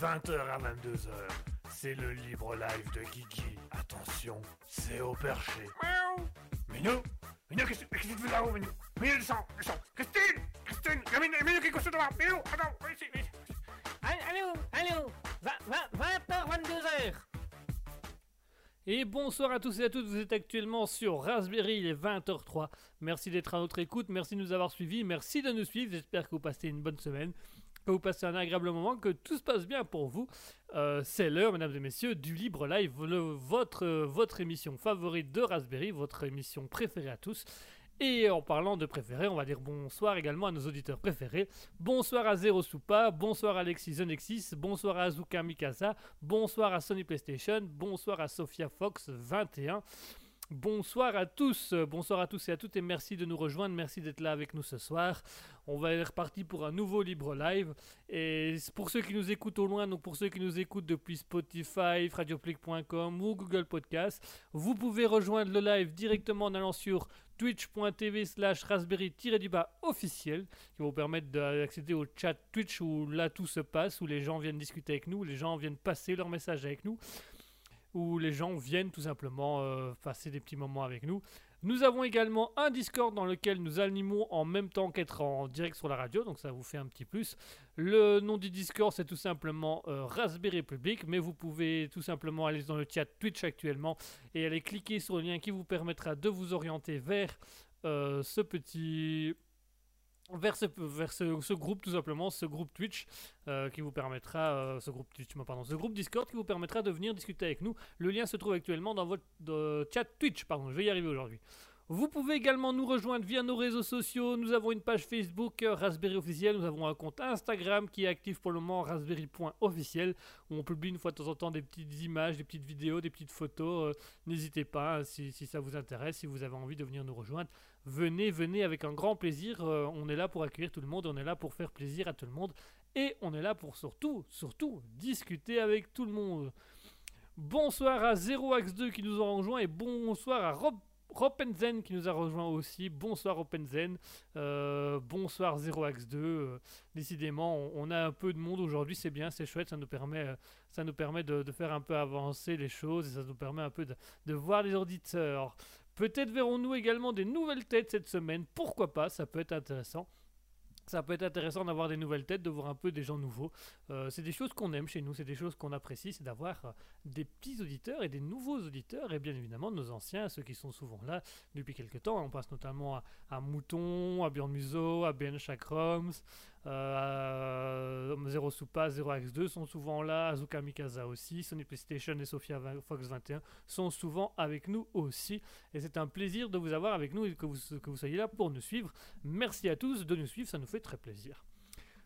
le mercredi de 20h à 22h. C'est le libre live de Guigui. Attention, c'est au perché. Miaou. Minou Minou, qu'est-ce que tu fais là-haut, Minou Minou, descends, descends. Christine Christine Minou, Minou, qu'est-ce que tu fais Minou, attends, viens ici, viens ici Allô, allô 20h, 22h Et bonsoir à tous et à toutes, vous êtes actuellement sur Raspberry, il est 20h03. Merci d'être à notre écoute, merci de nous avoir suivis, merci de nous suivre, j'espère que vous passez une bonne semaine, que vous passez un agréable moment, que tout se passe bien pour vous. Euh, c'est l'heure, mesdames et messieurs, du Libre Live, votre, euh, votre émission favorite de Raspberry, votre émission préférée à tous. Et en parlant de préférés, on va dire bonsoir également à nos auditeurs préférés. Bonsoir à Zero Soupa, bonsoir à Alexis Zonexis, bonsoir à Azuka Mikasa, bonsoir à Sony PlayStation, bonsoir à Sophia Fox 21. Bonsoir à tous, bonsoir à tous et à toutes et merci de nous rejoindre, merci d'être là avec nous ce soir. On va être pour un nouveau libre live et pour ceux qui nous écoutent au loin, donc pour ceux qui nous écoutent depuis Spotify, radioplic.com ou Google Podcast, vous pouvez rejoindre le live directement en allant sur twitch.tv slash raspberry-du-bas officiel qui va vous permettre d'accéder au chat Twitch où là tout se passe, où les gens viennent discuter avec nous, où les gens viennent passer leur message avec nous où les gens viennent tout simplement euh, passer des petits moments avec nous. Nous avons également un Discord dans lequel nous animons en même temps qu'être en direct sur la radio, donc ça vous fait un petit plus. Le nom du Discord c'est tout simplement euh, Raspberry Public, mais vous pouvez tout simplement aller dans le chat Twitch actuellement et aller cliquer sur le lien qui vous permettra de vous orienter vers euh, ce petit vers, ce, vers ce, groupe tout simplement, ce groupe Twitch euh, qui vous permettra, euh, ce groupe Twitch, pardon, ce groupe Discord qui vous permettra de venir discuter avec nous. Le lien se trouve actuellement dans votre chat Twitch, pardon, je vais y arriver aujourd'hui. Vous pouvez également nous rejoindre via nos réseaux sociaux. Nous avons une page Facebook euh, Raspberry officiel. Nous avons un compte Instagram qui est actif pour le moment raspberry.officiel où on publie une fois de temps en temps des petites images, des petites vidéos, des petites photos. Euh, N'hésitez pas hein, si, ça vous intéresse, si vous avez envie de venir nous rejoindre. Venez, venez avec un grand plaisir. Euh, on est là pour accueillir tout le monde, on est là pour faire plaisir à tout le monde et on est là pour surtout, surtout discuter avec tout le monde. Bonsoir à 0ax2 qui nous a rejoint et bonsoir à Rob Ropenzen qui nous a rejoint aussi. Bonsoir Ropenzen. Euh, bonsoir 0ax2. Euh, décidément, on, a un peu de monde aujourd'hui, c'est bien, c'est chouette, ça nous permet, euh, ça nous permet de, faire un peu avancer les choses et ça nous permet un peu de voir les auditeurs. Peut-être verrons-nous également des nouvelles têtes cette semaine, pourquoi pas, ça peut être intéressant. Ça peut être intéressant d'avoir des nouvelles têtes, de voir un peu des gens nouveaux. Euh, c'est des choses qu'on aime chez nous, c'est des choses qu'on apprécie, c'est d'avoir euh, des petits auditeurs et des nouveaux auditeurs, et bien évidemment nos anciens, ceux qui sont souvent là depuis quelques temps. On passe notamment à, Mouton, à Bjorn Museau, à Ben Chakroms, euh, à Zero Soupa, Zero Axe 2 sont souvent là, Azuka Mikasa aussi, Sony PlayStation et Sophia 20 Fox 21 sont souvent avec nous aussi. Et c'est un plaisir de vous avoir avec nous et que vous, que vous soyez là pour nous suivre. Merci à tous de nous suivre, ça nous fait très plaisir.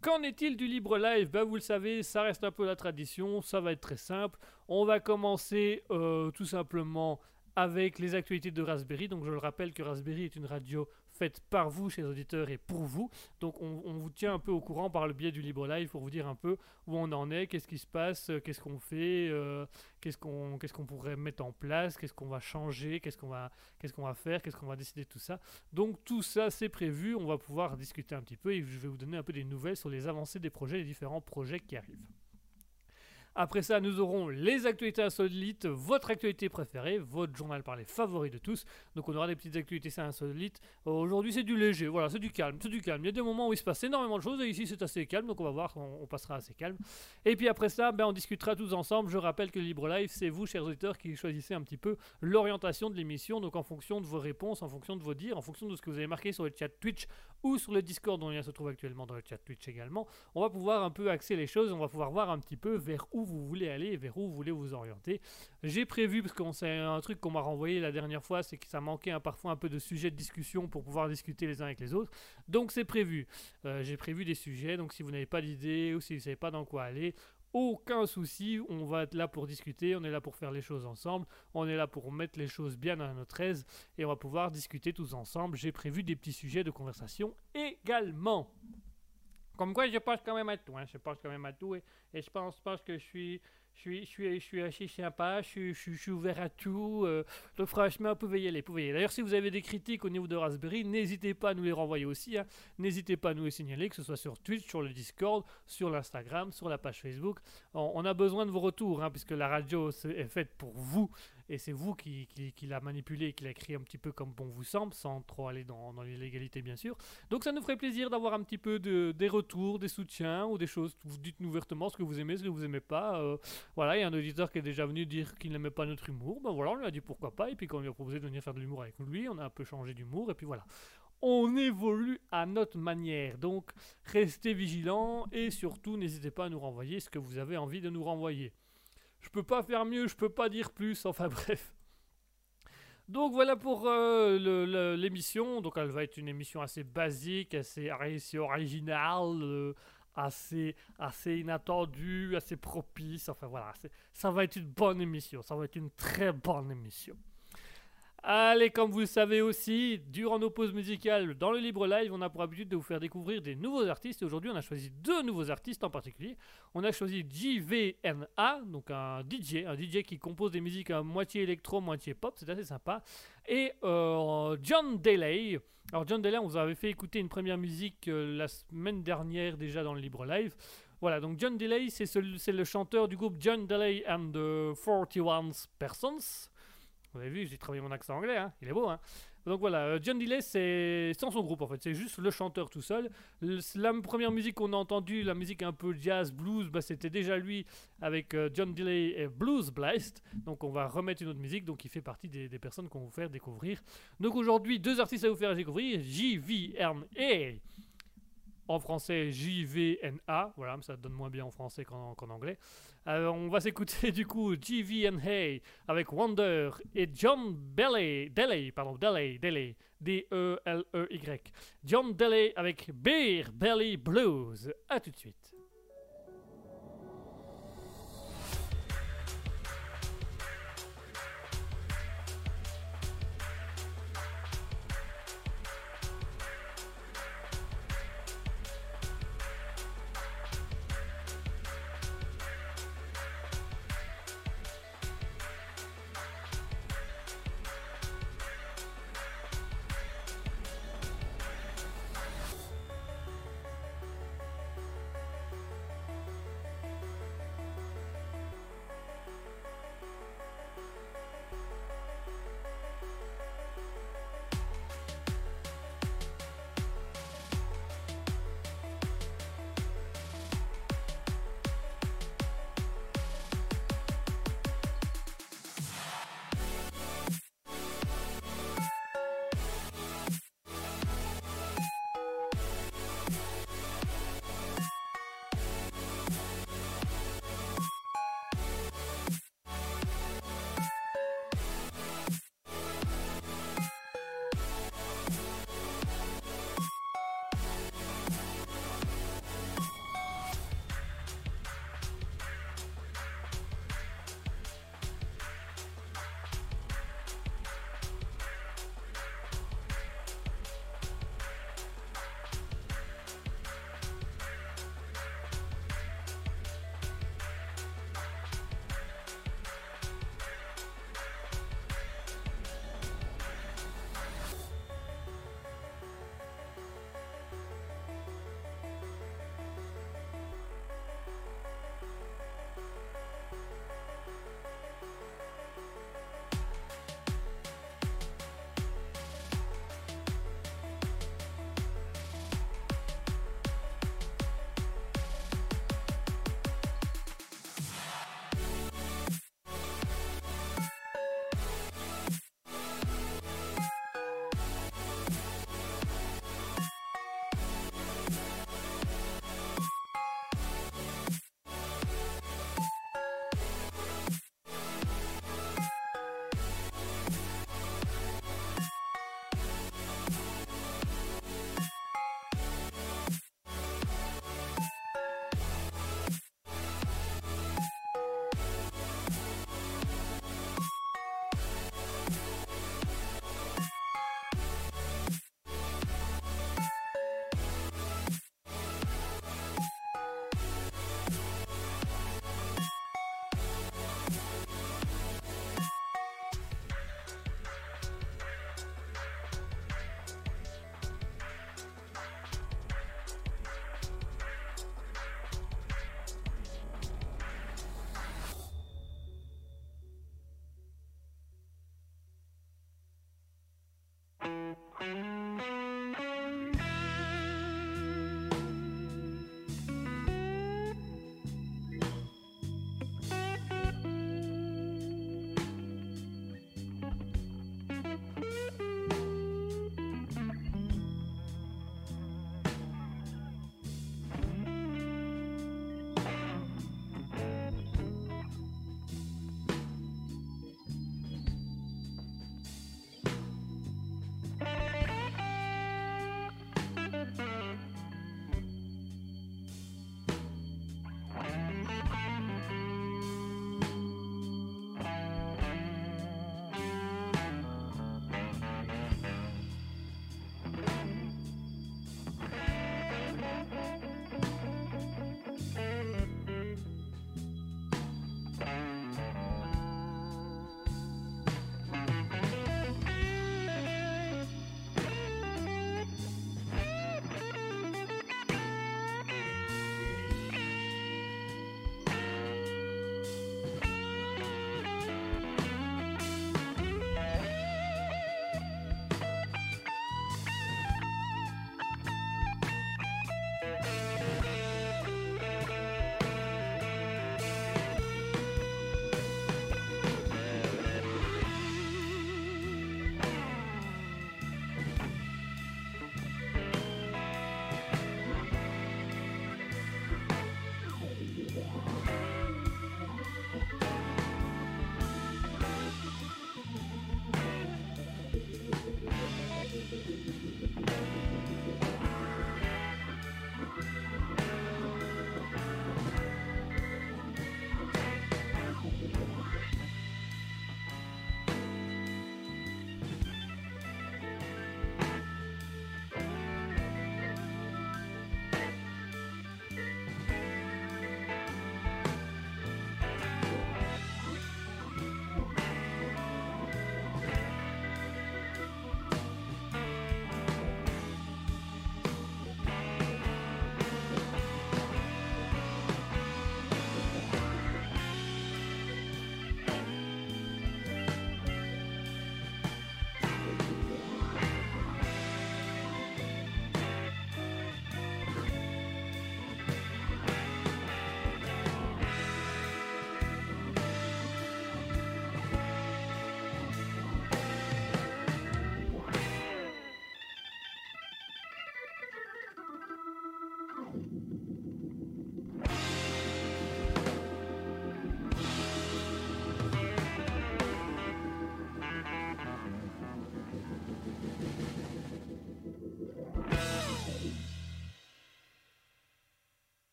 Qu'en est-il du libre live? Ben, Vous le savez, ça reste un peu la tradition, ça va être très simple. On va commencer euh, tout simplement avec les actualités de Raspberry. Donc je le rappelle que Raspberry est une radio faite par vous, chers auditeurs, et pour vous. Donc on, vous tient un peu au courant par le biais du libre live pour vous dire un peu où on en est, qu'est-ce qui se passe, euh, qu'est-ce qu'on fait, euh, qu'est-ce qu'on pourrait mettre en place, qu'est-ce qu'on va changer, qu'est-ce qu'on va, qu'est-ce qu'on va faire, qu'est-ce qu'on va décider de tout ça. Donc tout ça c'est prévu, on va pouvoir discuter un petit peu et je vais vous donner un peu des nouvelles sur les avancées des projets, les différents projets qui arrivent. Après ça, nous aurons les actualités insolites, votre actualité préférée, votre journal parlé favori de tous. Donc on aura des petites actualités insolites. Euh, Aujourd'hui c'est du léger, voilà, c'est du calme, c'est du calme. Il y a des moments où il se passe énormément de choses et ici c'est assez calme, donc on va voir, on, passera assez calme. Et puis après ça, ben, on discutera tous ensemble. Je rappelle que Libre Live, c'est vous, chers auditeurs, qui choisissez un petit peu l'orientation de l'émission. Donc en fonction de vos réponses, en fonction de vos dires, en fonction de ce que vous avez marqué sur le chat Twitch ou sur le Discord dont lien se trouve actuellement dans le chat Twitch également, on va pouvoir un peu axer les choses, on va pouvoir voir un petit peu vers où vous voulez aller vers où vous voulez vous orienter. J'ai prévu, parce que c'est un truc qu'on m'a renvoyé la dernière fois, c'est que ça manquait un- parfois un peu de sujets de discussion pour pouvoir discuter les uns avec les autres. Donc c'est prévu. Euh, J'ai prévu des sujets, donc si vous n'avez pas d'idée ou si vous ne savez pas dans quoi aller, aucun souci, on va être là pour discuter, on est là pour faire les choses ensemble, on est là pour mettre les choses bien à notre aise et on va pouvoir discuter tous ensemble. J'ai prévu des petits sujets de conversation également. Comme quoi, je pense quand même à tout. Hein. Je pense quand même à tout. Et, je pense, pense que je suis, je je suis, suis assez sympa. Je suis, ouvert à tout. euh, donc franchement, vous pouvez y aller. D'ailleurs, si vous avez des critiques au niveau de Raspberry, n'hésitez pas à nous les renvoyer aussi. hein. N'hésitez pas à nous les signaler, que ce soit sur Twitch, sur le Discord, sur l'Instagram, sur la page Facebook. On, a besoin de vos retours, hein, puisque la radio est faite pour vous. Et c'est vous qui, l'a manipulé, qui l'a créé un petit peu comme bon vous semble, sans trop aller dans, l'illégalité, bien sûr. Donc ça nous ferait plaisir d'avoir un petit peu de, des retours, des soutiens ou des choses. Vous dites-nous ouvertement ce que vous aimez, ce que vous aimez pas. euh, voilà, il y a un auditeur qui est déjà venu dire qu'il n'aimait pas notre humour. Ben voilà, on lui a dit pourquoi pas. Et puis quand on lui a proposé de venir faire de l'humour avec lui, on a un peu changé d'humour. Et puis voilà. On évolue à notre manière. Donc restez vigilants et surtout n'hésitez pas à nous renvoyer ce que vous avez envie de nous renvoyer. Je peux pas faire mieux, je peux pas dire plus. Enfin bref. Donc voilà pour euh, l'émission. Donc elle va être une émission assez basique, assez, assez originale, euh, assez, assez inattendue, assez propice. Enfin voilà, ça va être une bonne émission. Ça va être une très bonne émission. Allez, comme vous le savez aussi, durant nos pauses musicales dans le Libre Live, on a pour habitude de vous faire découvrir des nouveaux artistes. Et aujourd'hui, on a choisi deux nouveaux artistes en particulier. On a choisi JVNA, donc un DJ, un DJ qui compose des musiques à moitié électro, moitié pop, c'est assez sympa. Et euh, John Delay. Alors John Delay, on vous avait fait écouter une première musique euh, la semaine dernière déjà dans le Libre Live. Voilà, donc John Delay, c'est ce- c'est le chanteur du groupe John Delay and the 41 Persons. Vous avez vu, j'ai travaillé mon accent anglais, hein, il est beau. Hein. Donc voilà, euh, John Delay, c'est sans son groupe en fait, c'est juste le chanteur tout seul. La première musique qu'on a entendue, la musique un peu jazz, blues, bah, c'était déjà lui avec euh, John Delay et Blues Blast. Donc on va remettre une autre musique, donc il fait partie des, personnes qu'on va vous faire découvrir. Donc aujourd'hui, deux artistes à vous faire découvrir, JVNA. En français, JVNA, voilà, mais ça donne moins bien en français qu'en anglais. Euh, on va s'écouter du coup JVNA avec Wonder et John Delay, Delay, pardon, Delay, Delay, D-E-L-E-Y. John Delay avec Beer Belly Blues. A tout de suite.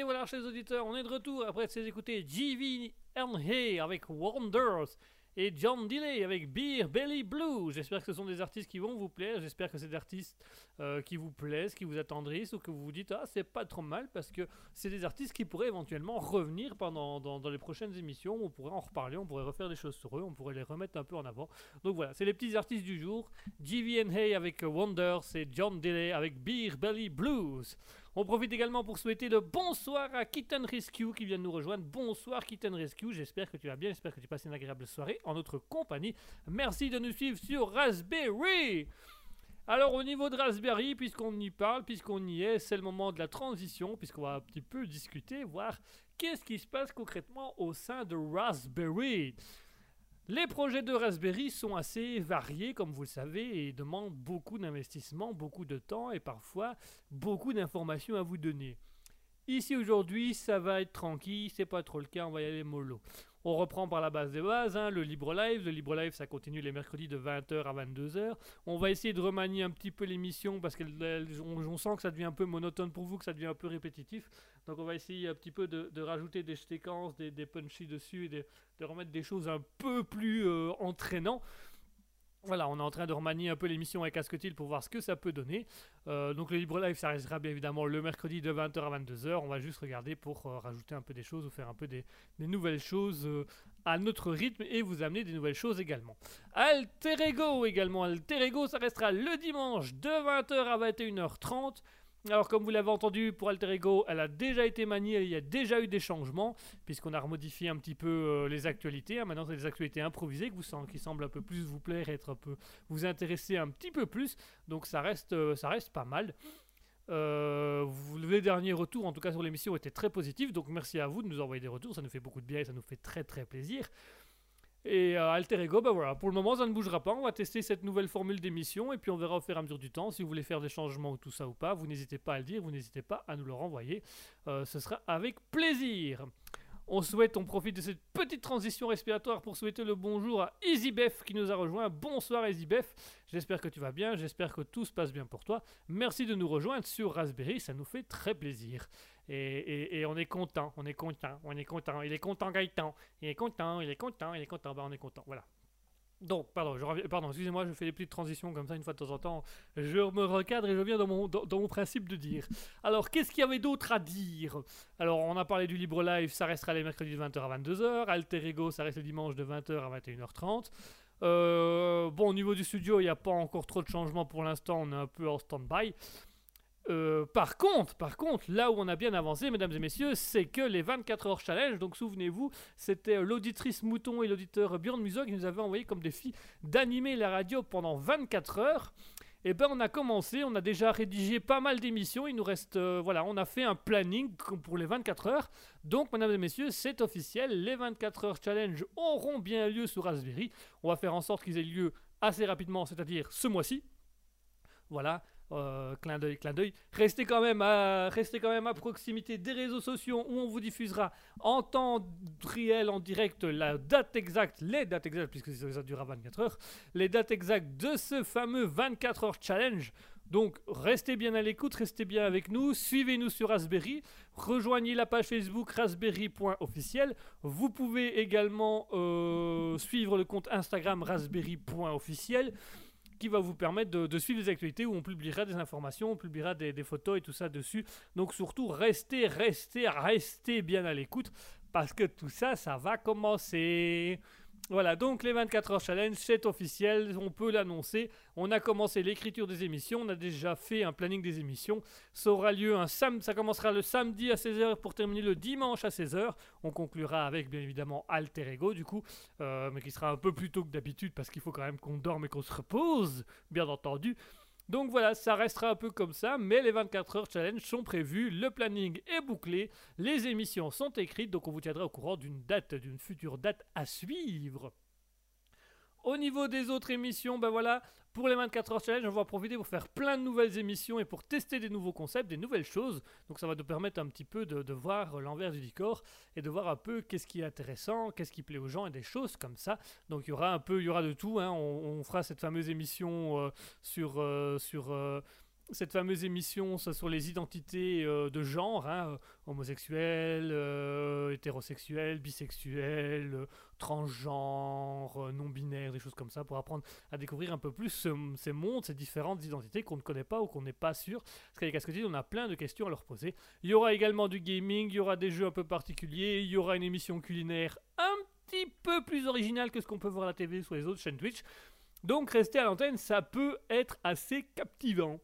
Et voilà, chers auditeurs, on est de retour après ces écouter GV Hay avec Wonders et John Delay avec Beer Belly Blue. J'espère que ce sont des artistes qui vont vous plaire. J'espère que c'est des artistes euh, qui vous plaisent, qui vous attendrissent ou que vous vous dites ah c'est pas trop mal parce que c'est des artistes qui pourraient éventuellement revenir pendant dans, les prochaines émissions. On pourrait en reparler, on pourrait refaire des choses sur eux, on pourrait les remettre un peu en avant. Donc voilà, c'est les petits artistes du jour. GVN Hay avec Wonders et John Delay avec Beer Belly Blues. On profite également pour souhaiter le bonsoir à Kitten Rescue qui vient de nous rejoindre. Bonsoir Kitten Rescue, j'espère que tu vas bien, j'espère que tu passes une agréable soirée en notre compagnie. Merci de nous suivre sur Raspberry. Alors au niveau de Raspberry, puisqu'on y parle, puisqu'on y est, c'est le moment de la transition, puisqu'on va un petit peu discuter, voir qu'est-ce qui se passe concrètement au sein de Raspberry. Les projets de Raspberry sont assez variés, comme vous le savez, et demandent beaucoup d'investissement, beaucoup de temps et parfois beaucoup d'informations à vous donner. Ici aujourd'hui, ça va être tranquille, c'est pas trop le cas, on va y aller mollo. On reprend par la base des bases, hein, le Libre Live. Le Libre Live, ça continue les mercredis de 20h à 22h. On va essayer de remanier un petit peu l'émission parce qu'on sent que ça devient un peu monotone pour vous, que ça devient un peu répétitif. Donc on va essayer un petit peu de, rajouter des séquences, des, des dessus, de, de, remettre des choses un peu plus euh, entraînantes. Voilà, on est en train de remanier un peu l'émission avec Asketil pour voir ce que ça peut donner. Euh, donc le Libre Live, ça restera bien évidemment le mercredi de 20h à 22h. On va juste regarder pour euh, rajouter un peu des choses ou faire un peu des, nouvelles choses euh, à notre rythme et vous amener des nouvelles choses également. Alter Ego également. Alter Ego, ça restera le dimanche de 20h à 21h30. Alors comme vous l'avez entendu pour Alter Ego, elle a déjà été maniée, il y a déjà eu des changements, puisqu'on a remodifié un petit peu euh, les actualités. Hein. Maintenant c'est des actualités improvisées qui semblent un peu plus vous plaire, être un peu, vous intéresser un petit peu plus. Donc ça reste, euh, ça reste pas mal. Euh, les derniers retours, en tout cas sur l'émission, étaient très positifs. Donc merci à vous de nous envoyer des retours, ça nous fait beaucoup de bien et ça nous fait très très plaisir. Et euh, Alter Ego, ben voilà, pour le moment ça ne bougera pas. On va tester cette nouvelle formule d'émission et puis on verra au fur et à mesure du temps. Si vous voulez faire des changements ou tout ça ou pas, vous n'hésitez pas à le dire, vous n'hésitez pas à nous le renvoyer. Euh, ce sera avec plaisir. On souhaite, on profite de cette petite transition respiratoire pour souhaiter le bonjour à EasyBef qui nous a rejoint. Bonsoir EasyBef, j'espère que tu vas bien, j'espère que tout se passe bien pour toi. Merci de nous rejoindre sur Raspberry, ça nous fait très plaisir. Et, on est content, on est content, on est content. Il est content Gaëtan, il est content, il est content, il est content, bah on est content, voilà. Donc, pardon, excusez-moi, je fais des petites transitions comme ça une fois de temps en temps. Je me recadre et je viens dans mon, dans, mon principe de dire. Alors, qu'est-ce qu'il y avait d'autre à dire? Alors, on a parlé du libre live, ça restera les mercredis de 20h à 22h. Alter Ego, ça reste le dimanche de 20h à 21h30. Euh, bon, au niveau du studio, il n'y a pas encore trop de changements pour l'instant, on est un peu en stand-by. Euh, par contre, par contre, là où on a bien avancé, mesdames et messieurs, c'est que les 24 heures challenge, donc souvenez-vous, c'était l'auditrice Mouton et l'auditeur Björn Muso qui nous avaient envoyé comme défi d'animer la radio pendant 24 heures. Et eh ben on a commencé, on a déjà rédigé pas mal d'émissions, il nous reste, euh, voilà, on a fait un planning pour les 24 heures. Donc, mesdames et messieurs, c'est officiel, les 24 heures challenge auront bien lieu sur Raspberry. On va faire en sorte qu'ils aient lieu assez rapidement, c'est-à-dire ce mois-ci. Voilà, euh, clin d'œil, clin d'œil. Restez quand même à, restez quand même à proximité des réseaux sociaux où on vous diffusera en temps réel, en direct, la date exacte, les dates exactes, puisque ça durera 24 heures, les dates exactes de ce fameux 24 heures challenge. Donc restez bien à l'écoute, restez bien avec nous, suivez-nous sur Raspberry, rejoignez la page Facebook raspberry.officiel. Vous pouvez également euh, suivre le compte Instagram raspberry.officiel qui va vous permettre de, suivre les actualités où on publiera des informations, on publiera des, des, photos et tout ça dessus. Donc surtout, restez, restez, restez bien à l'écoute parce que tout ça, ça va commencer. Voilà, donc les 24 heures challenge, c'est officiel, on peut l'annoncer. On a commencé l'écriture des émissions, on a déjà fait un planning des émissions. Ça aura lieu un sam ça commencera le samedi à 16h pour terminer le dimanche à 16h. On conclura avec bien évidemment Alter Ego du coup, euh, mais qui sera un peu plus tôt que d'habitude parce qu'il faut quand même qu'on dorme et qu'on se repose, bien entendu. Donc voilà, ça restera un peu comme ça, mais les 24 heures challenge sont prévus, le planning est bouclé, les émissions sont écrites, donc on vous tiendra au courant d'une date, d'une future date à suivre. Au niveau des autres émissions, ben voilà, pour les 24 heures challenge, on va profiter pour faire plein de nouvelles émissions et pour tester des nouveaux concepts, des nouvelles choses. Donc ça va nous permettre un petit peu de, voir l'envers du décor et de voir un peu qu'est-ce qui est intéressant, qu'est-ce qui plaît aux gens et des choses comme ça. Donc il y aura un peu, il y aura de tout. Hein. On, fera cette fameuse émission euh, sur, euh, euh, cette fameuse émission ça, sur les identités euh, de genre, hein, euh, homosexuel, euh, hétérosexuel, bisexuel, euh, transgenre, non-binaire, des choses comme ça, pour apprendre à découvrir un peu plus ce- ces mondes, ces différentes identités qu'on ne connaît pas ou qu'on n'est pas sûr. Parce qu'avec Cascotti, on a plein de questions à leur poser. Il y aura également du gaming, il y aura des jeux un peu particuliers, il y aura une émission culinaire un petit peu plus originale que ce qu'on peut voir à la TV sur les autres chaînes Twitch. Donc rester à l'antenne, ça peut être assez captivant.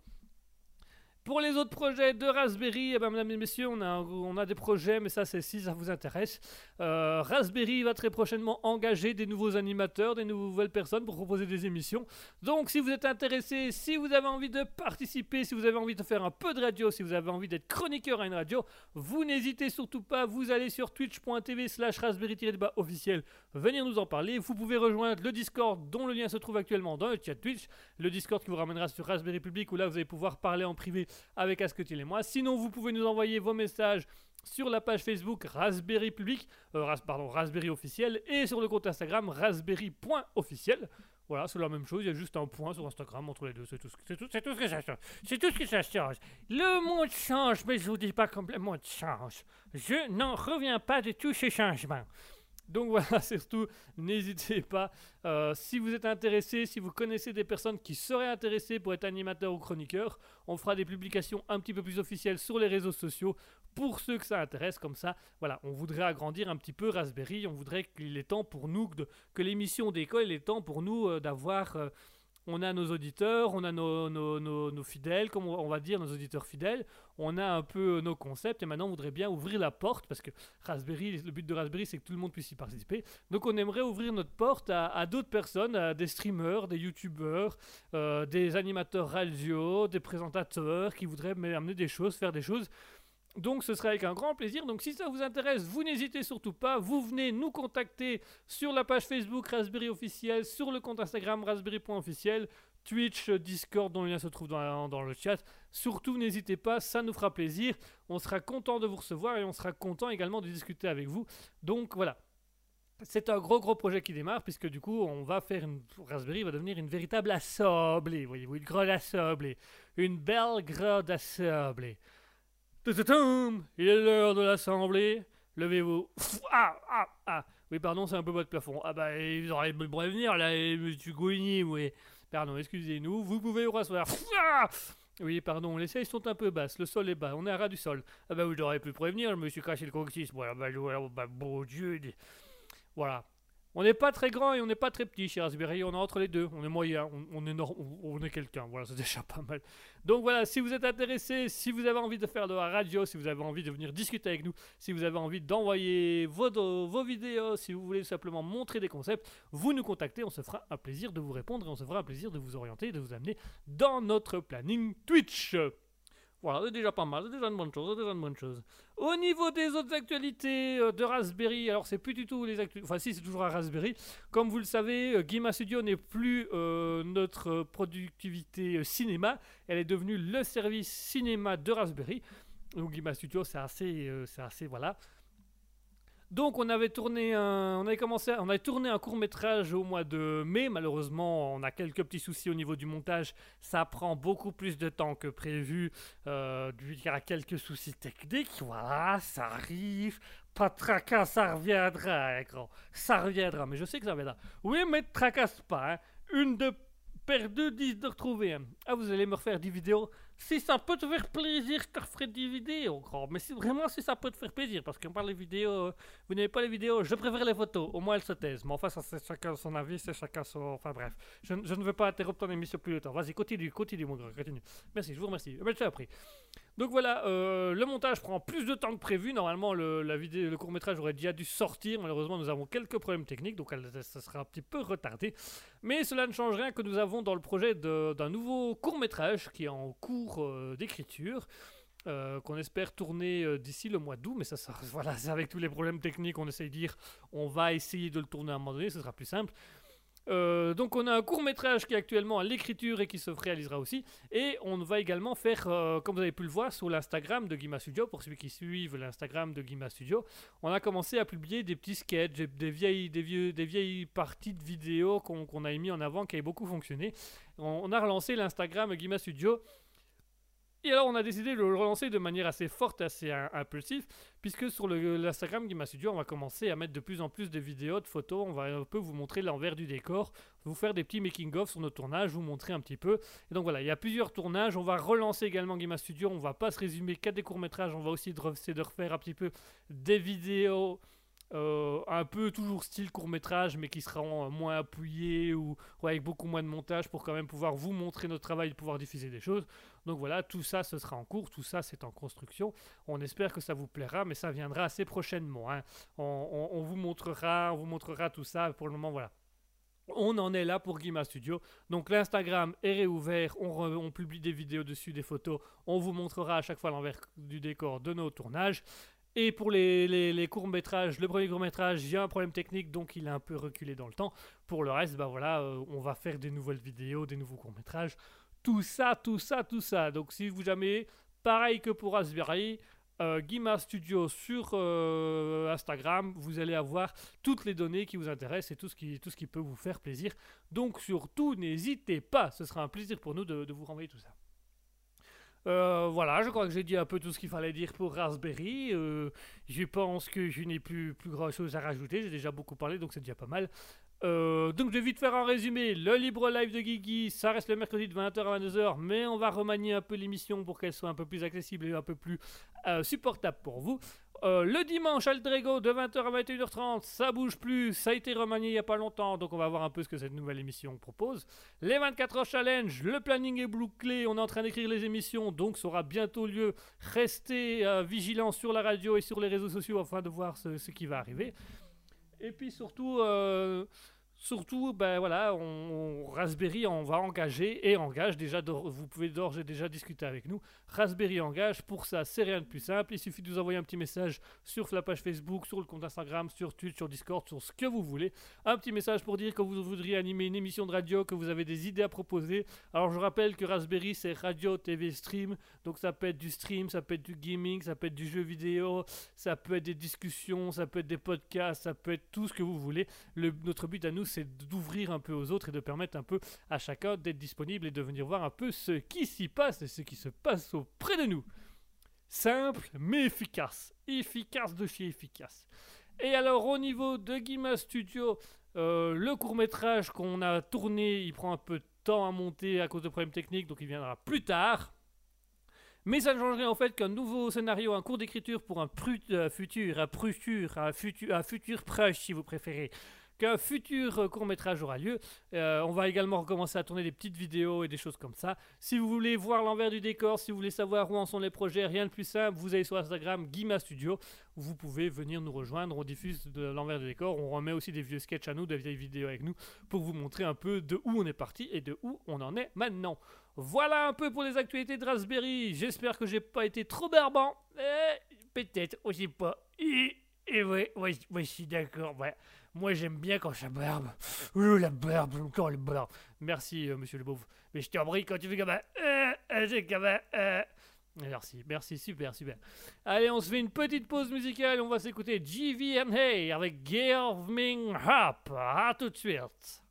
Pour les autres projets de Raspberry, eh ben, mesdames et messieurs, on a, des projets, mais ça c'est si ça vous intéresse. Euh, Raspberry va très prochainement engager des nouveaux animateurs, des nouvelles personnes pour proposer des émissions. Donc si vous êtes intéressé, si vous avez envie de participer, si vous avez envie de faire un peu de radio, si vous avez envie d'être chroniqueur à une radio, vous n'hésitez surtout pas, vous allez sur twitch.tv slash raspberry-bas officiel, venir nous en parler. Vous pouvez rejoindre le Discord dont le lien se trouve actuellement dans le chat Twitch, le Discord qui vous ramènera sur Raspberry Public où là vous allez pouvoir parler en privé avec Asketil et moi. Sinon vous pouvez nous envoyer vos messages sur la page Facebook Raspberry Public, euh, pardon, Raspberry officiel, et sur le compte Instagram raspberry.officiel. Voilà, c'est la même chose, il y a juste un point sur Instagram entre les deux, c'est tout, ce tout, tout ce que ça change. C'est tout ce que ça change. Le monde change, mais je vous dis pas complètement de change. Je n'en reviens pas de tous ces changements. Donc voilà, surtout, n'hésitez pas. euh, si vous êtes intéressé, si vous connaissez des personnes qui seraient intéressées pour être animateur ou chroniqueur, on fera des publications un petit peu plus officielles sur les réseaux sociaux pour ceux que ça intéresse. Comme ça, voilà, on voudrait agrandir un petit peu Raspberry. On voudrait qu'il est temps pour nous, que l'émission d'école, il est temps pour nous euh, d'avoir. euh, on a nos auditeurs, on a nos, fidèles, comme on va dire, nos auditeurs fidèles. On a un peu nos concepts et maintenant on voudrait bien ouvrir la porte parce que Raspberry, le but de Raspberry, c'est que tout le monde puisse y participer. Donc on aimerait ouvrir notre porte à, d'autres personnes, à des streamers, des youtubeurs, euh, des animateurs radio, des présentateurs qui voudraient amener des choses, faire des choses. Donc ce sera avec un grand plaisir. Donc si ça vous intéresse, vous n'hésitez surtout pas. Vous venez nous contacter sur la page Facebook Raspberry officiel, sur le compte Instagram raspberry.officiel, Twitch, Discord dont le lien se trouve dans, dans le chat. Surtout n'hésitez pas, ça nous fera plaisir. On sera content de vous recevoir et on sera content également de discuter avec vous. Donc voilà. C'est un gros gros projet qui démarre puisque du coup on va faire une Raspberry va devenir une véritable assemblée, voyez-vous, une grande assemblée, une belle grande assemblée. Il est l'heure de l'assemblée. Levez-vous. Ah, ah, ah. Oui, pardon, c'est un peu votre plafond. Ah bah, vous aurez me prévenir, là, monsieur Gouigny, oui. Pardon, excusez-nous. Vous pouvez vous rasseoir. Ah oui, pardon, les sièges sont un peu basses, le sol est bas, on est à ras du sol. Ah bah, vous auriez pu prévenir, je me suis caché le coccyx. Voilà, bah, bah, bon Dieu. Voilà. On n'est pas très grand et on n'est pas très petit chez Raspberry, on est entre les deux, on est moyen, on, est, on, on est quelqu'un, voilà, c'est déjà pas mal. Donc voilà, si vous êtes intéressé, si vous avez envie de faire de la radio, si vous avez envie de venir discuter avec nous, si vous avez envie d'envoyer vos, vos vidéos, si vous voulez simplement montrer des concepts, vous nous contactez, on se fera un plaisir de vous répondre et on se fera un plaisir de vous orienter de vous amener dans notre planning Twitch. Voilà, c'est déjà pas mal, c'est déjà une bonne chose, c'est déjà une bonne chose. Au niveau des autres actualités euh, de Raspberry, alors c'est plus du tout les actualités, enfin si c'est toujours à Raspberry. Comme vous le savez, euh, Guima Studio n'est plus euh, notre productivité cinéma, elle est devenue le service cinéma de Raspberry. Donc Guima Studio, c'est assez, c'est assez, voilà. Donc on avait tourné un, on avait commencé, on avait tourné un court métrage au mois de mai. Malheureusement, on a quelques petits soucis au niveau du montage. Ça prend beaucoup plus de temps que prévu. Euh, il y a quelques soucis techniques. Voilà, ça arrive. Pas de tracas, ça reviendra. Ça reviendra, mais je sais que ça reviendra. Oui, mais tracasse pas. hein. Une de perdue, dix de retrouvée. hein. Ah, vous allez me refaire des vidéos. Si ça peut te faire plaisir, te referai des vidéos, gros. Mais si vraiment, si ça peut te faire plaisir, parce qu'on parle des vidéos, vous n'avez pas les vidéos, je préfère les photos. Au moins, elles se taisent. Mais enfin, ça, c'est chacun son avis, c'est chacun son. Enfin, bref. Je, ne- veux pas interrompre ton émission plus longtemps. Vas-y, continue, continue, mon grand, continue. Merci, je vous remercie. Mais je t'ai appris. Donc voilà, euh, le montage prend plus de temps que prévu. Normalement, le, court métrage aurait déjà dû sortir. Malheureusement, nous avons quelques problèmes techniques, donc ça sera un petit peu retardé. Mais cela ne change rien que nous avons dans le projet d'un nouveau court métrage qui est en cours euh, d'écriture. euh, qu'on espère tourner euh, d'ici le mois d'août, mais ça, ça voilà, c'est avec tous les problèmes techniques, on essaye de dire, on va essayer de le tourner à un moment donné, ce sera plus simple. Euh, donc on a un court métrage qui est actuellement à l'écriture et qui se réalisera aussi. Et on va également faire, comme vous avez pu le voir sur l'Instagram de Guima Studio, pour ceux qui suivent l'Instagram de Guima Studio, on a commencé à publier des petits sketchs, des vieilles, des vieux, des vieilles parties de vidéos qu'on a mis en avant, qui avaient beaucoup fonctionné. On, on a relancé l'Instagram Guima Studio Et alors, on a décidé de le relancer de manière assez forte, assez im- impulsive, puisque sur l'Instagram Guima Studio, on va commencer à mettre de plus en plus de vidéos, de photos. On va un peu vous montrer l'envers du décor, vous faire des petits making-of sur nos tournages, vous montrer un petit peu. Et donc voilà, il y a plusieurs tournages. On va relancer également Guima Studio. On va pas se résumer qu'à des courts-métrages. On va aussi essayer de refaire un petit peu des vidéos. Euh, un peu toujours style court métrage mais qui euh, moins appuyés ou ouais, avec beaucoup moins de montage pour quand même pouvoir vous montrer notre travail et pouvoir diffuser des choses donc voilà, tout ça, ce sera en cours, tout ça, c'est en construction. On espère que ça vous plaira, mais ça viendra assez prochainement. hein. On, vous montrera, on vous montrera tout ça. Pour le moment, voilà. On en est là pour Guima Studio. Donc l'Instagram est réouvert, on, on publie des vidéos dessus, des photos. On vous montrera à chaque fois l'envers du décor de nos tournages. Et pour les, les- courts-métrages, le premier court-métrage, il y a un problème technique, donc il est un peu reculé dans le temps. Pour le reste, bah voilà, euh, on va faire des nouvelles vidéos, des nouveaux courts-métrages tout ça, tout ça, tout ça. Donc si vous jamais, pareil que pour Raspberry, euh, Guima Studio sur euh, Instagram, vous allez avoir toutes les données qui vous intéressent et tout ce qui, tout ce qui peut vous faire plaisir. Donc surtout, n'hésitez pas, ce sera un plaisir pour nous de vous renvoyer tout ça. Euh, voilà, je crois que j'ai dit un peu tout ce qu'il fallait dire pour Raspberry. Euh, je pense que je n'ai plus, plus grand chose à rajouter. J'ai déjà beaucoup parlé, donc c'est déjà pas mal. Euh, donc je vais vite faire un résumé. Le libre live de Guigui, ça reste le mercredi de 20h à 22h, mais on va remanier un peu l'émission pour qu'elle soit un peu plus accessible et un peu plus supportable pour vous. Euh, le dimanche, Altrego de 20h à 21h30, ça bouge plus, ça a été remanié il n'y a pas longtemps, donc on va voir un peu ce que cette nouvelle émission propose. Les 24 heures challenge, le planning est bouclé, on est en train d'écrire les émissions, donc ça aura bientôt lieu. Restez euh, vigilants sur la radio et sur les réseaux sociaux afin de voir ce, ce qui va arriver. Et puis surtout, euh, surtout, ben voilà, on, Raspberry on va engager et engage déjà. vous pouvez d'ores et déjà discuter avec nous. Raspberry engage. Pour ça, c'est rien de plus simple. Il suffit de nous envoyer un petit message sur la page Facebook, sur le compte Instagram, sur Twitch, sur Discord, sur ce que vous voulez. Un petit message pour dire que vous voudriez animer une émission de radio, que vous avez des idées à proposer. Alors je rappelle que Raspberry c'est radio, TV, stream. Donc ça peut être du stream, ça peut être du gaming, ça peut être du jeu vidéo, ça peut être des discussions, ça peut être des podcasts, ça peut être tout ce que vous voulez. Le- notre but à nous, c'est d'ouvrir un peu aux autres et de permettre un peu à chacun d'être disponible et de venir voir un peu ce qui s'y passe et ce qui se passe auprès de nous. Simple mais efficace. Efficace de chez efficace. Et alors au niveau de Guima Studio, euh, le court métrage qu'on a tourné, il prend un peu de temps à monter à cause de problèmes techniques, donc il viendra plus tard. Mais ça ne changerait en fait qu'un nouveau scénario, un cours d'écriture pour un euh, futur, un futur, un futur, un si vous préférez, qu'un futur court métrage aura lieu. Euh, on va également recommencer à tourner des petites vidéos et des choses comme ça. Si vous voulez voir l'envers du décor, si vous voulez savoir où en sont les projets, rien de plus simple, vous allez sur Instagram Guima Studio. Vous pouvez venir nous rejoindre, on diffuse de l'envers du décor, on remet aussi des vieux sketchs à nous, des vieilles vidéos avec nous, pour vous montrer un peu de où on est parti et de où on en est maintenant. Voilà un peu pour les actualités de Raspberry. J'espère que j'ai pas été trop barbant. Eh, Peut-être, je sais pas. Et, et ouais, ouais, je suis d'accord. Moi, j'aime bien quand ça barbe. Ouh la barbe, j'aime quand elle barbe. Merci, euh, monsieur le pauvre. Mais je t'en prie, quand tu fais comme un... Euh, euh. Merci, merci, super, super. Allez, on se fait une petite pause musicale. On va s'écouter GVMA avec Georg Hop. À tout de suite.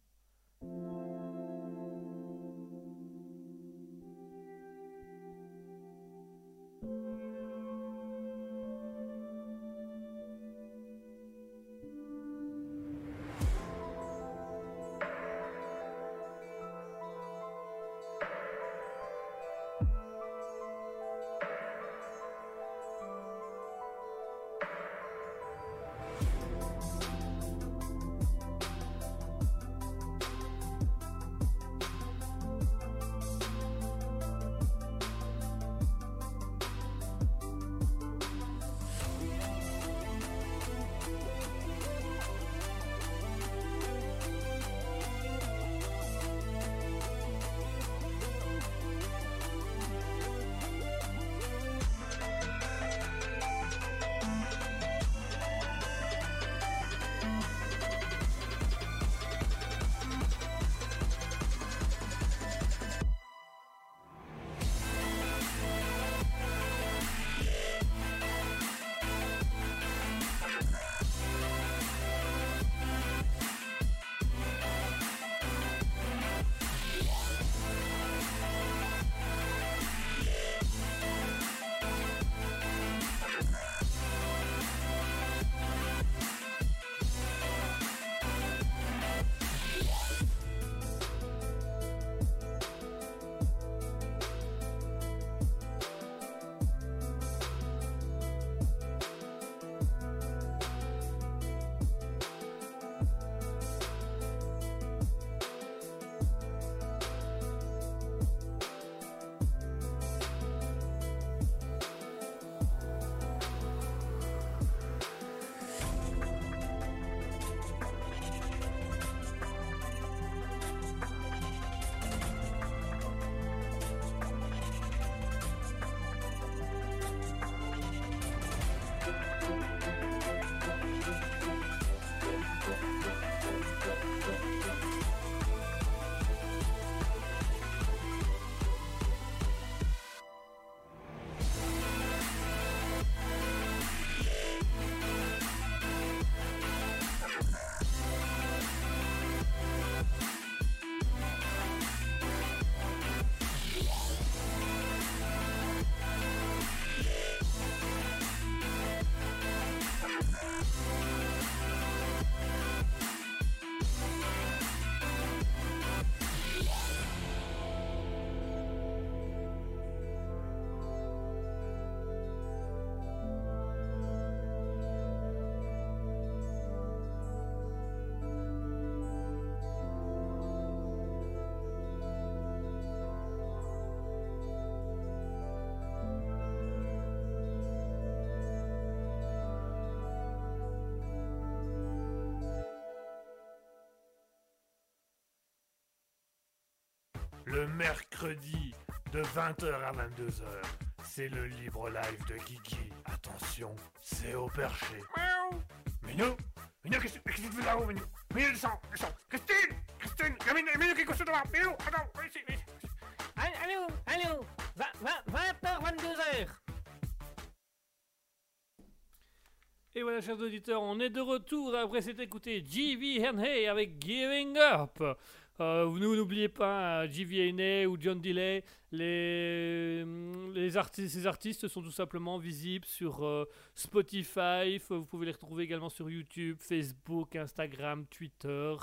どっち? Le mercredi de 20h à 22h. C'est le libre live de Guigui. Attention, c'est au perché. Miaou. Minou Minou, qu'est-ce qu'est-ce que tu fais là-haut, Minou? Minou, descends, descends Christine Christine Minou, Minou, qu'est-ce que tu fais Minou, attends, viens ici, viens ici. Allô, allô, 20h, 22h. Et voilà, chers auditeurs, on est de retour après s'être écouté GV Henry avec Giving Up. Euh, n'oubliez pas GV Henry ou John Delay, les, artistes, ces artistes sont tout simplement visibles sur euh, Spotify. Vous pouvez les retrouver également sur YouTube, Facebook, Instagram, Twitter.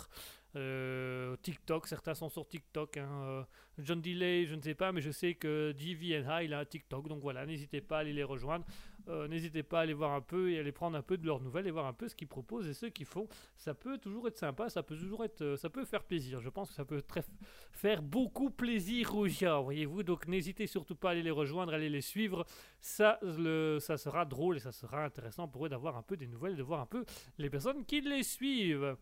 euh, TikTok, certains sont sur TikTok. hein, euh, John Delay, je ne sais pas, mais je sais que GVNH, il a un TikTok. Donc voilà, n'hésitez pas à aller les rejoindre. Euh, N'hésitez pas à aller voir un peu et aller prendre un peu de leurs nouvelles et voir un peu ce qu'ils proposent et ce qu'ils font. Ça peut toujours être sympa, ça peut toujours être, euh, ça peut faire plaisir. Je pense que ça peut très- faire beaucoup plaisir aux gens, voyez-vous. Donc n'hésitez surtout pas à aller les rejoindre, à aller les suivre. Ça, le, ça sera drôle et ça sera intéressant pour eux d'avoir un peu des nouvelles, de voir un peu les personnes qui les suivent.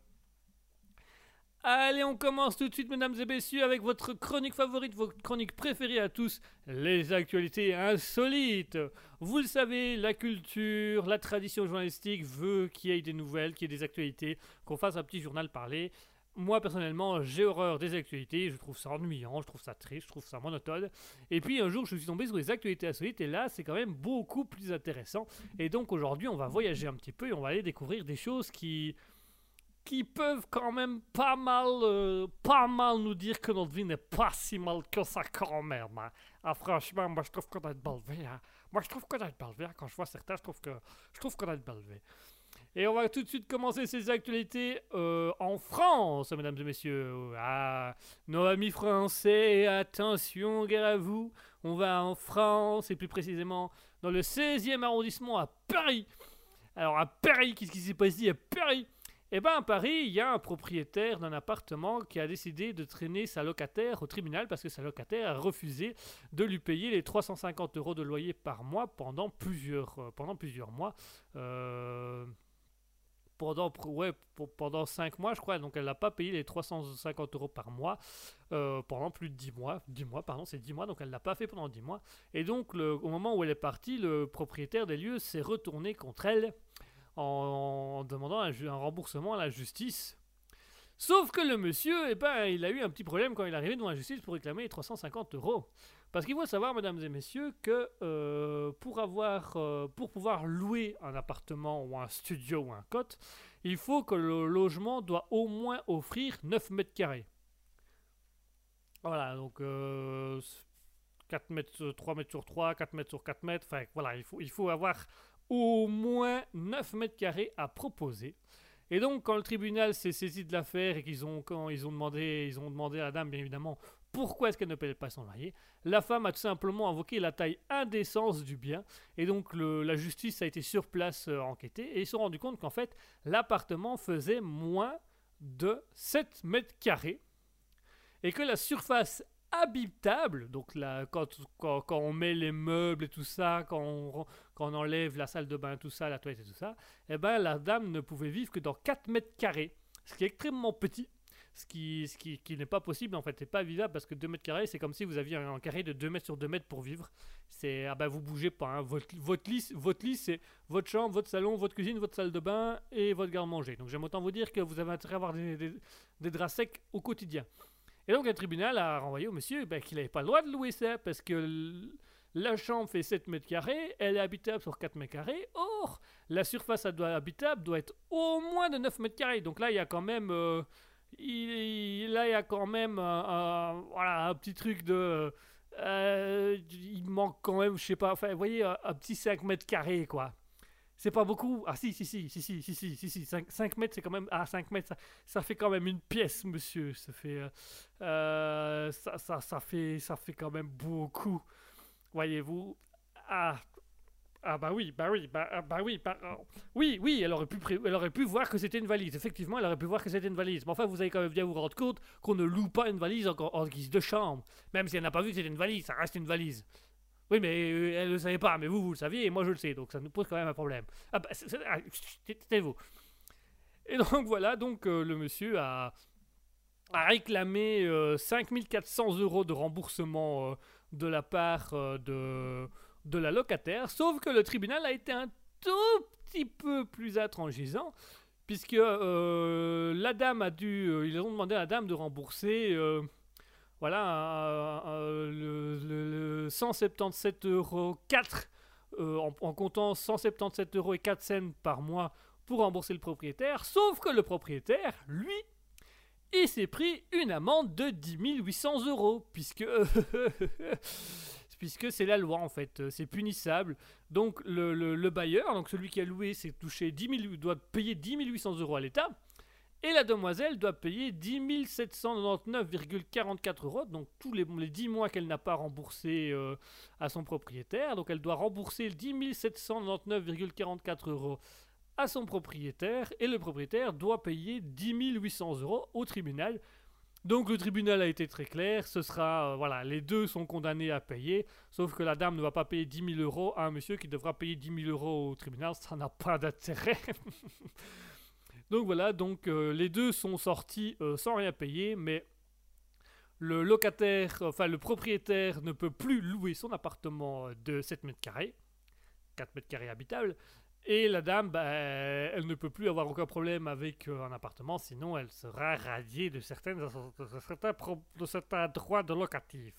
Allez, on commence tout de suite, mesdames et messieurs, avec votre chronique favorite, votre chronique préférée à tous, les actualités insolites. Vous le savez, la culture, la tradition journalistique veut qu'il y ait des nouvelles, qu'il y ait des actualités, qu'on fasse un petit journal parlé. Moi, personnellement, j'ai horreur des actualités, je trouve ça ennuyant, je trouve ça triste, je trouve ça monotone. Et puis un jour, je suis tombé sur les actualités insolites, et là, c'est quand même beaucoup plus intéressant. Et donc aujourd'hui, on va voyager un petit peu et on va aller découvrir des choses qui qui peuvent quand même pas mal, euh, pas mal nous dire que notre vie n'est pas si mal que ça quand même. hein. Ah, franchement, moi je trouve qu'on a de belle vie. Moi je trouve qu'on a de belle vie. hein. Quand je vois certains, je trouve que je trouve qu'on a de belle vie. Et on va tout de suite commencer ces actualités euh, en France, mesdames et messieurs. Ah, nos amis français, attention, guerre à vous. On va en France, et plus précisément dans le 16e arrondissement à Paris. Alors à Paris, qu'est-ce qui s'est passé à Paris? Eh bien, à Paris, il y a un propriétaire d'un appartement qui a décidé de traîner sa locataire au tribunal parce que sa locataire a refusé de lui payer les 350 euros de loyer par mois pendant plusieurs, euh, mois. Euh, pendant, ouais, pour- pendant 5 mois, je crois. Donc, elle n'a pas payé les 350 euros par mois euh, pendant plus de 10 mois. 10 mois, pardon, c'est 10 mois. Donc, elle ne l'a pas fait pendant 10 mois. Et donc, au moment où elle est partie, le propriétaire des lieux s'est retourné contre elle en, demandant un, remboursement à la justice. Sauf que le monsieur, eh ben, il a eu un petit problème quand il est arrivé devant la justice pour réclamer les 350 euros. Parce qu'il faut savoir, mesdames et messieurs, que euh, pour, avoir, euh, pour pouvoir louer un appartement ou un studio ou un cote, il faut que le logement doit au moins offrir 9 mètres carrés. Voilà, donc euh, 4 mètres, sur- 3 mètres sur 3, 4 mètres sur 4 mètres, enfin voilà, il faut, il faut avoir au moins 9 mètres carrés à proposer. Et donc, quand le tribunal s'est saisi de l'affaire et qu'ils ont, quand ils ont demandé, ils ont demandé à la dame, bien évidemment, pourquoi est-ce qu'elle ne paye pas son loyer, la femme a tout simplement invoqué la taille indécence du bien. Et donc, la justice a été sur place euh, enquêter et ils se sont rendus compte qu'en fait, l'appartement faisait moins de 7 mètres carrés et que la surface habitable, donc quand on met les meubles et tout ça, quand on, quand on enlève la salle de bain, tout ça, la toilette et tout ça, eh ben, la dame ne pouvait vivre que dans 4 mètres carrés, ce qui est extrêmement petit, ce qui, ce qui, qui n'est pas possible en fait, c'est pas vivable parce que 2 mètres carrés, c'est comme si vous aviez un, un carré de 2 mètres sur 2 mètres pour vivre. C'est, ah ben vous bougez pas, hein. votre, votre lit, votre lit c'est votre chambre, votre salon, votre cuisine, votre salle de bain et votre garde-manger. Donc j'aime autant vous dire que vous avez intérêt à avoir des, draps secs au quotidien. Et donc, le tribunal a renvoyé au monsieur ben, qu'il n'avait pas le droit de louer ça parce que la chambre fait 7 mètres carrés, elle est habitable sur 4 mètres carrés. Or, la surface habitable doit être au moins de 9 mètres carrés. Donc là, il y a quand même. euh, il- là, il y a quand même voilà, un petit truc de. euh, il manque quand même, je sais pas, enfin, vous voyez, un, petit 5 mètres carrés, quoi. C'est pas beaucoup. Ah, si, si, si, si, si, si, si, si, si. 5, mètres, c'est quand même. Ah, 5 mètres, ça, fait quand même une pièce, monsieur. Ça fait. euh, ça, fait, ça fait quand même beaucoup. Voyez-vous Ah, ah bah oui, bah oui, bah, ah, bah oui, bah, euh, oui, oui, elle aurait, pu elle aurait pu voir que c'était une valise. Effectivement, elle aurait pu voir que c'était une valise. Mais enfin, vous allez quand même bien vous rendre compte qu'on ne loue pas une valise en, guise de chambre. Même si elle n'a pas vu que c'était une valise, ça reste une valise. Oui, mais euh, elle ne le savait pas, mais vous, vous le saviez, et moi je le sais, donc ça nous pose quand même un problème. Ah bah, ah, tais-vous. Et donc voilà, donc euh, le monsieur a, a réclamé euh, 5400 euros de remboursement euh, de la part euh, de, de la locataire, sauf que le tribunal a été un tout petit peu plus intransigeant, puisque euh, la dame a dû, euh, ils ont demandé à la dame de rembourser, voilà, le, le- le 177 euros 4, en, en comptant 177 euros et 4 cents par mois pour rembourser le propriétaire, sauf que le propriétaire, lui, il s'est pris une amende de 10 800 euros, puisque puisque c'est la loi en fait, c'est punissable. Donc le, le- le bailleur, donc celui qui a loué, s'est touché 10 000 doit payer 10 800 euros à l'État, et la demoiselle doit payer 10 799,44 euros, donc tous les, les 10 mois qu'elle n'a pas remboursé euh, à son propriétaire, donc elle doit rembourser 10 799,44 euros à son propriétaire et le propriétaire doit payer 10 800 euros au tribunal. Donc le tribunal a été très clair, ce sera, euh, voilà, les deux sont condamnés à payer, sauf que la dame ne va pas payer 10 000 euros à un monsieur qui devra payer 10 000 euros au tribunal, ça n'a pas d'intérêt. donc voilà, donc euh, les deux sont sortis euh, sans rien payer, mais le locataire, enfin le propriétaire ne peut plus louer son appartement de 7 mètres carrés, 4 mètres carrés habitables, et la dame, bah, elle ne peut plus avoir aucun problème avec euh, un appartement, sinon elle sera radiée de, certaines, de, certains, droits de locatif.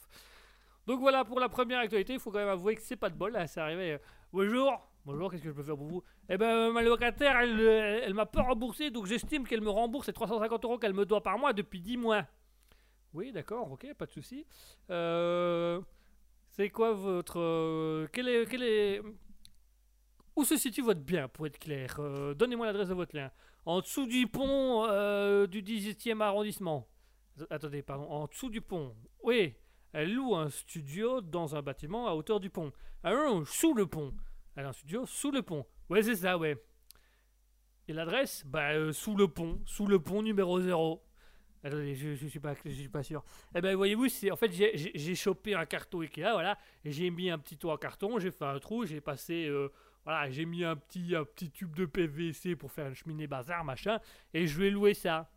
Donc voilà pour la première actualité, il faut quand même avouer que c'est pas de bol, là, c'est arrivé. euh, bonjour, bonjour, qu'est-ce que je peux faire pour vous? Eh ben, ma locataire, elle, elle m'a pas remboursé, donc j'estime qu'elle me rembourse les 350 euros qu'elle me doit par mois depuis 10 mois. Oui, d'accord, ok, pas de souci. Euh, c'est quoi votre. quel est. Quel est où se situe votre bien, pour être clair Euh, Donnez-moi l'adresse de votre lien. En dessous du pont euh, du 18e arrondissement. Attendez, pardon. En dessous du pont. Oui, elle loue un studio dans un bâtiment à hauteur du pont. Ah non, sous le pont. Elle a un studio sous le pont. Ouais, c'est ça, ouais. Et l'adresse Bah, euh, sous le pont. Sous le pont numéro 0. Attendez, je, je suis pas, je suis pas sûr. Eh ben, voyez-vous, c'est en fait j'ai- chopé un carton Ikea, voilà, j'ai mis un petit toit en carton, j'ai fait un trou, j'ai passé, voilà, j'ai mis un petit, un petit tube de PVC pour faire une cheminée bazar, machin, et je vais louer ça.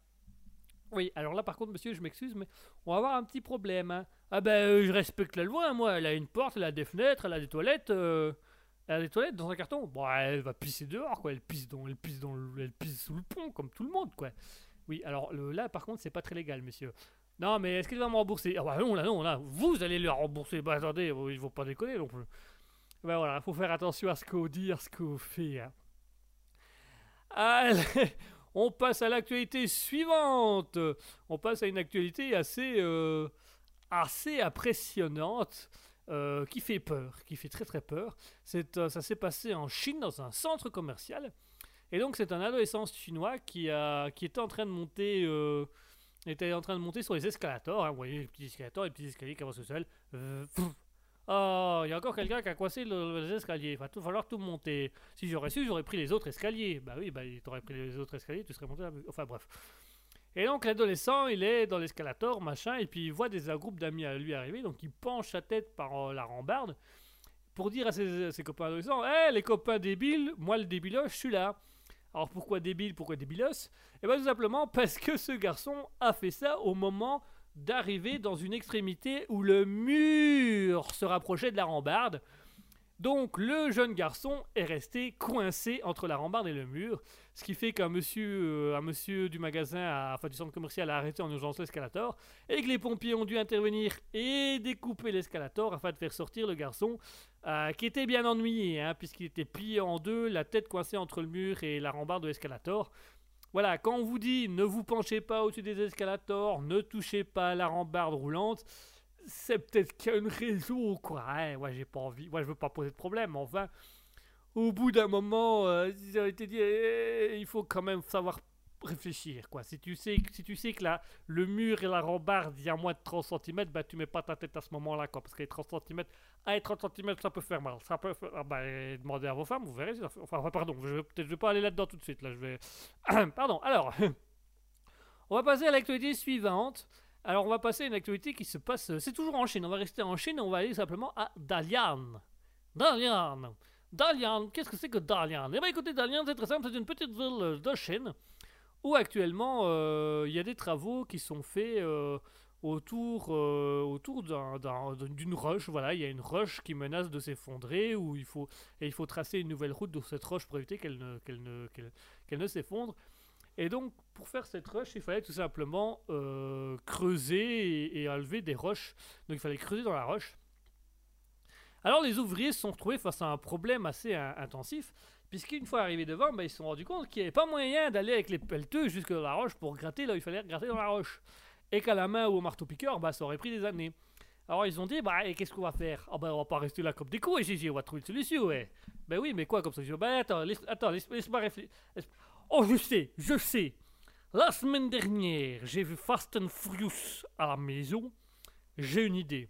Oui, alors là par contre, monsieur, je m'excuse, mais on va avoir un petit problème. hein. Ah ben, euh, je respecte la loi, moi. Elle a une porte, elle a des fenêtres, elle a des toilettes. euh, Elle a des toilettes dans un carton. Bon, elle va pisser dehors, quoi. Elle pisse, dans, elle pisse, dans le- elle pisse sous le pont, comme tout le monde, quoi. Oui, alors là, par contre, c'est pas très légal, monsieur. Non, mais est-ce qu'il va me rembourser? Ah bah non, là, non, là, vous allez le rembourser. Bah attendez, euh, il faut pas déconner non plus. Ben voilà, faut faire attention à ce qu'on dit, à ce qu'on fait. hein. Allez, on passe à l'actualité suivante. On passe à une actualité assez, euh, assez impressionnante, euh, qui fait peur, qui fait très très peur. Euh, ça s'est passé en Chine dans un centre commercial. Et donc c'est un adolescent chinois qui, a, qui était en train de monter, euh, était en train de monter sur les escalators. hein. vous voyez les petits escalators, les petits escaliers qui avancent tout pff. Oh, il y a encore quelqu'un qui a coincé le- les escaliers. Il va tout falloir tout monter. Si j'aurais su, j'aurais pris les autres escaliers. Bah oui, bah t'aurais pris les autres escaliers, tu serais monté. Enfin bref. Et donc l'adolescent, il est dans l'escalator, machin, et puis il voit des un groupe d'amis à lui arriver, donc il penche sa tête par euh, la rambarde pour dire à ses, ses copains adolescents Hé les copains débiles, moi le débilos, je suis là. Alors pourquoi débile, pourquoi débilos? Eh bien tout simplement parce que ce garçon a fait ça au moment d'arriver dans une extrémité où le mur se rapprochait de la rambarde. Donc le jeune garçon est resté coincé entre la rambarde et le mur, ce qui fait qu'un monsieur, euh, un monsieur du magasin, enfin du centre commercial a arrêté en urgence l'escalator, et que les pompiers ont dû intervenir et découper l'escalator afin de faire sortir le garçon, euh, qui était bien ennuyé, hein, puisqu'il était plié en deux, la tête coincée entre le mur et la rambarde de l'escalator. Voilà, quand on vous dit ne vous penchez pas au-dessus des escalators, ne touchez pas à la rambarde roulante, c'est peut-être qu'il y a une raison, quoi. Hein, ouais, j'ai pas envie, ouais, je veux pas poser de problème, enfin, au bout d'un moment, euh, été dit, eh, il faut quand même savoir réfléchir, quoi. Si tu sais, si tu sais que le mur et la rambarde, il y a moins de 30 cm, bah tu mets pas ta tête à ce moment-là, quoi, parce que les 30 cm, les 30 cm, ça peut faire mal, ça peut faire, ah, eh, demandez à vos femmes, vous verrez, enfin, pardon, je vais peut-être, vais pas aller là-dedans tout de suite, là, je vais, pardon, alors, on va passer à l'actualité suivante. Alors, on va passer à une actualité qui se passe. C'est toujours en Chine. On va rester en Chine et on va aller simplement à Dalian. Dalian. Dalian. Qu'est-ce que c'est que Dalian? Eh bien, écoutez, Dalian, c'est très simple. C'est une petite ville de Chine où actuellement euh, il y a des travaux qui sont faits euh, autour, euh, autour d'un- d'un- d'une roche. Voilà, il y a une roche qui menace de s'effondrer, où il faut, et il faut tracer une nouvelle route sur cette roche pour éviter qu'elle ne, qu'elle ne, qu'elle- ne s'effondre. Et donc, pour faire cette roche, il fallait tout simplement euh, creuser et, enlever des roches. Donc, il fallait creuser dans la roche. Alors, les ouvriers se sont retrouvés face à un problème assez in- intensif, puisqu'une fois arrivés devant, bah, ils se sont rendus compte qu'il n'y avait pas moyen d'aller avec les pelleteux jusque dans la roche pour gratter là où il fallait gratter dans la roche. Et qu'à la main ou au marteau-piqueur, bah, ça aurait pris des années. Alors, ils ont dit, bah, et qu'est-ce qu'on va faire? Ah, bah, on va pas rester là comme des cons, ici, on va trouver une solution, ouais. Ben oui, mais quoi comme solution Ben attends, laisse, attends, laisse, laisse-moi réfléchir. Oh, je sais, je sais. La semaine dernière, j'ai vu Fast and Furious à la maison. J'ai une idée.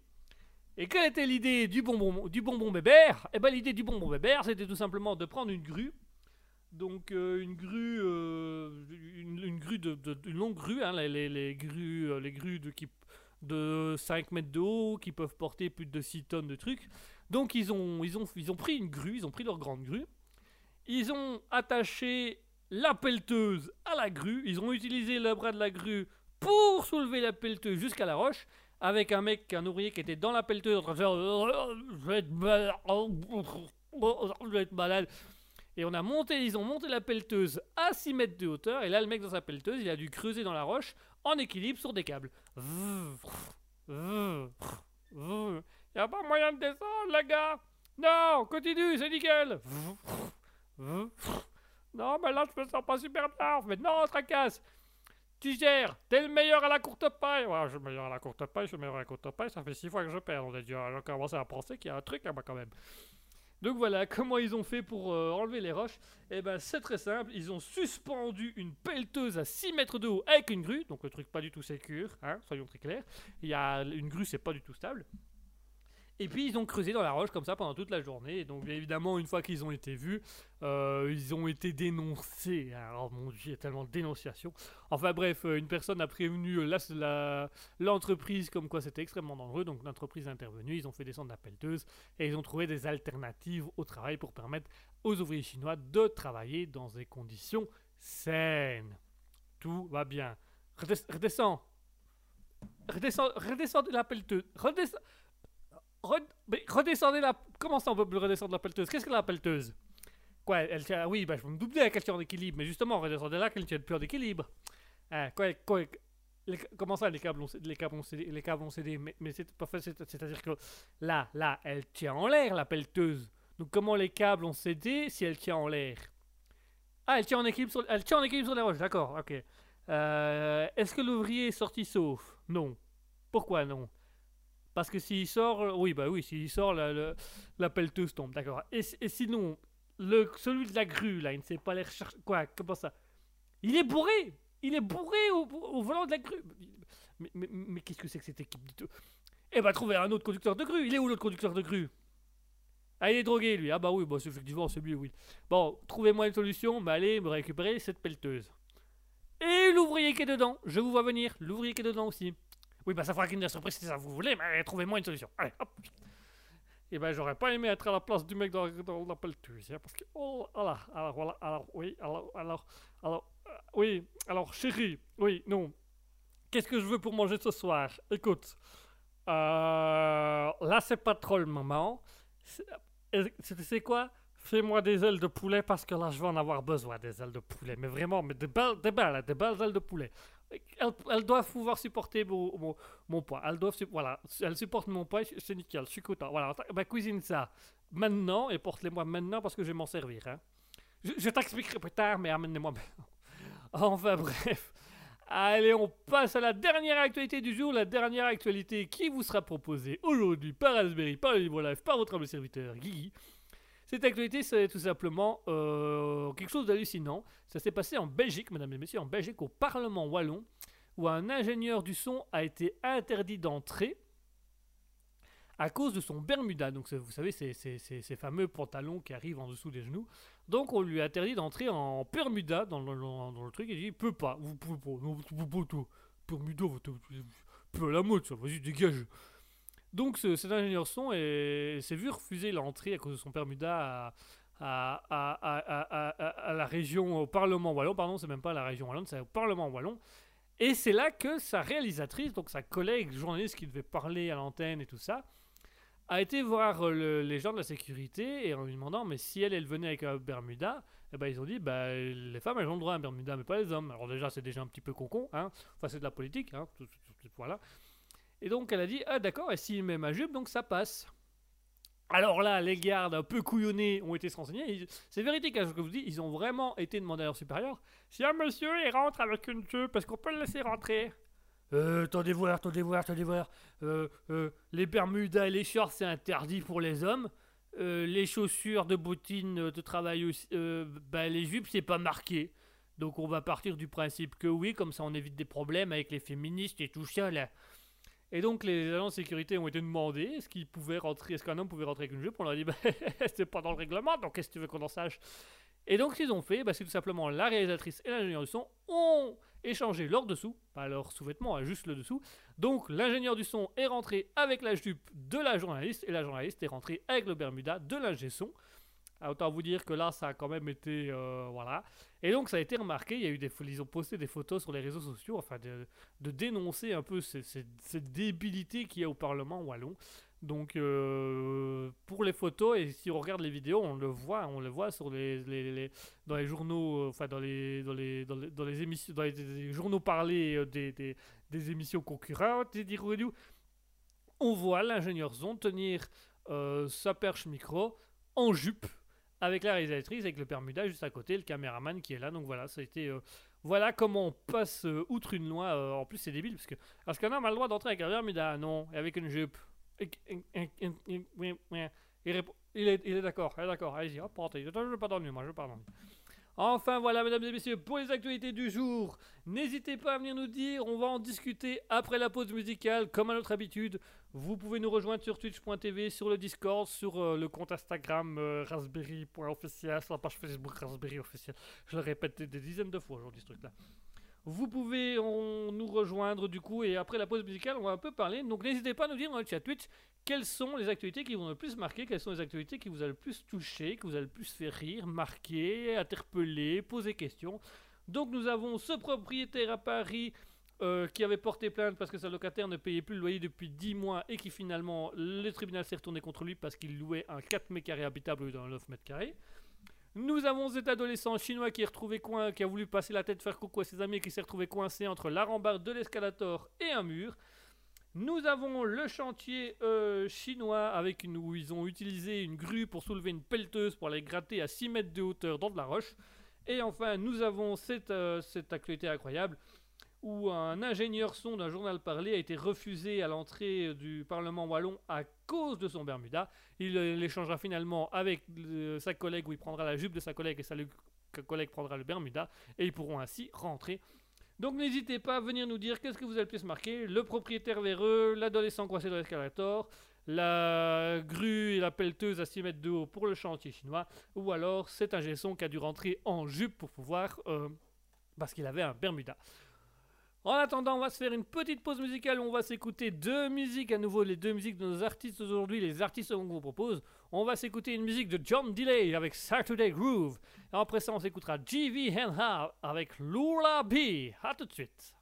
Et quelle était l'idée du bonbon, du bonbon bébert? Eh ben l'idée du bonbon bébert, c'était tout simplement de prendre une grue. Donc euh, une grue, euh, une, grue de, une longue grue, hein, les, les- les grues, euh, les grues de, qui, de 5 mètres de haut qui peuvent porter plus de 6 tonnes de trucs. Donc ils ont, ils ont, ils ont pris une grue, ils ont pris leur grande grue. Ils ont attaché la pelleteuse à la grue. Ils ont utilisé le bras de la grue pour soulever la pelleteuse jusqu'à la roche. Avec un mec, un ouvrier qui était dans la pelleteuse en train de faire Je vais être malade. Je vais être malade. Et on a monté, ils ont monté la pelleteuse à 6 mètres de hauteur. Et là, le mec dans sa pelleteuse, il a dû creuser dans la roche en équilibre sur des câbles. Il a pas moyen de descendre, la gars. Non, continue, c'est nickel. Non, mais là, je me sens pas super bien. Mais non, tracasse. Tu gères. T'es le meilleur à la courte paille. Ouais, je suis le meilleur à la courte paille. Je suis le meilleur à la courte paille. Ça fait six fois que je perds. On a dû commencer à penser qu'il y a un truc là-bas quand même. Donc voilà, comment ils ont fait pour euh, enlever les roches? Eh ben, c'est très simple. Ils ont suspendu une pelleteuse à 6 mètres de haut avec une grue. Donc le truc pas du tout sécure, hein, soyons très clairs. Il y a une grue, c'est pas du tout stable. Et puis ils ont creusé dans la roche comme ça pendant toute la journée. Donc évidemment, une fois qu'ils ont été vus, euh, ils ont été dénoncés. Alors mon dieu, il y a tellement de dénonciations. Enfin bref, euh, une personne a prévenu l'entreprise comme quoi c'était extrêmement dangereux. Donc l'entreprise est intervenue, ils ont fait descendre la pelleteuse et ils ont trouvé des alternatives au travail pour permettre aux ouvriers chinois de travailler dans des conditions saines. Tout va bien. Redes- redescends. Redescends, redescendez la pelleteuse. Redescends. Redescendez la. Comment ça on peut plus redescendre la pelleteuse? Qu'est-ce que la pelleteuse? Quoi elle tient... ah Oui, bah, je me doutais qu'elle tient en équilibre, mais justement, redescendez là qu'elle ne tienne plus en équilibre. Hein, quoi, quoi, comment ça, les câbles ont, les câbles ont cédé, les câbles ont cédé Mais, c'est pas fait, c'est- c'est-à-dire que là, là, elle tient en l'air la pelleteuse. Donc comment les câbles ont cédé si elle tient en l'air? Ah, elle tient en équilibre sur, elle tient en équilibre sur les roches, d'accord, ok. Euh, Est-ce que l'ouvrier est sorti sauf? Non. Pourquoi non? Parce que s'il sort, euh, oui, bah oui, s'il sort, la, la, pelleteuse tombe, d'accord. Et, si- et sinon, celui de la grue, là, il ne sait pas aller rechercher. Quoi Comment ça? Il est bourré Il est bourré au, volant de la grue Mais, qu'est-ce que c'est que cette équipe de... Eh bah, trouver un autre conducteur de grue Il est où l'autre conducteur de grue? Ah, il est drogué, lui. Ah, bah oui, bah, effectivement, c'est lui, oui. Bon, trouvez-moi une solution, mais allez me récupérer cette pelleteuse. Et l'ouvrier qui est dedans, je vous vois venir. L'ouvrier qui est dedans aussi. Oui, bah ça fera qu'une surprise si ça vous voulez, mais trouvez-moi une solution. Allez, hop. Et ben j'aurais pas aimé être à la place du mec dans, dans la pelleteuse, hein, parce que oh voilà, alors voilà, alors oui, alors alors alors euh, oui, alors chérie, oui, non. Qu'est-ce que je veux pour manger ce soir? Écoute, euh, là c'est pas trop le moment. C'est euh, c'est- quoi? Fais-moi des ailes de poulet parce que là je vais en avoir besoin des ailes de poulet, mais vraiment, mais des belles, des belles, des belles ailes de poulet. Elles, doivent pouvoir supporter mon, poids. Elles doivent, voilà, elles supportent mon poids, c'est nickel, je suis content. Voilà, bah, cuisine ça maintenant et porte-les-moi maintenant parce que je vais m'en servir. Hein. Je, t'expliquerai plus tard, mais amène-les-moi maintenant. Enfin bref. Allez, on passe à la dernière actualité du jour, la dernière actualité qui vous sera proposée aujourd'hui par Raspberry, par le par votre humble serviteur Guigui. Cette actualité, c'est tout simplement euh, quelque chose d'hallucinant. Ça s'est passé en Belgique, mesdames et messieurs, en Belgique, au Parlement wallon, où un ingénieur du son a été interdit d'entrer à cause de son Bermuda. Donc, vous savez, ces fameux pantalons qui arrivent en dessous des genoux. Donc, on lui a interdit d'entrer en Bermuda dans le, truc. Il dit Il peut pas, vous pouvez pas, non, vous pouvez pas, toi. Bermuda, vous peu à la mode, ça, vas-y, dégage. Donc, ce- cet ingénieur son est- s'est vu refuser l'entrée à cause de son Bermuda à, la région, au Parlement wallon, pardon, c'est même pas la région wallonne, c'est au Parlement wallon. Et c'est là que sa réalisatrice, donc sa collègue journaliste qui devait parler à l'antenne et tout ça, a été voir euh, le- les gens de la sécurité et en lui demandant mais si elle, elle venait avec un Bermuda, eh ben, ils ont dit bah, les femmes elles ont le droit à un Bermuda mais pas les hommes. Alors déjà c'est déjà un petit peu concon, hein. enfin c'est de la politique, hein. voilà. Et donc elle a dit ah d'accord et s'il met ma jupe donc ça passe. Alors là, les gardes un peu couillonnés ont été se renseigner. C'est véridique, hein, ce que je vous dis. Ils ont vraiment été demander à leur supérieur si un monsieur il rentre avec une jupe, est-ce qu'on peut le laisser rentrer? Euh, attendez voir, attendez voir, attendez voir. Euh, euh, les Bermudas et les shorts, c'est interdit pour les hommes. Les chaussures de bottines de travail aussi. bah, les jupes, c'est pas marqué. Donc on va partir du principe que oui, comme ça on évite des problèmes avec les féministes et tout ça là. Et donc les agents de sécurité ont été demandés est-ce qu'ils pouvaient rentrer, est-ce qu'un homme pouvait rentrer avec une jupe? On leur a dit bah, c'est pas dans le règlement, donc qu'est-ce que tu veux qu'on en sache? Et donc ce qu'ils ont fait, bah, c'est tout simplement la réalisatrice et l'ingénieur du son ont échangé leur dessous, pas leur sous-vêtements, hein, juste le dessous. Donc l'ingénieur du son est rentré avec la jupe de la journaliste et la journaliste est rentrée avec le Bermuda de l'ingé son. Autant vous dire que là, ça a quand même été. euh, voilà. Et donc, ça a été remarqué. Il y a eu des, ils ont posté des photos sur les réseaux sociaux, afin de, dénoncer un peu cette débilité qu'il y a au Parlement wallon. Donc, euh, pour les photos, et si on regarde les vidéos, on le voit, on le voit sur les, dans les journaux, euh, enfin dans les, dans les, dans les, émissions, dans les, journaux parlés des, des, des émissions concurrentes, on voit l'ingénieur Zon tenir sa perche micro en jupe avec la réalisatrice, avec le Bermuda juste à côté, le caméraman qui est là. Donc voilà, ça a été. euh, voilà comment on passe euh, outre une loi. euh, en plus, c'est débile parce que. Qu'un homme a le droit d'entrer avec un Bermuda Non. Et avec une jupe. Il, est, il est d'accord, il est d'accord. Allez-y, hop, rentrez. Je veux pas dormir, moi, je veux pas dormir. Enfin voilà, mesdames et messieurs, pour les actualités du jour, n'hésitez pas à venir nous dire, on va en discuter après la pause musicale, comme à notre habitude. Vous pouvez nous rejoindre sur twitch.tv, sur le Discord, sur euh, le compte Instagram euh, sur la page Facebook Raspberry officiel. Je le répète des, des dizaines de fois aujourd'hui ce truc-là. Vous pouvez on- nous rejoindre du coup et après la pause musicale on va un peu parler. Donc n'hésitez pas à nous dire dans le chat Twitch quelles sont les actualités qui vous ont le plus marqué, quelles sont les actualités qui vous ont le plus touché, qui vous ont le plus fait rire, marqué, interpellé, poser questions. Donc nous avons ce propriétaire à Paris euh, qui avait porté plainte parce que sa locataire ne payait plus le loyer depuis 10 mois et qui finalement le tribunal s'est retourné contre lui parce qu'il louait un 4 mètres carrés habitable au lieu d'un 9 mètres carrés. Nous avons cet adolescent chinois qui est retrouvé coin, qui a voulu passer la tête faire coucou à ses amis qui s'est retrouvé coincé entre la rambarde de l'escalator et un mur. Nous avons le chantier euh, chinois avec une, où ils ont utilisé une grue pour soulever une pelleteuse pour aller gratter à 6 mètres de hauteur dans de la roche. Et enfin, nous avons cette, euh, cette actualité incroyable où un ingénieur son d'un journal parlé a été refusé à l'entrée du Parlement wallon à cause de son Bermuda. Il euh, l'échangera finalement avec euh, sa collègue où il prendra la jupe de sa collègue et sa collègue prendra le Bermuda et ils pourront ainsi rentrer. Donc n'hésitez pas à venir nous dire qu'est-ce que vous avez le plus marqué. Le propriétaire véreux, l'adolescent coincé dans l'escalator, la grue et la pelleteuse à 6 mètres de haut pour le chantier chinois, ou alors cet ingé son qui a dû rentrer en jupe pour pouvoir... euh, parce qu'il avait un Bermuda. En attendant, on va se faire une petite pause musicale. On va s'écouter deux musiques à nouveau, les deux musiques de nos artistes aujourd'hui, les artistes qu'on vous propose. On va s'écouter une musique de John Delay avec Saturday Groove. Et après ça, on s'écoutera GV Henha avec Lula B. A tout de suite.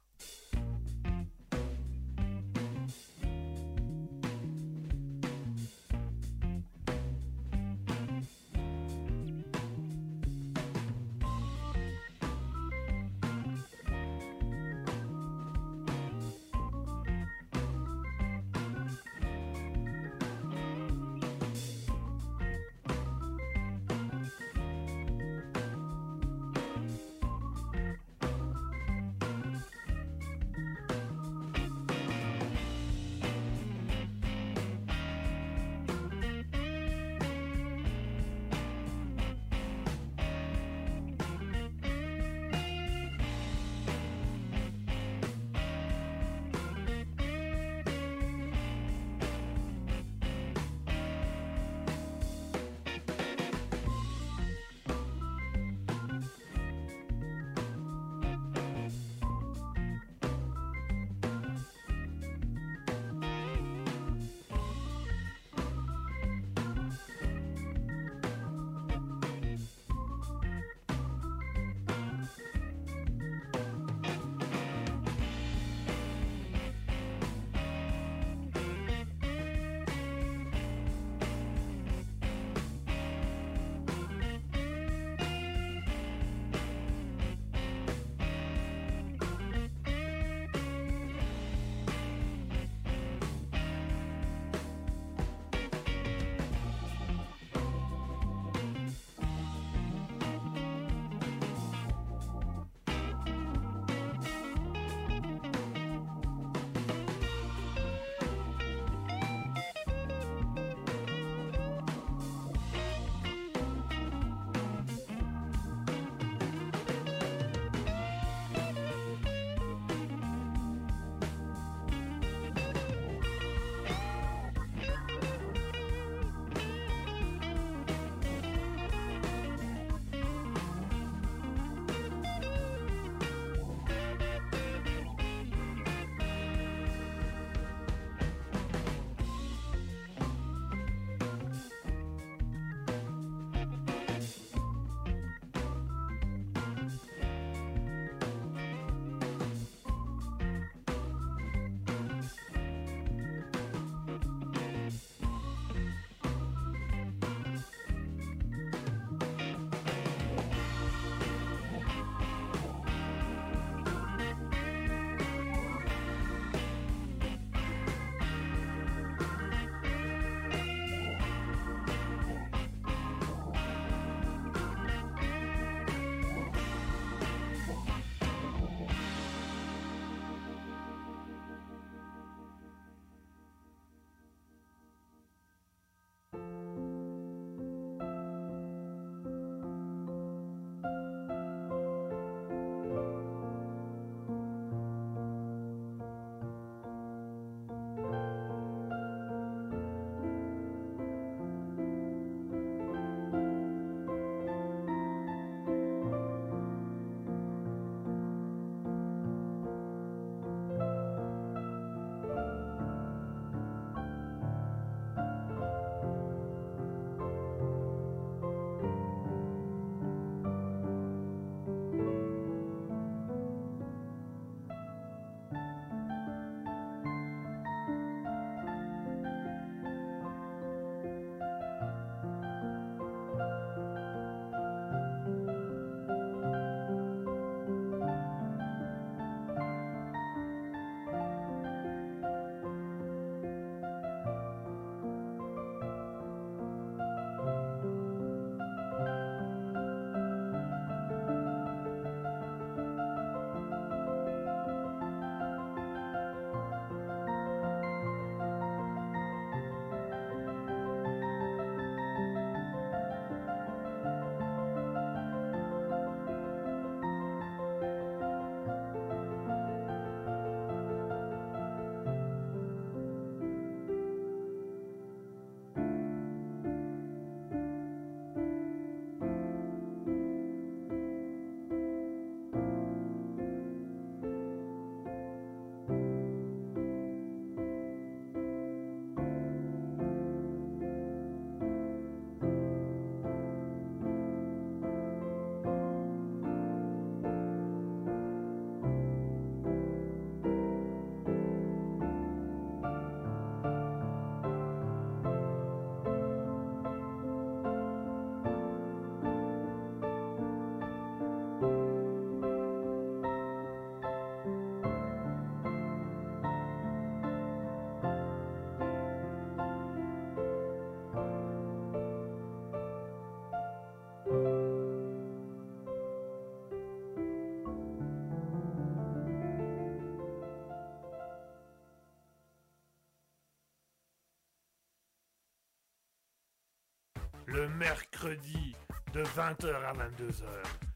Mercredi de 20h à 22h.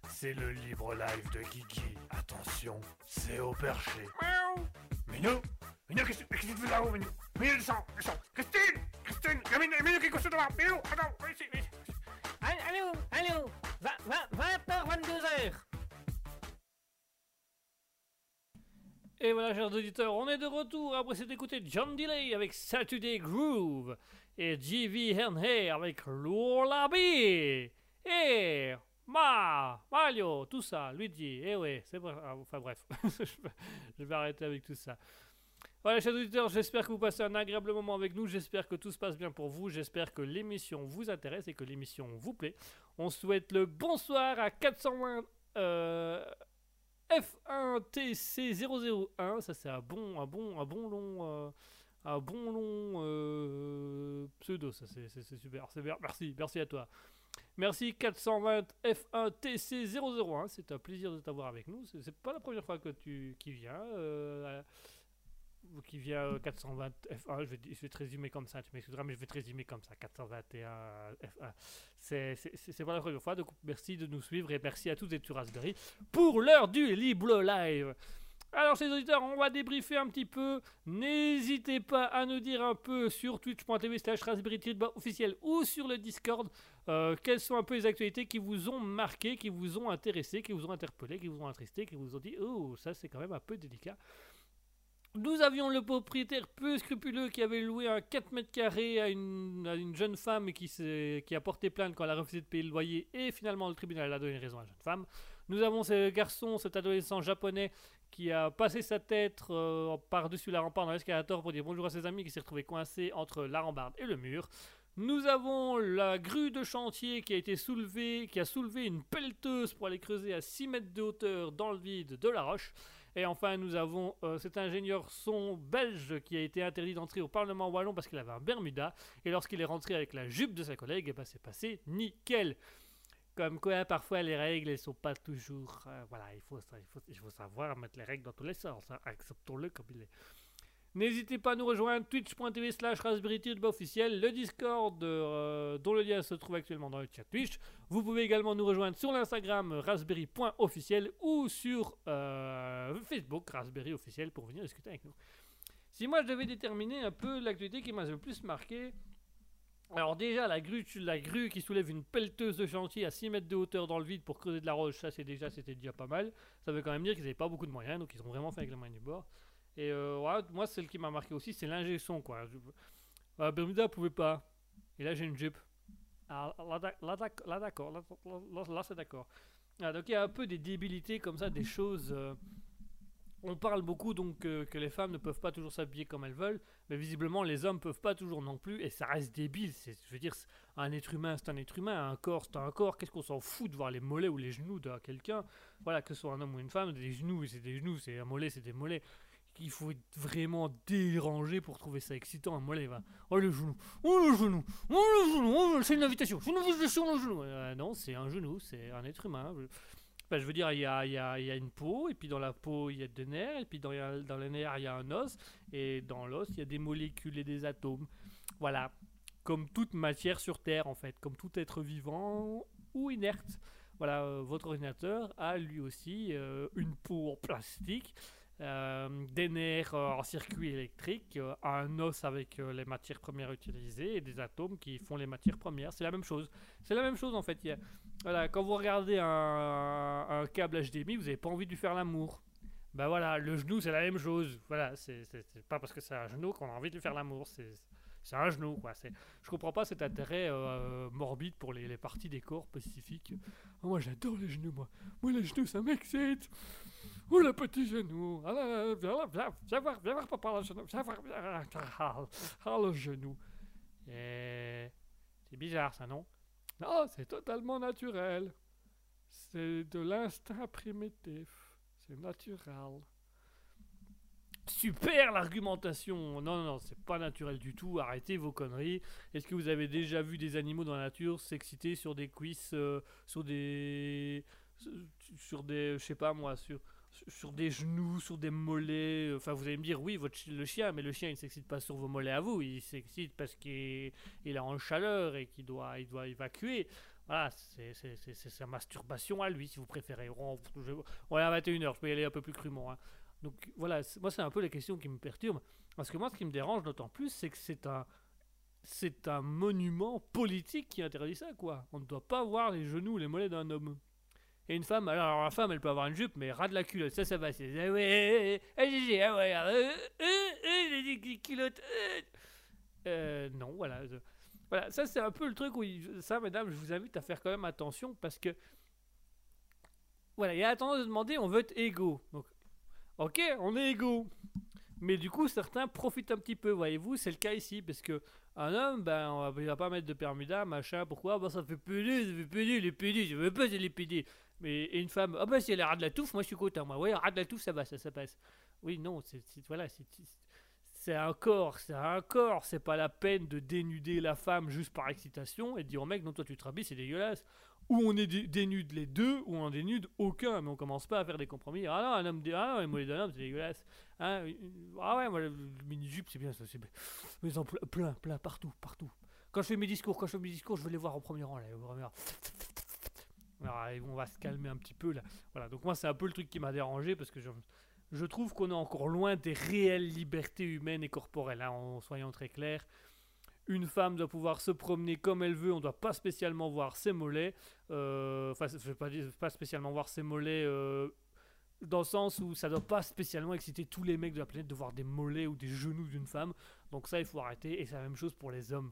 C'est le libre live de Guigui. Attention, c'est au perché. Miaou. Minou Minou, qu'est-ce que tu fais là-haut, Minou? Minou, descends, descends Christine Christine a Minou, Minou qui est couché devant Minou, attends, viens ici, viens ici. Allô, allô, 20h, 22h. Et voilà, chers auditeurs, on est de retour après s'être écouté John Delay avec Saturday Groove et J.V. Henhay avec Lourlabi et Ma, Mario, tout ça, Luigi, et ouais, c'est vrai. ah, Enfin bref, je vais arrêter avec tout ça. Voilà, chers auditeurs, j'espère que vous passez un agréable moment avec nous. J'espère que tout se passe bien pour vous. J'espère que l'émission vous intéresse et que l'émission vous plaît. On souhaite le bonsoir à 420 euh, F1TC001. Ça, c'est un bon, un bon, un bon long. euh, un bon long euh, pseudo, ça c'est super. Merci, merci à toi. Merci 420 F1TC001, c'est un plaisir de t'avoir avec nous. C'est pas la première fois que tu qui viens. euh, qui vient euh, 420 F1, je vais, te résumer comme ça, tu m'excuseras, mais je vais te résumer comme ça, 421 F1. C'est- pas la première fois, donc merci de nous suivre et merci à tous d'être sur Raspberry pour l'heure du Libre Live. Alors, chers auditeurs, on va débriefer un petit peu. N'hésitez pas à nous dire un peu sur twitch.tv slash Pi officiel ou sur le Discord euh, quelles sont un peu les actualités qui vous ont marqué, qui vous ont intéressé, qui vous ont interpellé, qui vous ont attristé, qui vous ont dit Oh, ça c'est quand même un peu délicat. Nous avions le propriétaire peu scrupuleux qui avait loué un 4 mètres carrés à une, à une jeune femme qui, qui a porté plainte quand elle a refusé de payer le loyer et finalement le tribunal a donné raison à la jeune femme. Nous avons ce garçon, cet adolescent japonais qui a passé sa tête euh, par-dessus la rambarde dans l'escalator pour dire bonjour à ses amis qui s'est retrouvé coincé entre la rambarde et le mur. Nous avons la grue de chantier qui a été soulevée, qui a soulevé une pelleteuse pour aller creuser à 6 mètres de hauteur dans le vide de la roche. Et enfin, nous avons euh, cet ingénieur son belge qui a été interdit d'entrer au Parlement wallon parce qu'il avait un Bermuda. Et lorsqu'il est rentré avec la jupe de sa collègue, eh ben, c'est passé nickel. Comme quoi, parfois, les règles, elles sont pas toujours... euh, voilà, il faut, il, faut, il faut savoir mettre les règles dans tous les sens. hein. Acceptons-le comme il est. N'hésitez pas à nous rejoindre twitch.tv slash raspberry Pi officiel, le Discord euh, dont le lien se trouve actuellement dans le chat Twitch. Vous pouvez également nous rejoindre sur l'Instagram raspberry.officiel ou sur euh, Facebook raspberry officiel pour venir discuter avec nous. Si moi je devais déterminer un peu l'actualité qui m'a le plus marqué, alors déjà la grue, qui soulève une pelleteuse de chantier à 6 mètres de hauteur dans le vide pour creuser de la roche, ça c'est déjà c'était déjà pas mal. Ça veut quand même dire qu'ils n'avaient pas beaucoup de moyens, donc ils ont vraiment fait avec les moyens du bord. Et euh, ouais, moi celle qui m'a marqué aussi c'est l'ingé son quoi. Je- Bermuda pouvait pas. Et là j'ai une jupe. Ah, là, d'ac- là, d'ac- là, d'accord, là, c'est d'accord. Ah, donc il y a un peu des débilités comme ça, des choses. euh, on parle beaucoup donc que les femmes ne peuvent pas toujours s'habiller comme elles veulent, mais visiblement les hommes peuvent pas toujours non plus, et ça reste débile. Je veux dire, un être humain c'est un être humain, un corps c'est un corps. Qu'est-ce qu'on s'en fout de voir les mollets ou les genoux de quelqu'un? Voilà, que ce soit un homme ou une femme, des genoux c'est des genoux, c'est un mollet c'est des mollets. Il faut être vraiment dérangé pour trouver ça excitant. Un mollet. Oh le genou, oh le genou, oh le genou, oh, c'est une invitation. Ne. Euh, non, c'est un genou, c'est un être humain. Enfin, je veux dire, il y a, une peau, et puis dans la peau, il y a des nerfs, et puis dans, les nerfs, il y a un os, et dans l'os, il y a des molécules et des atomes. Voilà. Comme toute matière sur Terre, en fait. Comme tout être vivant ou inerte. Voilà, euh, votre ordinateur a lui aussi euh, une peau en plastique, euh, des nerfs en circuit électrique, un os avec les matières premières utilisées et des atomes qui font les matières premières. C'est la même chose. C'est la même chose en fait. Il voilà, quand vous regardez un, câble HDMI, vous n'avez pas envie de faire l'amour. Ben voilà, le genou c'est la même chose. Voilà, c'est pas parce que c'est un genou qu'on a envie de faire l'amour. C'est un genou quoi. Je comprends pas cet intérêt euh, morbide pour les, parties des corps spécifiques. Oh, moi j'adore les genoux moi. Moi les genoux ça m'excite. Oh le petit genou. Ah viens viens, voir, viens voir papa le genou. Viens voir, ah, ah, le genou. Et c'est bizarre ça non? Non, c'est totalement naturel. C'est de l'instinct primitif. C'est naturel. Super l'argumentation. Non, non, c'est pas naturel du tout. Arrêtez vos conneries. Est-ce que vous avez déjà vu des animaux dans la nature s'exciter sur des cuisses, euh, sur des, sur des, je sais pas moi, sur sur des genoux, sur des mollets. Enfin, vous allez me dire, oui, votre, le chien, mais le chien, il ne s'excite pas sur vos mollets à vous. Il s'excite parce qu'il il est en chaleur et qu'il doit, il doit évacuer. Voilà, c'est sa masturbation à lui, si vous préférez. On, je- on est à 21h, je peux y aller un peu plus crûment. hein. Donc voilà, moi, c'est un peu les questions qui me perturbent. Parce que moi, ce qui me dérange d'autant plus, c'est que c'est un. C'est un monument politique qui interdit ça, quoi. On ne doit pas voir les genoux ou les mollets d'un homme. Et une femme, alors, la femme, elle peut avoir une jupe, mais ras de la culotte, ça, ça va. C'est, ah ouais, ah, GG, ah ouais, ah, euh, euh, euh, j'ai dit que culotte. euh. Euh, non, voilà. Voilà, ça, c'est un peu le truc où, ça, mesdames, je vous invite à faire quand même attention parce que. Voilà, il y a la tendance de demander, on veut être égaux. Ok, on est égaux. Mais du coup, certains profitent un petit peu, voyez-vous, c'est le cas ici, parce que un homme, ben, on va, il va pas mettre de permuda, machin, pourquoi? Ben, ça fait pédé, ça fait pédé, les pédés, je veux pas, c'est les pédés. Mais et une femme, ah ben, si elle a de la touffe, moi je suis content, moi, ouais, ras de la touffe, ça va, ça, ça passe. Oui, non, c'est, voilà, c'est, un corps, c'est un corps, c'est pas la peine de dénuder la femme juste par excitation et de dire au mec, non, toi tu te rhabilles, c'est dégueulasse. Ou on est dé- dénude les deux, ou on dénude aucun, mais on commence pas à faire des compromis. Ah non, un homme, ah non, les d'un homme, c'est dégueulasse. Hein, ah ouais, moi, le, le mini-jupe, c'est bien ça, c'est. Mais en ple- plein, plein, partout, partout. Quand je fais mes discours, quand je fais mes discours, je veux les voir au premier rang, là, au premier rang. On va se calmer un petit peu, là. Voilà, donc moi, c'est un peu le truc qui m'a dérangé, parce que je, trouve qu'on est encore loin des réelles libertés humaines et corporelles, hein, en soyant très clairs. Une femme doit pouvoir se promener comme elle veut, on ne doit pas spécialement voir ses mollets. Euh, Enfin, je ne pas pas spécialement voir ses mollets euh, dans le sens où ça doit pas spécialement exciter tous les mecs de la planète de voir des mollets ou des genoux d'une femme. Donc ça, il faut arrêter. Et c'est la même chose pour les hommes.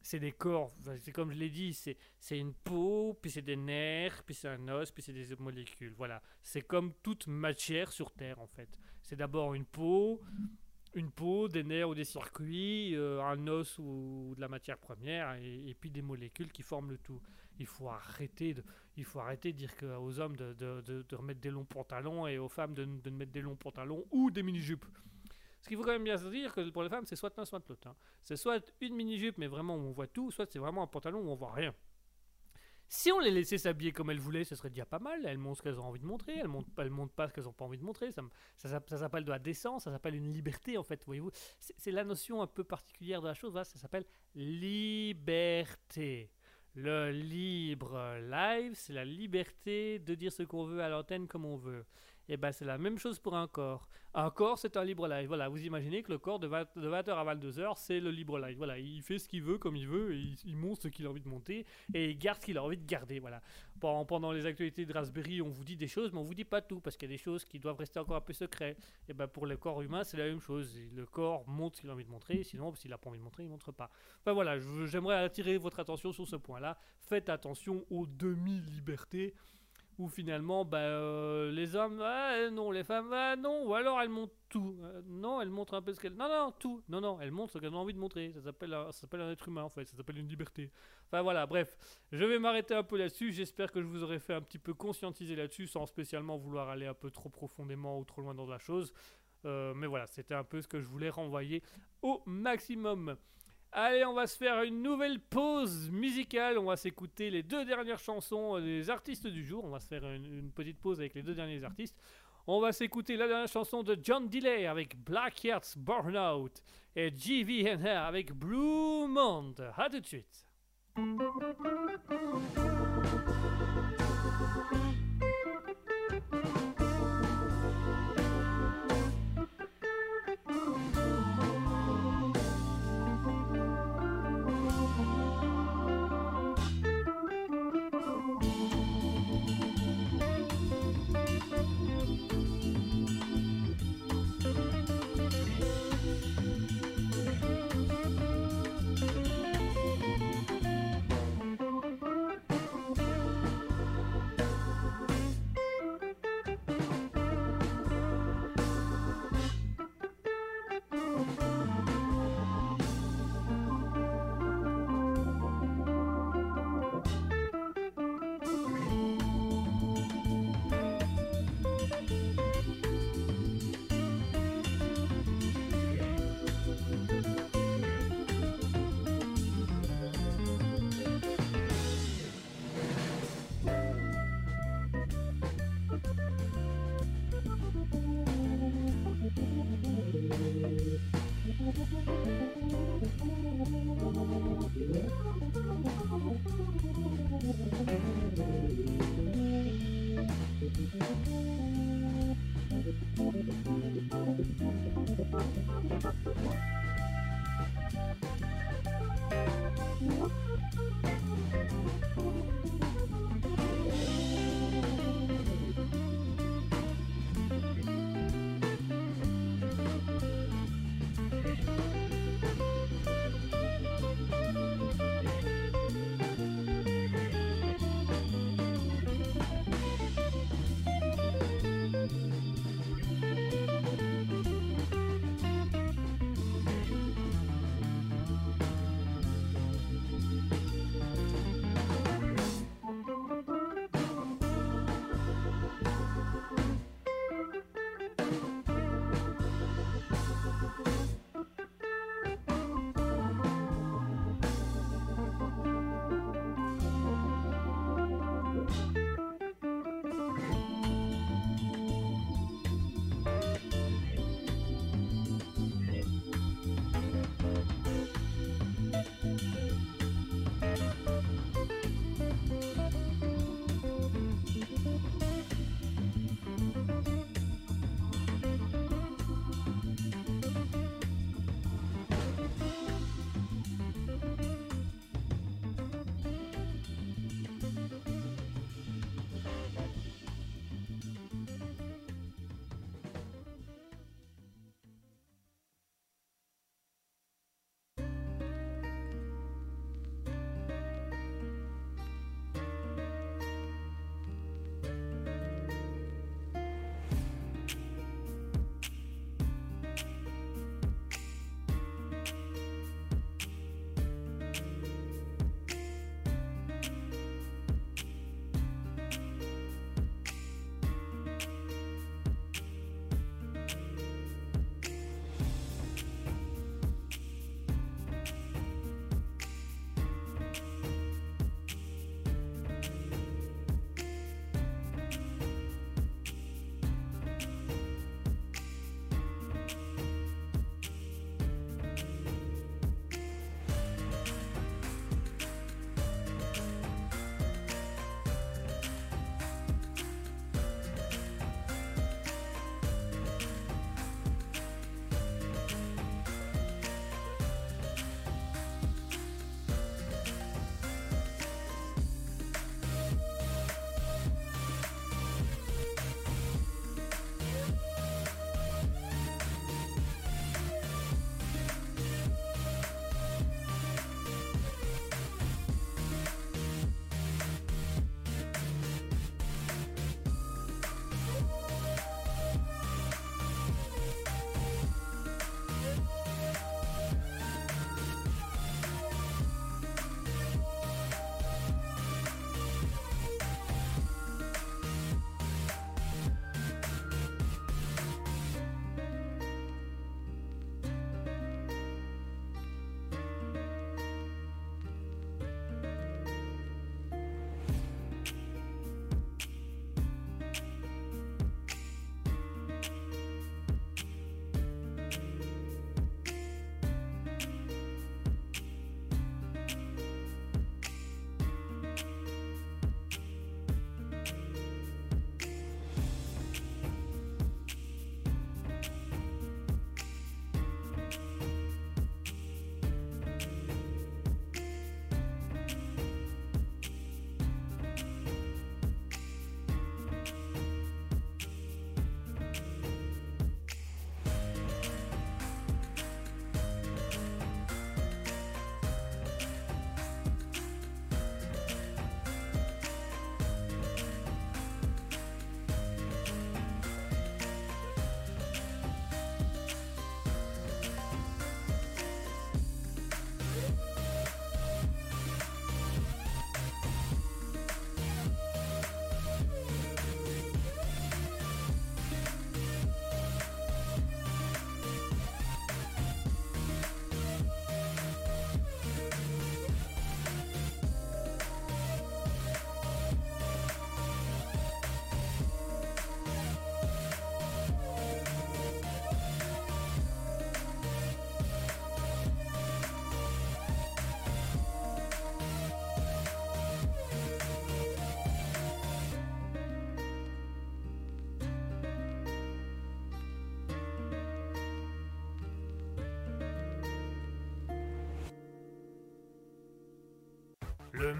C'est des corps, c'est comme je l'ai dit, c'est une peau, puis c'est des nerfs, puis c'est un os, puis c'est des molécules. Voilà, c'est comme toute matière sur Terre en fait. C'est d'abord une peau, une peau, des nerfs ou des circuits, euh, un os ou de la matière première, et, puis des molécules qui forment le tout. Il faut arrêter de, il faut arrêter dire que aux hommes de, de- de- de remettre des longs pantalons et aux femmes de, de mettre des longs pantalons ou des mini-jupes. Ce qu'il faut quand même bien se dire que pour les femmes, c'est soit l'un, soit l'autre. hein. C'est soit une mini-jupe, mais vraiment où on voit tout, soit c'est vraiment un pantalon où on voit rien. Si on les laissait s'habiller comme elles voulaient, ce serait déjà pas mal. Elles montrent ce qu'elles ont envie de montrer, elles montrent, elles montrent pas ce qu'elles ont pas envie de montrer. Ça, s'appelle de la décence, ça s'appelle une liberté en fait, voyez-vous. C'est la notion un peu particulière de la chose, ça s'appelle liberté. Le libre live, c'est la liberté de dire ce qu'on veut à l'antenne comme on veut. Et ben c'est la même chose pour un corps. Un corps, c'est un libre live. Voilà, vous imaginez que le corps de 20, de 20h à 22h, c'est le libre live. Voilà, il fait ce qu'il veut comme il veut, il, il monte ce qu'il a envie de monter, et il garde ce qu'il a envie de garder. Voilà. Pendant, les actualités de Raspberry, on vous dit des choses, mais on vous dit pas tout, parce qu'il y a des choses qui doivent rester encore un peu secrets. Et ben pour le corps humain, c'est la même chose. Le corps montre ce qu'il a envie de montrer, sinon, s'il a pas envie de montrer, il montre pas. Enfin voilà, j'aimerais attirer votre attention sur ce point-là. Faites attention aux demi-libertés où finalement bah, euh, les hommes non les femmes non. Ou alors elles montrent tout. Euh, non elles montrent un peu ce qu'elles non non tout. Non non elles montrent ce qu'elles ont envie de montrer. Ça s'appelle un, ça un être humain en fait. Ça s'appelle une liberté. Enfin voilà bref. Je vais m'arrêter un peu là-dessus. J'espère que je vous aurai fait un petit peu conscientiser là-dessus sans spécialement vouloir aller un peu trop profondément ou trop loin dans la chose. Euh, mais voilà c'était un peu ce que je voulais renvoyer au maximum Allez, on va se faire une nouvelle pause musicale. On va s'écouter les deux dernières chansons euh, des artistes du jour. On va se faire une, petite pause avec les deux derniers artistes. On va s'écouter la dernière chanson de John Delay avec Black Hearts Burnout et GVNR avec Blue Monde. À tout de suite.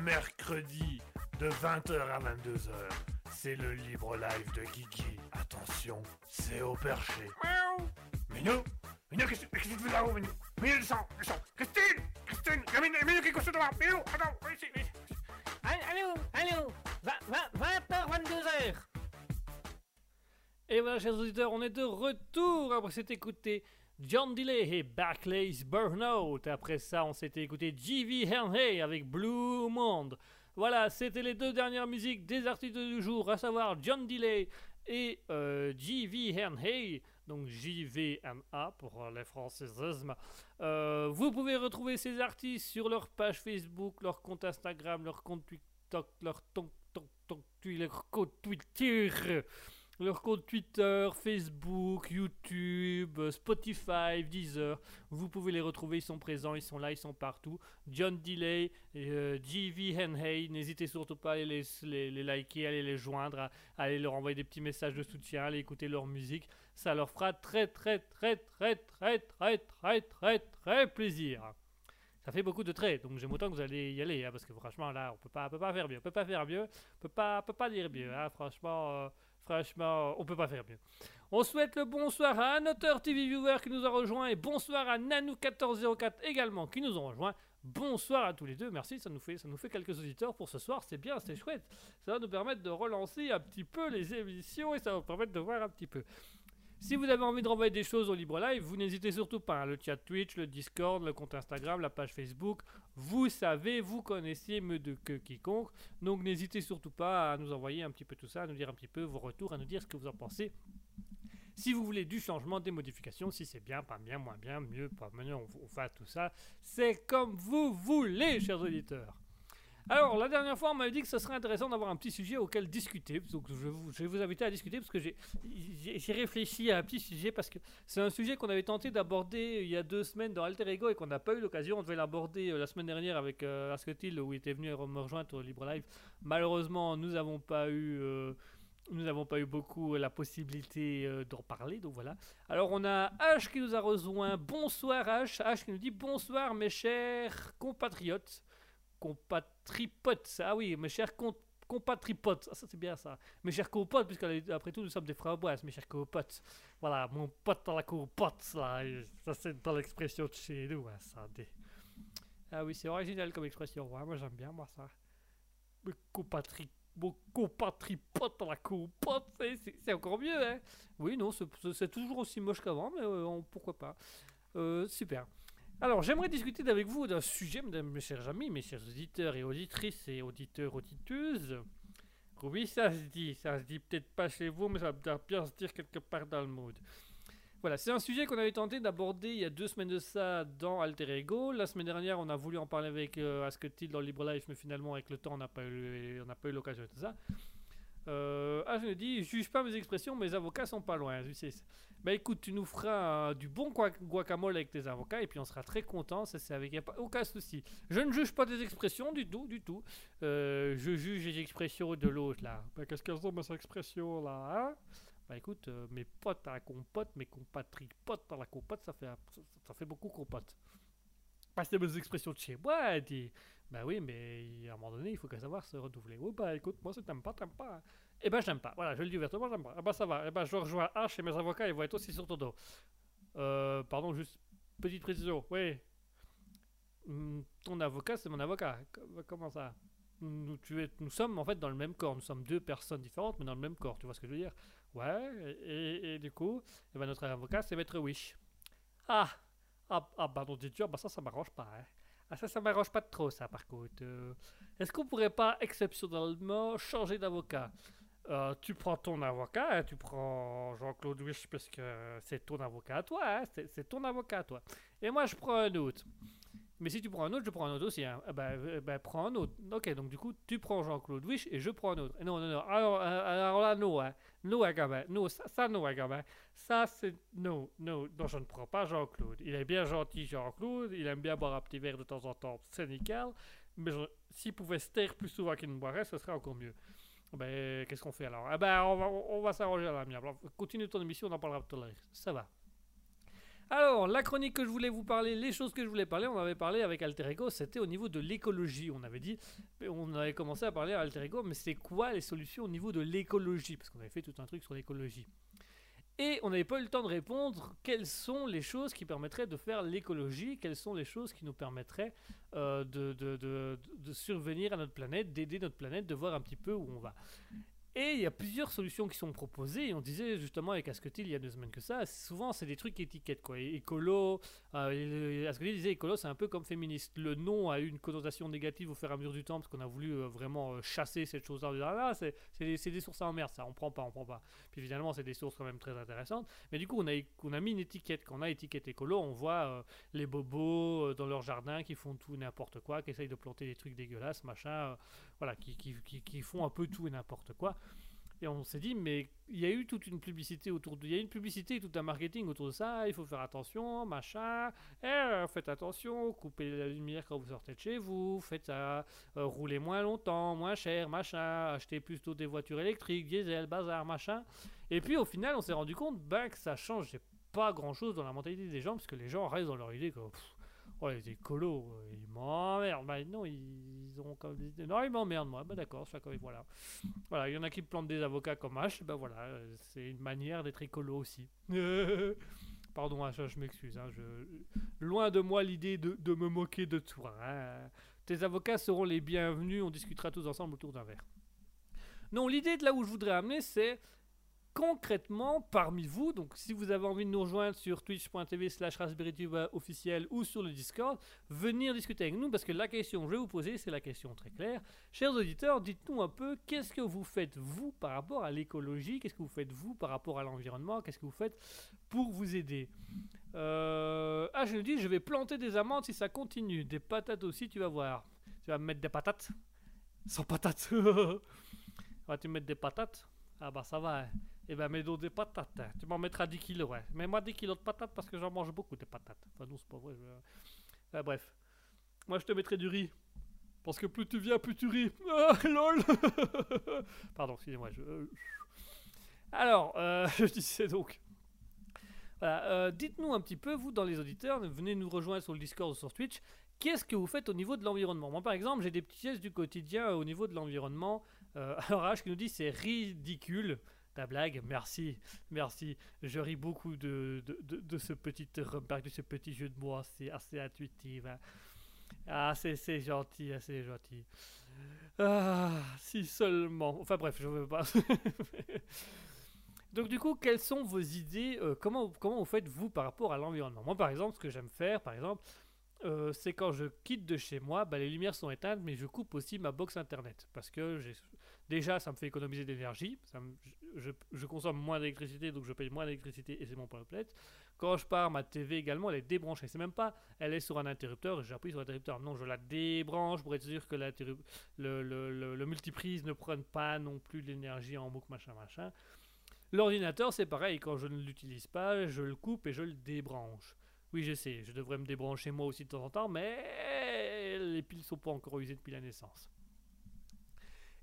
Mercredi de 20h à 22h. C'est le libre live de Guigui. Attention, c'est au perché. Miaou. Minou Minou, qu'est-ce que tu fais là-haut, Minou Minou, descends, descends Christine Christine Minou, Minou, qu'est-ce que tu fais Minou, attends, viens ici, viens ici. Allô, allô, 20h, 22h. Et voilà, chers auditeurs, on est de retour après s'être écouté John Delay et Barclays Burnout. Après ça, on s'était écouté G.V. Henry avec Blue Monde. Voilà, c'était les deux dernières musiques des artistes du jour, à savoir John Delay et euh, G.V. Henry, donc J-V-N-A pour les francisismes. Euh, vous pouvez retrouver ces artistes sur leur page Facebook, leur compte Instagram, leur compte TikTok, leur compte Twitter leur compte Twitter, Facebook, YouTube, Spotify, Deezer. Vous pouvez les retrouver, ils sont présents, ils sont là, ils sont partout. John Delay, euh, GV Henhey, n'hésitez surtout pas à les, liker, à les joindre, à, leur envoyer des petits messages de soutien, à aller écouter leur musique. Ça leur fera très très très très très très très très très plaisir. Ça fait beaucoup de traits, donc j'aime autant que vous allez y aller, hein, parce que franchement là, on peut pas, peut pas faire mieux, on peut pas faire mieux, on peut pas, peut pas dire mieux, hein, franchement. euh, Franchement, on peut pas faire mieux. On souhaite le bonsoir à un auteur TV Viewer qui nous a rejoint et bonsoir à Nanou1404 également qui nous ont rejoint. Bonsoir à tous les deux, merci, ça nous fait, ça nous fait quelques auditeurs pour ce soir, c'est bien, c'est chouette. Ça va nous permettre de relancer un petit peu les émissions et ça va nous permettre de voir un petit peu. Si vous avez envie de renvoyer des choses au Libre Live, vous n'hésitez surtout pas. hein, le chat Twitch, le Discord, le compte Instagram, la page Facebook. Vous savez, vous connaissez mieux que quiconque. Donc n'hésitez surtout pas à nous envoyer un petit peu tout ça, à nous dire un petit peu vos retours, à nous dire ce que vous en pensez. Si vous voulez du changement, des modifications, si c'est bien, pas bien, moins bien, mieux, pas mieux, on, on tout ça. C'est comme vous voulez, chers auditeurs. Alors, la dernière fois, on m'avait dit que ce serait intéressant d'avoir un petit sujet auquel discuter. Donc, je, vais vous inviter à discuter parce que j'ai- réfléchi à un petit sujet parce que c'est un sujet qu'on avait tenté d'aborder il y a deux semaines dans Alter Ego et qu'on n'a pas eu l'occasion. On devait l'aborder euh, la semaine dernière avec euh, Asketil où il était venu me rejoindre au Libre Live. Malheureusement, nous n'avons pas eu. euh, nous n'avons pas eu beaucoup la possibilité euh, d'en parler, donc voilà. Alors on a H qui nous a rejoint. Bonsoir H. H qui nous dit bonsoir mes chers compatriotes. Compatripotes. Ah oui, mes chers com- compatripotes. Ah, ça c'est bien ça. Mes chers copotes, puisqu'après tout nous sommes des framboises, mes chers copotes. Voilà, mon pote dans la copote, là. Ça c'est dans l'expression de chez nous, hein, ça. des- Ah oui, c'est original comme expression. ouais, moi j'aime bien, moi ça. Mes compatri... Mon dans la copote, c'est- encore mieux, hein. Oui, non, c'est- toujours aussi moche qu'avant, mais euh, pourquoi pas. Euh, super. Alors, j'aimerais discuter avec vous d'un sujet, mesdames, mes chers amis, mes chers auditeurs et auditrices et auditeurs, auditeuses. Oui, ça se dit, ça se dit peut-être pas chez vous, mais ça doit bien se dire quelque part dans le mood. Voilà, c'est un sujet qu'on avait tenté d'aborder il y a deux semaines de ça dans Alter Ego. La semaine dernière, on a voulu en parler avec euh, Asketil dans Libre Life, mais finalement, avec le temps, on n'a pas eu, pas eu l'occasion de ça. Euh, ah, je me dis, juge pas mes expressions, mes avocats sont pas loin. tu sais. Bah écoute, tu nous feras euh, du bon guac- guacamole avec tes avocats et puis on sera très content. Ça, c'est avec y a pas aucun souci. Je ne juge pas tes expressions du tout, du tout. Euh, je juge les expressions de l'autre là. Bah, qu'est-ce qu'elles ont mes expressions là hein? Bah écoute, mes potes à la compote, mes compatriotes dans la compote, ça fait, ça, ça fait beaucoup compote. Bah c'est mes expressions de chez moi, dit. Bah oui, mais à un moment donné, il faut qu'à savoir se renouveler. Oui, bah écoute, moi, ça t'aime pas, t'aimes pas. Eh ben, j'aime pas. Voilà, je le dis ouvertement, j'aime pas. Eh ben, ça va. Eh ben, je rejoins H et mes avocats, ils vont être aussi sur ton dos. Euh, pardon, juste petite précision. Oui. Hum, ton avocat, c'est mon avocat. Com- Comment ça? Nous, tu nous sommes en fait dans le même corps. Nous sommes deux personnes différentes, mais dans le même corps. Tu vois ce que je veux dire? Ouais. Et, et du coup, eh ben, notre avocat, c'est Maître Wish. Ah Ah, ah pardon, dis-tu, ah, bah ça, ça m'arrange pas. Hein. Ah, ça, ça m'arrange pas trop, ça, par contre. Euh, Est-ce qu'on pourrait pas exceptionnellement changer d'avocat? Euh, tu prends ton avocat, hein, tu prends Jean-Claude Wish parce que c'est ton avocat à toi, hein, c'est ton avocat à toi. Et moi je prends un autre. Mais si tu prends un autre, je prends un autre aussi. Hein. Ah ben, euh, ben, prends un autre. Ok, donc du coup, tu prends Jean-Claude Wish et je prends un autre. Non, non, non. Alors, euh, alors là, non. Hein. Non, hein, gamin. Non, ça, ça non, hein, gamin. Ça, c'est. Non, non, non, je ne prends pas Jean-Claude. Il est bien gentil, Jean-Claude. Il aime bien boire un petit verre de temps en temps. C'est nickel. Mais s'il pouvait se taire plus souvent qu'il ne boirait, ce serait encore mieux. Ben, qu'est-ce qu'on fait alors? Eh ben, on va, s'arranger à l'amiable. Continue ton émission, on en parlera tout à l'heure. Ça va. Alors, la chronique que je voulais vous parler, les choses que je voulais parler, on avait parlé avec Alter Ego, c'était au niveau de l'écologie. On avait dit, on avait commencé à parler à Alter Ego, mais c'est quoi les solutions au niveau de l'écologie? Parce qu'on avait fait tout un truc sur l'écologie. Et on n'avait pas eu le temps de répondre quelles sont les choses qui permettraient de faire l'écologie, quelles sont les choses qui nous permettraient euh, de, survenir à notre planète, d'aider notre planète, de voir un petit peu où on va? Et il y a plusieurs solutions qui sont proposées. On disait justement avec Asketil il y a deux semaines que ça. Souvent, c'est des trucs étiquettes quoi. Écolo. Euh, Asketil disait écolo, c'est un peu comme féministe. Le nom a eu une connotation négative au fur et à mesure du temps parce qu'on a voulu euh, vraiment euh, chasser cette chose-là. Ah là, c'est des, des, sources à merde, ça. On prend pas, on prend pas. Puis finalement, c'est des sources quand même très intéressantes. Mais du coup, on a, on a mis une étiquette. Quand on a étiquette écolo, on voit euh, les bobos dans leur jardin qui font tout n'importe quoi, qui essayent de planter des trucs dégueulasses, machin. Voilà, qui, qui, qui, qui font un peu tout et n'importe quoi. Et on s'est dit, mais il y a eu toute une publicité autour de. Il y a une publicité, tout un marketing autour de ça. Il faut faire attention, machin. Eh, faites attention, coupez la lumière quand vous sortez de chez vous. Faites ça, euh, roulez moins longtemps, moins cher, machin. Achetez plutôt des voitures électriques, diesel, bazar, machin. Et puis au final, on s'est rendu compte ben, que ça change pas grand chose dans la mentalité des gens, parce que les gens restent dans leur idée que. Oh, les écolos, euh, ils m'emmerdent. Bah, non, ils ont comme Non, ils m'emmerdent, moi. Bah, d'accord, chacun, voilà. Voilà, il y en a qui plantent des avocats comme H. Bah, voilà, euh, c'est une manière d'être écolo aussi. Pardon, H, je m'excuse. Hein. Loin de moi l'idée de, de, me moquer de toi. Hein. Tes avocats seront les bienvenus. On discutera tous ensemble autour d'un verre. Non, l'idée de là où je voudrais amener, c'est concrètement parmi vous. Donc, si vous avez envie de nous rejoindre sur twitch.tv slash raspberrytube officiel ou sur le Discord, venir discuter avec nous parce que la question que je vais vous poser, c'est la question très claire. Chers auditeurs, dites-nous un peu qu'est-ce que vous faites vous par rapport à l'écologie, qu'est-ce que vous faites vous par rapport à l'environnement, qu'est-ce que vous faites pour vous aider? Euh... Ah, je me dis, je vais planter des amandes si ça continue. Des patates aussi, tu vas voir. Tu vas me mettre des patates Sans patates Vas-tu mettre des patates Ah bah ça va. Hein. Eh ben, mets donc des patates. Hein. Tu m'en mettras 10 kilos, ouais. Mets-moi 10 kilos de patates parce que j'en mange beaucoup des patates. Enfin, non, c'est pas vrai. Je... bref. Moi, je te mettrai du riz. Parce que plus tu viens, plus tu ris. Ah, lol Pardon, excusez-moi. Euh, alors, euh, je disais donc. Voilà, euh, dites-nous un petit peu, vous, dans les auditeurs, venez nous rejoindre sur le Discord ou sur Twitch. Qu'est-ce que vous faites au niveau de l'environnement? Moi, par exemple, j'ai des petits gestes du quotidien au niveau de l'environnement. alors, H qui nous dit c'est ridicule ta blague, merci, merci. Je ris beaucoup de, de, de, ce petit remarque, de ce petit jeu de mots, c'est assez intuitif. Hein. Ah, c'est gentil, c'est gentil. Ah, si seulement. Enfin bref, je veux pas. Donc du coup, quelles sont vos idées euh, comment, comment vous faites vous par rapport à l'environnement? Moi par exemple, ce que j'aime faire, par exemple, euh, c'est quand je quitte de chez moi, bah, les lumières sont éteintes, mais je coupe aussi ma box internet. Parce que déjà, ça me fait économiser d'énergie. Je, je, consomme moins d'électricité, donc je paye moins d'électricité et c'est mon plate. Quand je pars, ma TV également, elle est débranchée. C'est même pas, elle est sur un interrupteur et j'appuie sur l'interrupteur. Non, je la débranche pour être sûr que le, multiprise ne prenne pas non plus l'énergie en boucle, machin, machin. L'ordinateur, c'est pareil. Quand je ne l'utilise pas, je le coupe et je le débranche. Oui, je sais, je devrais me débrancher moi aussi de temps en temps, mais les piles sont pas encore usées depuis la naissance.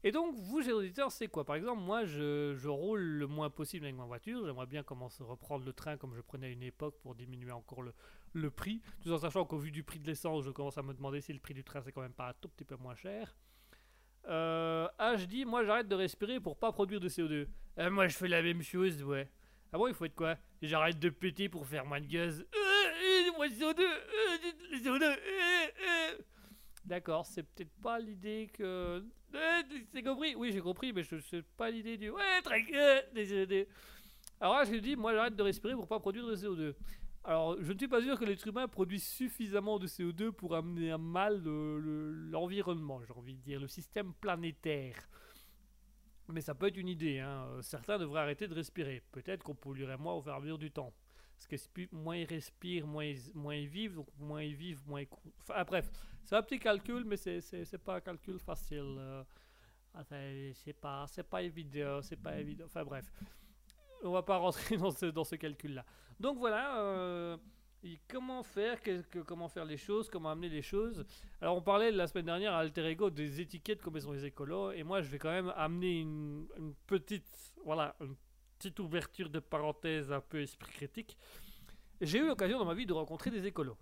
Et donc, vous, chers auditeurs, c'est quoi? Par exemple, moi, je, roule le moins possible avec ma voiture. J'aimerais bien commencer à reprendre le train comme je prenais à une époque pour diminuer encore le, prix. Tout en sachant qu'au vu du prix de l'essence, je commence à me demander si le prix du train, c'est quand même pas un tout petit peu moins cher. Euh, ah, je dis, moi, j'arrête de respirer pour pas produire de CO2. Euh, moi, je fais la même chose, ouais. Ah bon, il faut être quoi? J'arrête de péter pour faire moins de gaz. Euh, D'accord, c'est peut-être pas l'idée que. C'est compris Oui, j'ai compris, mais je sais pas l'idée du. Ouais, très des Alors là, je dis, moi j'arrête de respirer pour pas produire de CO2. Alors, je ne suis pas sûr que l'être humain produise suffisamment de CO2 pour amener à mal l'environnement, j'ai envie de dire, le système planétaire. Mais ça peut être une idée. Hein. Certains devraient arrêter de respirer. Peut-être qu'on polluerait moins au fur et à mesure du temps. Parce que moins ils respirent, moins ils vivent, donc moins ils vivent, moins ils... Enfin, bref, c'est un petit calcul, mais c'est pas un calcul facile. Euh. c'est pas, pas évident, c'est pas évident. Enfin bref, on va pas rentrer dans ce, dans ce calcul-là. Donc voilà, euh, comment faire, comment faire les choses, comment amener les choses. Alors on parlait la semaine dernière à Alter Ego des étiquettes comme sont les écolos, et moi je vais quand même amener une, une petite, voilà, une petite ouverture de parenthèse un peu esprit critique. j'ai eu l'occasion dans ma vie de rencontrer des écolos.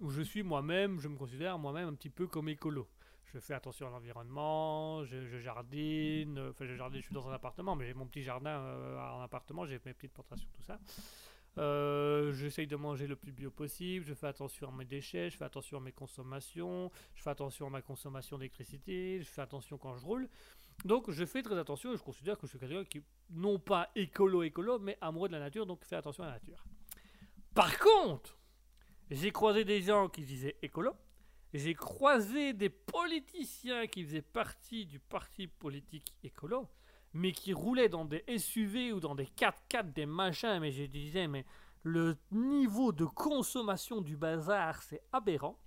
Où je suis moi-même, je me considère moi-même un petit peu comme écolo. Je fais attention à l'environnement, je, jardine, enfin je jardine, je suis dans un appartement, mais j'ai mon petit jardin euh, en appartement, j'ai mes petites plantations, tout ça. Euh, J'essaye de manger le plus bio possible, je fais attention à mes déchets, je fais attention à mes consommations, je fais attention à ma consommation d'électricité, je fais attention quand je roule. Donc je fais très attention et je considère que je suis quelqu'un qui, non pas écolo-écolo, mais amoureux de la nature, donc fais attention à la nature. Par contre, j'ai croisé des gens qui disaient écolo, j'ai croisé des politiciens qui faisaient partie du parti politique écolo, mais qui roulaient dans des SUV ou dans des 4x4, des machins, mais je disais, mais le niveau de consommation du bazar, c'est aberrant.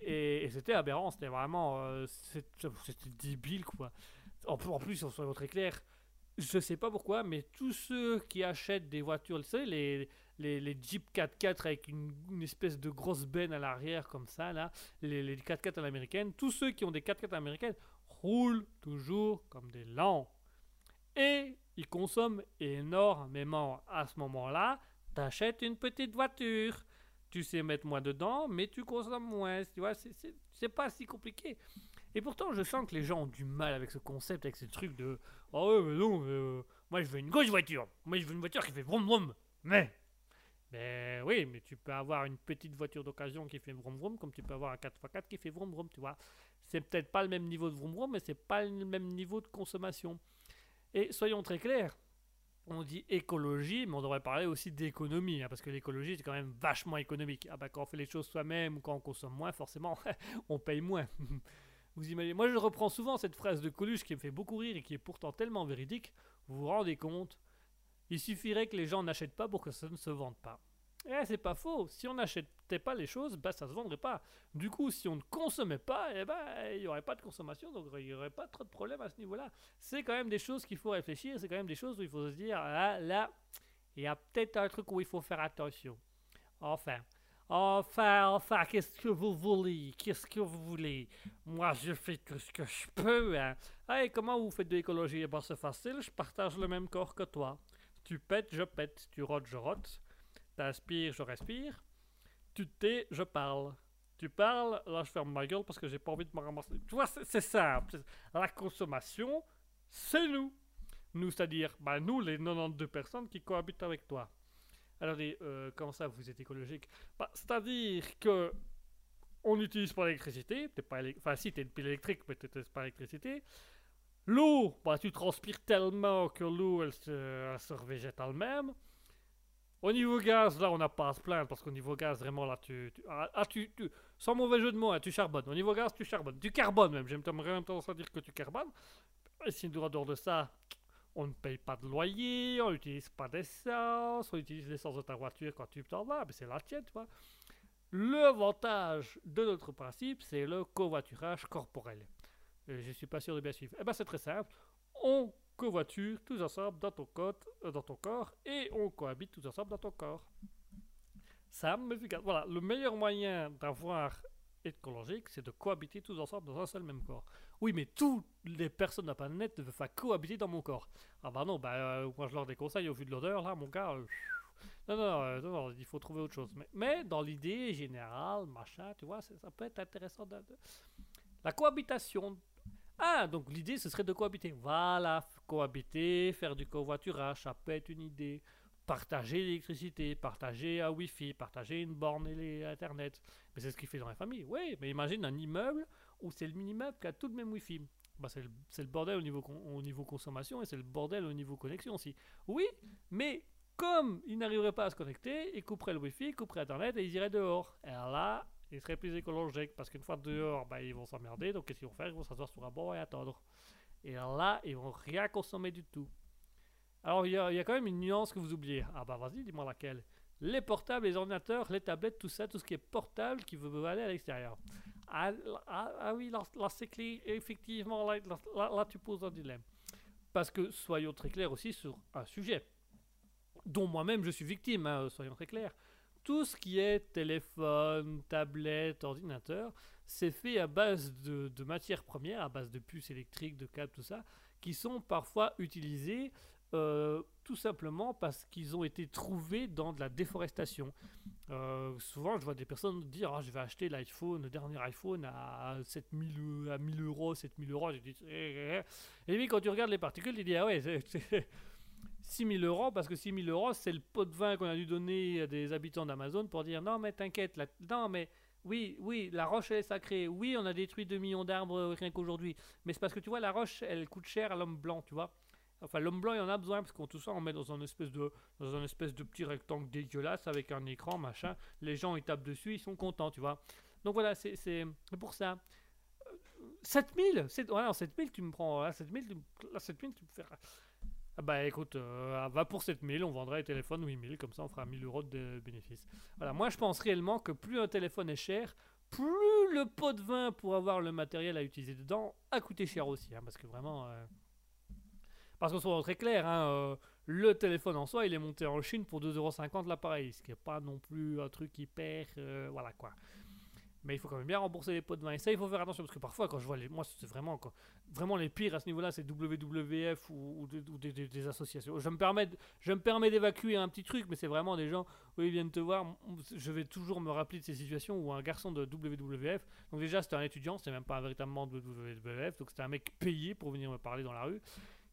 Et, c'était aberrant, c'était vraiment. euh, c'était débile, quoi. En, en plus, on soit très clair, je sais pas pourquoi, mais tous ceux qui achètent des voitures, les, les, Jeep 4x4 avec une, espèce de grosse benne à l'arrière, comme ça, là, les, les 4x4 à l'américaine, tous ceux qui ont des 4x4 américaines roulent toujours comme des lents. Et ils consomment énormément. À ce moment-là, t'achètes une petite voiture. Tu sais mettre moins dedans, mais tu consommes moins. Tu vois, c'est- pas si compliqué. Et pourtant, je sens que les gens ont du mal avec ce concept, avec ce truc de Oh ouais, mais non, euh, moi je veux une grosse voiture. Moi je veux une voiture qui fait vroom vroom. Mais. Ben oui, mais tu peux avoir une petite voiture d'occasion qui fait vroom vroom, comme tu peux avoir un 4x4 qui fait vroom vroom, tu vois. C'est peut-être pas le même niveau de vroom vroom, mais c'est pas le même niveau de consommation. Et soyons très clairs, on dit écologie, mais on devrait parler aussi d'économie, hein, parce que l'écologie c'est quand même vachement économique. Ah bah quand on fait les choses soi-même ou quand on consomme moins, forcément, on paye moins. Vous imaginez Moi je reprends souvent cette phrase de Coluche qui me fait beaucoup rire et qui est pourtant tellement véridique. Vous vous rendez compte Il suffirait que les gens n'achètent pas pour que ça ne se vende pas. Eh, c'est pas faux. Si on n'achetait pas les choses, bah ça se vendrait pas. Du coup, si on ne consommait pas, eh ben il y aurait pas de consommation, donc il y aurait pas trop de problème à ce niveau-là. C'est quand même des choses qu'il faut réfléchir. C'est quand même des choses où il faut se dire ah, là, il y a peut-être un truc où il faut faire attention. Enfin. Enfin, enfin, qu'est-ce que vous voulez? Qu'est-ce que vous voulez? Moi, je fais tout ce que je peux. Hein. Et comment vous faites de l'écologie? Eh ben, c'est facile, je partage le même corps que toi. Tu pètes, je pète. Tu rotes, je rote. T'inspires, je respire. Tu tais, je parle. Tu parles, là, je ferme ma gueule parce que j'ai pas envie de me ramasser. Tu vois, c'est simple. La consommation, c'est nous. Nous, c'est-à-dire, bah, nous, les 92 personnes qui cohabitent avec toi. Alors, euh, comment ça, vous êtes écologique? Bah, C'est-à-dire que on n'utilise pas l'électricité. Enfin, si, t'es une pile électrique, mais t'es pas l'électricité. L'eau, bah, tu transpires tellement que l'eau, elle se, elle se revégète elle-même. Au niveau gaz, là, on n'a pas à se plaindre parce qu'au niveau gaz, vraiment, là, tu. tu- ah, ah, tu, tu- sans mauvais jeu de mots, hein, tu charbonnes. Au niveau gaz, tu charbonnes. Tu carbones même. J'aime même tendance à dire que tu carbones. Et sinon, en dehors de ça, on ne paye pas de loyer, on n'utilise pas d'essence, on utilise l'essence de ta voiture quand tu t'en vas, mais c'est la tienne, tu vois. L'avantage de notre principe, c'est le covoiturage corporel. Et je suis pas sûr de bien suivre. Eh ben, c'est très simple. On covoiture tous ensemble dans ton, côte, euh, dans ton corps et on cohabite tous ensemble dans ton corps. Simple, efficace. Voilà, le meilleur moyen d'avoir écologique, c'est de cohabiter tous ensemble dans un seul même corps. Oui, mais toutes les personnes de la planète ne veulent pas cohabiter dans mon corps. Ah bah non, bah euh, moi je leur déconseille au vu de l'odeur, là, mon gars. euh, non, non, euh, non, il faut trouver autre chose. Mais, dans l'idée générale, machin, tu vois, ça peut être intéressant. La cohabitation. Ah, donc l'idée, ce serait de cohabiter. Voilà, cohabiter, faire du covoiturage, ça peut être une idée. Partager l'électricité, partager un Wi-Fi, partager une borne et Internet. Mais c'est ce qu'il fait dans la famille. Oui, mais imagine un immeuble où c'est le mini-immeuble qui a tout le même Wi-Fi. Bah, c'est le, bordel au niveau, au niveau consommation et c'est le bordel au niveau connexion aussi. Oui, mais comme ils n'arriveraient pas à se connecter, ils couperaient le Wi-Fi, ils couperaient Internet et ils iraient dehors. Et là, ils seraient plus écologiques parce qu'une fois dehors, bah, ils vont s'emmerder. Donc qu'est-ce qu'ils vont faire? Ils vont s'asseoir sur un banc et attendre. Et là, ils vont rien consommer du tout. Alors, il y, a- il quand même une nuance que vous oubliez. Ah bah vas-y, dis-moi laquelle. Les portables, les ordinateurs, les tablettes, tout ça, tout ce qui est portable qui veut aller à l'extérieur. Ah, ah, ah oui, là, c'est clair. Effectivement, là, tu poses un dilemme. Parce que soyons très clairs aussi sur un sujet dont moi-même je suis victime, hein, soyons très clairs. Tout ce qui est téléphone, tablette, ordinateur, c'est fait à base de, matières premières, à base de puces électriques, de câbles, tout ça, qui sont parfois utilisées euh, tout simplement parce qu'ils ont été trouvés dans de la déforestation. Euh, souvent, je vois des personnes dire ah, Je vais acheter l'iPhone, le dernier iPhone à 7000 à 1000 euros, 7000 euros. Je dis, eh, eh, eh. Et puis, quand tu regardes les particules, tu dis Ah ouais, c'est 6000 euros, parce que 6000 euros, c'est le pot de vin qu'on a dû donner à des habitants d'Amazon pour dire Non, mais t'inquiète, là, non, mais. Oui, oui, la roche elle est sacrée. Oui, on a détruit 2 millions d'arbres rien qu'aujourd'hui. Mais c'est parce que tu vois, la roche, elle coûte cher à l'homme blanc, tu vois. Enfin, l'homme blanc, il en a besoin parce qu'on tout ça, on met dans un espèce de dans un espèce de petit rectangle dégueulasse avec un écran, machin. Les gens, ils tapent dessus, ils sont contents, tu vois. Donc voilà, c'est pour ça. Euh, 7000 c'est- ouais, non, 7000, tu me prends. Là, 7000, tu, me- là, 7000, tu me fais. Ah bah écoute, euh, va pour 7000, on vendra les téléphones 8000, comme ça on fera 1000 euros de bénéfices. Voilà, moi je pense réellement que plus un téléphone est cher, plus le pot de vin pour avoir le matériel à utiliser dedans a coûté cher aussi. hein, parce que vraiment. euh, Parce qu'on soit très clair, hein, euh, le téléphone en soi il est monté en Chine pour 2,50€ l'appareil, ce qui n'est pas non plus un truc hyper. euh, voilà quoi. Mais il faut quand même bien rembourser les pots de vin. Et ça, il faut faire attention parce que parfois, quand je vois les. Moi, c'est vraiment. Vraiment, les pires à ce niveau-là, c'est WWF ou, des- associations. Je me permets, je me permets d'évacuer un petit truc, mais c'est vraiment des gens où ils viennent te voir. Je vais toujours me rappeler de ces situations où un garçon de WWF. Donc, déjà, c'était un étudiant, c'était même pas véritablement de WWF. Donc, c'était un mec payé pour venir me parler dans la rue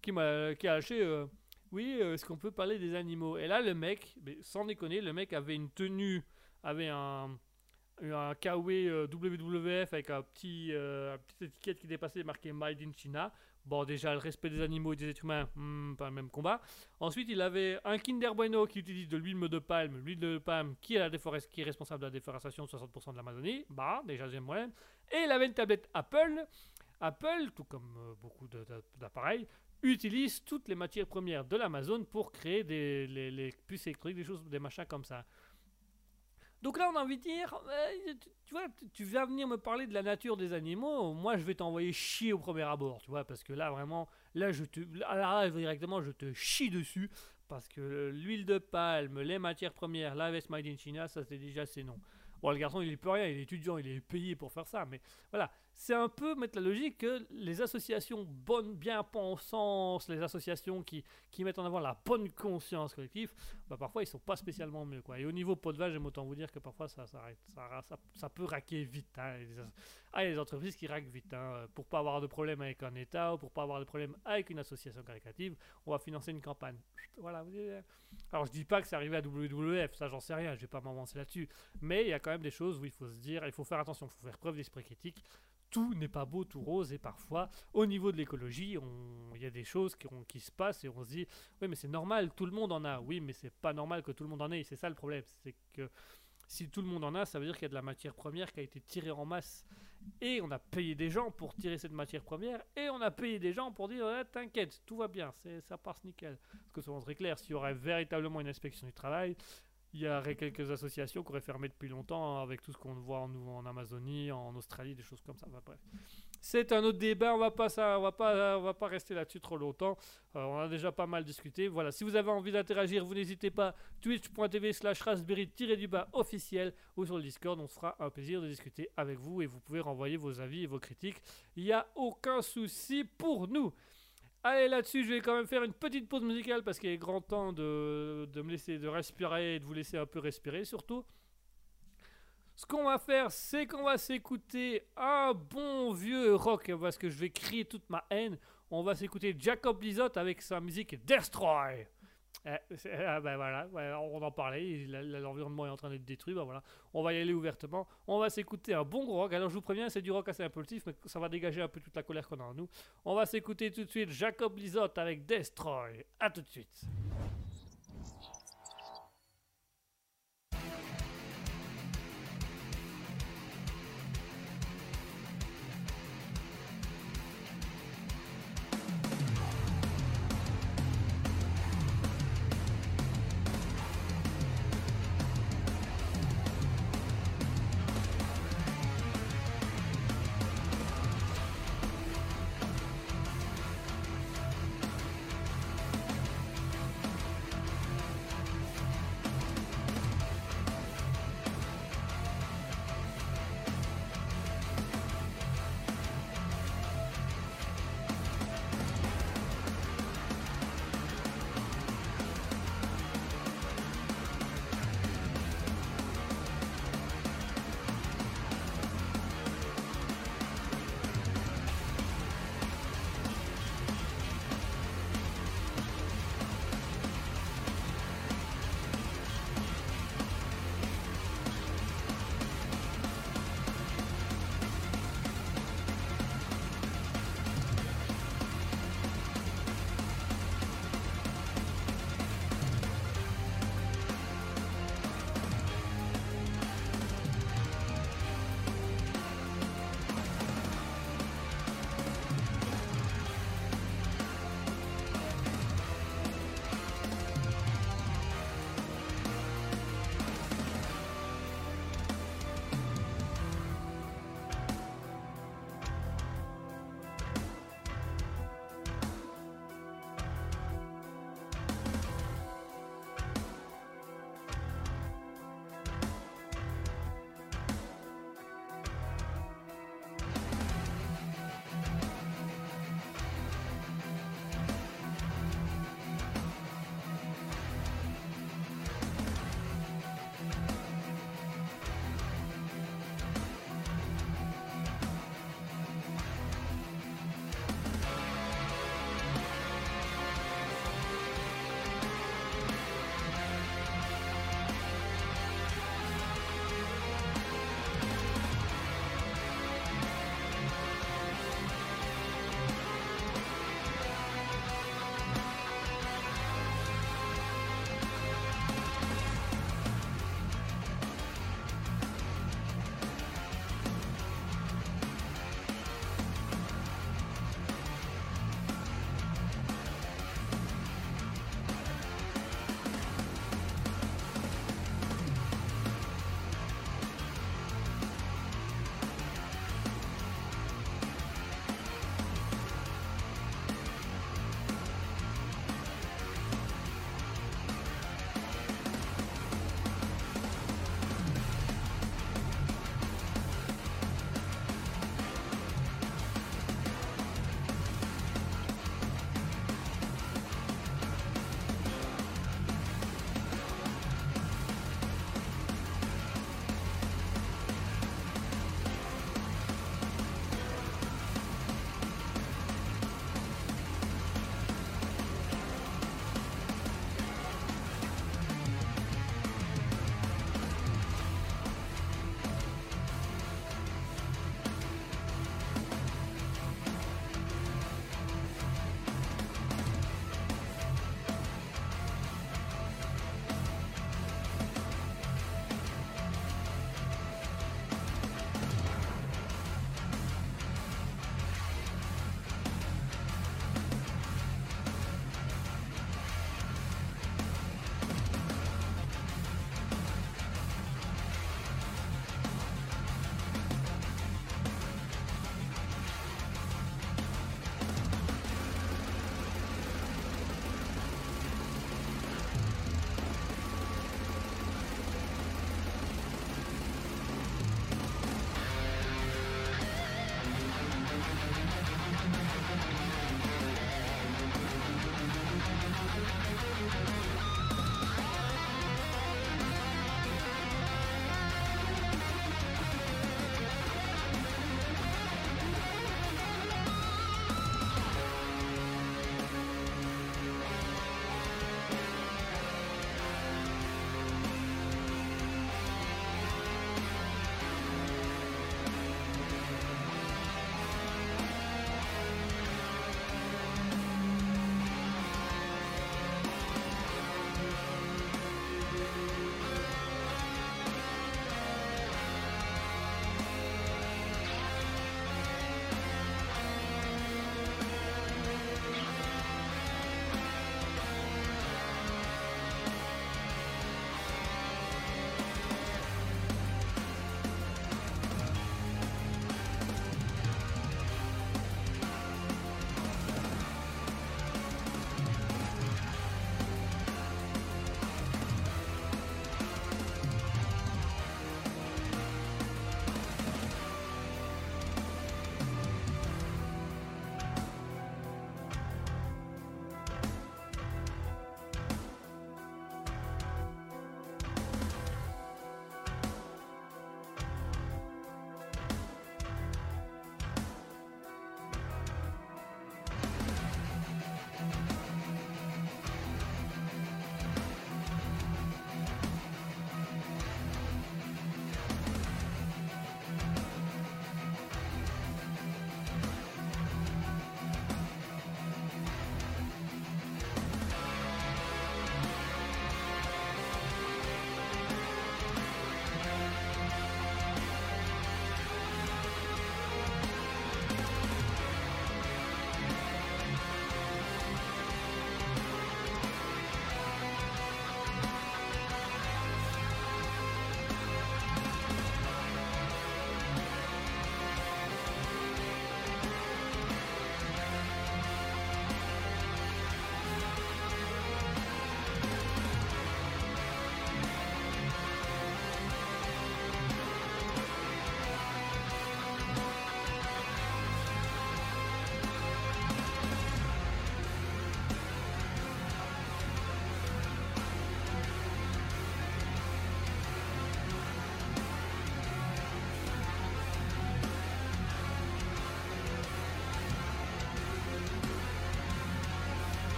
qui m'a qui a lâché. euh, oui, euh, est-ce qu'on peut parler des animaux? Et là, le mec, sans déconner, le mec avait une tenue, avait un, un KW euh, WWF avec un petit, euh, une petite étiquette qui dépassait marqué Made in China. Bon, déjà, le respect des animaux et des êtres humains, hmm, pas le même combat. Ensuite, il avait un Kinder Bueno qui utilise de l'huile de palme, l'huile de palme qui est, responsable de la déforestation de 60% de l'Amazonie. Bah, déjà, deuxième moyen. Et il avait une tablette Apple. Apple, tout comme euh, beaucoup d'appareils, utilise toutes les matières premières de l'Amazon pour créer des, puces électroniques, des choses, des machins comme ça. Donc là, on a envie de dire, euh, tu, tu vois, tu- vas venir me parler de la nature des animaux, moi je vais t'envoyer chier au premier abord, tu vois, parce que là vraiment, là je te, là, directement je te chie dessus, parce que l'huile de palme, les matières premières, la veste made in China, ça c'est déjà c'est non. Bon, le garçon il est peut rien, il est étudiant, il est payé pour faire ça, mais voilà, c'est un peu mettre la logique que les associations bonnes, bien pensantes, les associations qui, qui mettent en avant la bonne conscience collective, bah parfois ils sont pas spécialement mieux quoi. Et au niveau pot de vache, j'aime autant vous dire que parfois ça, ça, peut raquer vite. Hein. Ah, il y a des entreprises qui raquent vite. Hein. Pour pas avoir de problème avec un État ou pour pas avoir de problème avec une association caritative, on va financer une campagne. Voilà. voyez. Alors je dis pas que c'est arrivé à WWF, ça j'en sais rien, je vais pas m'avancer là-dessus. Mais il y a quand même des choses où il faut se dire, il faut faire attention, il faut faire preuve d'esprit critique. Tout n'est pas beau, tout rose, et parfois, au niveau de l'écologie, il y a des choses qui, qui se passent et on se dit oui, mais c'est normal, tout le monde en a. Oui, mais c'est pas normal que tout le monde en ait. C'est ça le problème. C'est que si tout le monde en a, ça veut dire qu'il y a de la matière première qui a été tirée en masse. Et on a payé des gens pour tirer cette matière première. Et on a payé des gens pour dire Ouais, T'inquiète, tout va bien, ça passe nickel. Parce que souvent, très clair, s'il y aurait véritablement une inspection du travail, il y aurait quelques associations qui auraient fermé depuis longtemps avec tout ce qu'on voit en, Amazonie, en Australie, des choses comme ça. Enfin, bref. C'est un autre débat, on va pas, ça, on va pas, on va pas rester là-dessus trop longtemps. Euh, on a déjà pas mal discuté. Voilà, si vous avez envie d'interagir, vous n'hésitez pas. Twitch.tv slash raspberry-du-bas officiel ou sur le Discord. On se fera un plaisir de discuter avec vous et vous pouvez renvoyer vos avis et vos critiques. Il n'y a aucun souci pour nous. Allez, là-dessus, je vais quand même faire une petite pause musicale parce qu'il est grand temps de, de me laisser de respirer et de vous laisser un peu respirer surtout. Ce qu'on va faire, c'est qu'on va s'écouter un bon vieux rock parce que je vais crier toute ma haine. On va s'écouter Jacob Lizotte avec sa musique Destroy. Eh, ah ben voilà, on en parlait, la- la- l'environnement est en train d'être détruit, ben voilà. On va y aller ouvertement. On va s'écouter un bon gros rock. Alors je vous préviens, c'est du rock assez impulsif, mais ça va dégager un peu toute la colère qu'on a en nous. On va s'écouter tout de suite Jacob Lizotte avec Destroy. A tout de suite.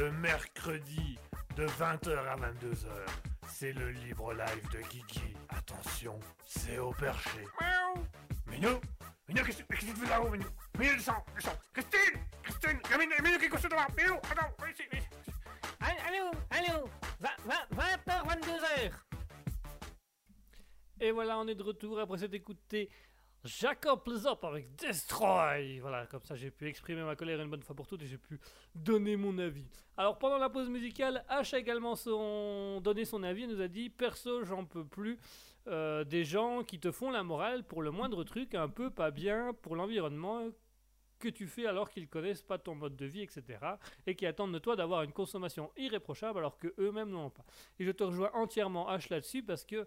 Le mercredi de 20h à 22h. C'est le libre live de Guigui. Attention, c'est au perché. Miaou. Minou Minou, qu'est-ce que tu fais là-haut, Minou? Minou, descends, descends Christine Christine Minou, Minou, qui est couché devant Minou, attends, viens ici, viens ici. Allô, allô, 20h, 22h. Et voilà, on est de retour après s'être écouté Jacob Plezop avec Destroy. Voilà, comme ça j'ai pu exprimer ma colère une bonne fois pour toutes et j'ai pu donner mon avis. Alors pendant la pause musicale, H a également son... donné son avis et nous a dit Perso, j'en peux plus. euh, des gens qui te font la morale pour le moindre truc un peu pas bien pour l'environnement que tu fais alors qu'ils connaissent pas ton mode de vie, etc. Et qui attendent de toi d'avoir une consommation irréprochable alors que eux-mêmes n'en ont pas. Et je te rejoins entièrement H là-dessus parce que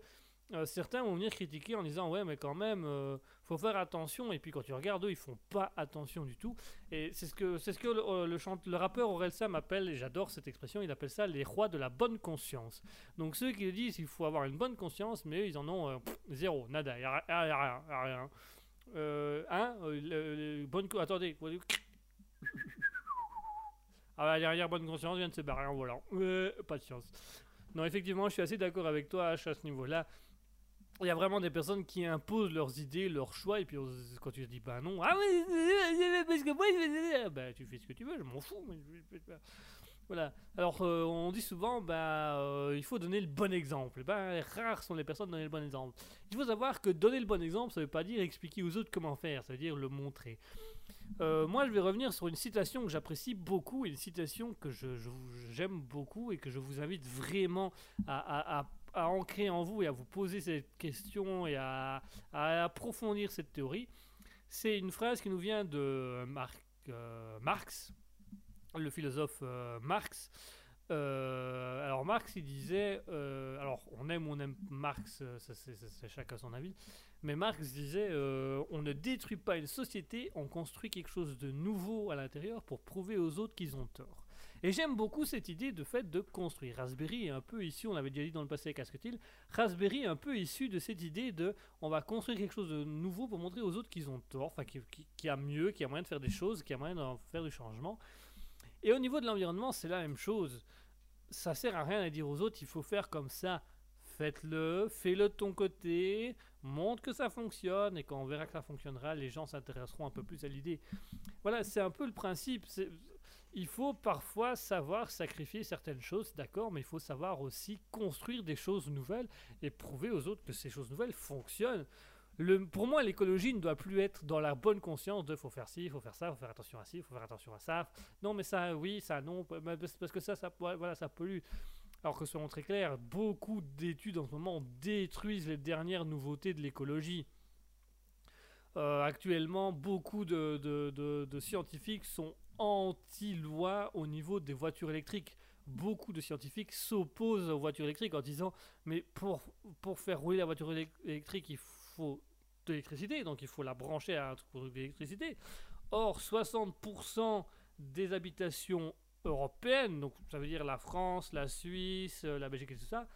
euh, certains vont venir critiquer en disant ouais mais quand même euh, faut faire attention. Et puis quand tu regardes eux ils font pas attention du tout. Et c'est ce que c'est ce que le, euh, rappeur Aurel Sam appelle et j'adore cette expression il appelle ça les rois de la bonne conscience. Donc ceux qui disent qu'il faut avoir une bonne conscience mais eux ils en ont zéro nada y a, y a rien hein bonne attendez ah la dernière bonne conscience vient de se barrer en volant. Pas de chance. Non effectivement je suis assez d'accord avec toi H, à ce niveau là il y a vraiment des personnes qui imposent leurs idées, leurs choix, et puis quand tu dis bah non, ah oui, parce que moi je bah tu fais ce que tu veux, je m'en fous. Voilà. Alors euh, on dit souvent bah euh, il faut donner le bon exemple. Ben rares sont les personnes à donner le bon exemple. Il faut savoir que donner le bon exemple, ça veut pas dire expliquer aux autres comment faire, ça veut dire le montrer. Euh, moi, je vais revenir sur une citation que j'apprécie beaucoup, une citation que je, je j'aime beaucoup et que je vous invite vraiment à- à ancrer en vous et à vous poser cette question et à, approfondir cette théorie. C'est une phrase qui nous vient de Marc- euh, Marx, le philosophe euh, Marx. Euh, alors Marx, il disait, euh, alors on aime ou on aime Marx, euh, c'est, chacun son avis, mais Marx disait, euh, on ne détruit pas une société, on construit quelque chose de nouveau à l'intérieur pour prouver aux autres qu'ils ont tort. Et j'aime beaucoup cette idée de fait de construire. Raspberry est un peu issu, on l'avait déjà dit dans le passé avec Asketil, Raspberry est un peu issu de cette idée de on va construire quelque chose de nouveau pour montrer aux autres qu'ils ont tort, enfin qu'il qui, qu'il y a mieux, qu'il y a moyen de faire des choses, qu'il y a moyen de faire du changement. Et au niveau de l'environnement, c'est la même chose. Ça sert à rien à dire aux autres il faut faire comme ça. Faites-le, fais-le de ton côté, montre que ça fonctionne, et quand on verra que ça fonctionnera, les gens s'intéresseront un peu plus à l'idée. Voilà, c'est un peu le principe. Il faut parfois savoir sacrifier certaines choses, d'accord, mais il faut savoir aussi construire des choses nouvelles et prouver aux autres que ces choses nouvelles fonctionnent. Pour moi, l'écologie ne doit plus être dans la bonne conscience de faut faire ci, faut faire ça, faut faire attention à ci, faut faire attention à ça. Non, mais ça, oui, ça, non, parce que ça, ça, voilà, ça pollue. Alors que soyons très clairs, beaucoup d'études en ce moment détruisent les dernières nouveautés de l'écologie. Euh, actuellement, beaucoup de scientifiques sont anti-loi au niveau des voitures électriques. Beaucoup de scientifiques s'opposent aux voitures électriques en disant mais pour, pour faire rouler la voiture élec- électrique, il faut de l'électricité, donc il faut la brancher à un truc d'électricité. Or, 60% des habitations européennes, donc ça veut dire la France, la Suisse, la Belgique et tout ça,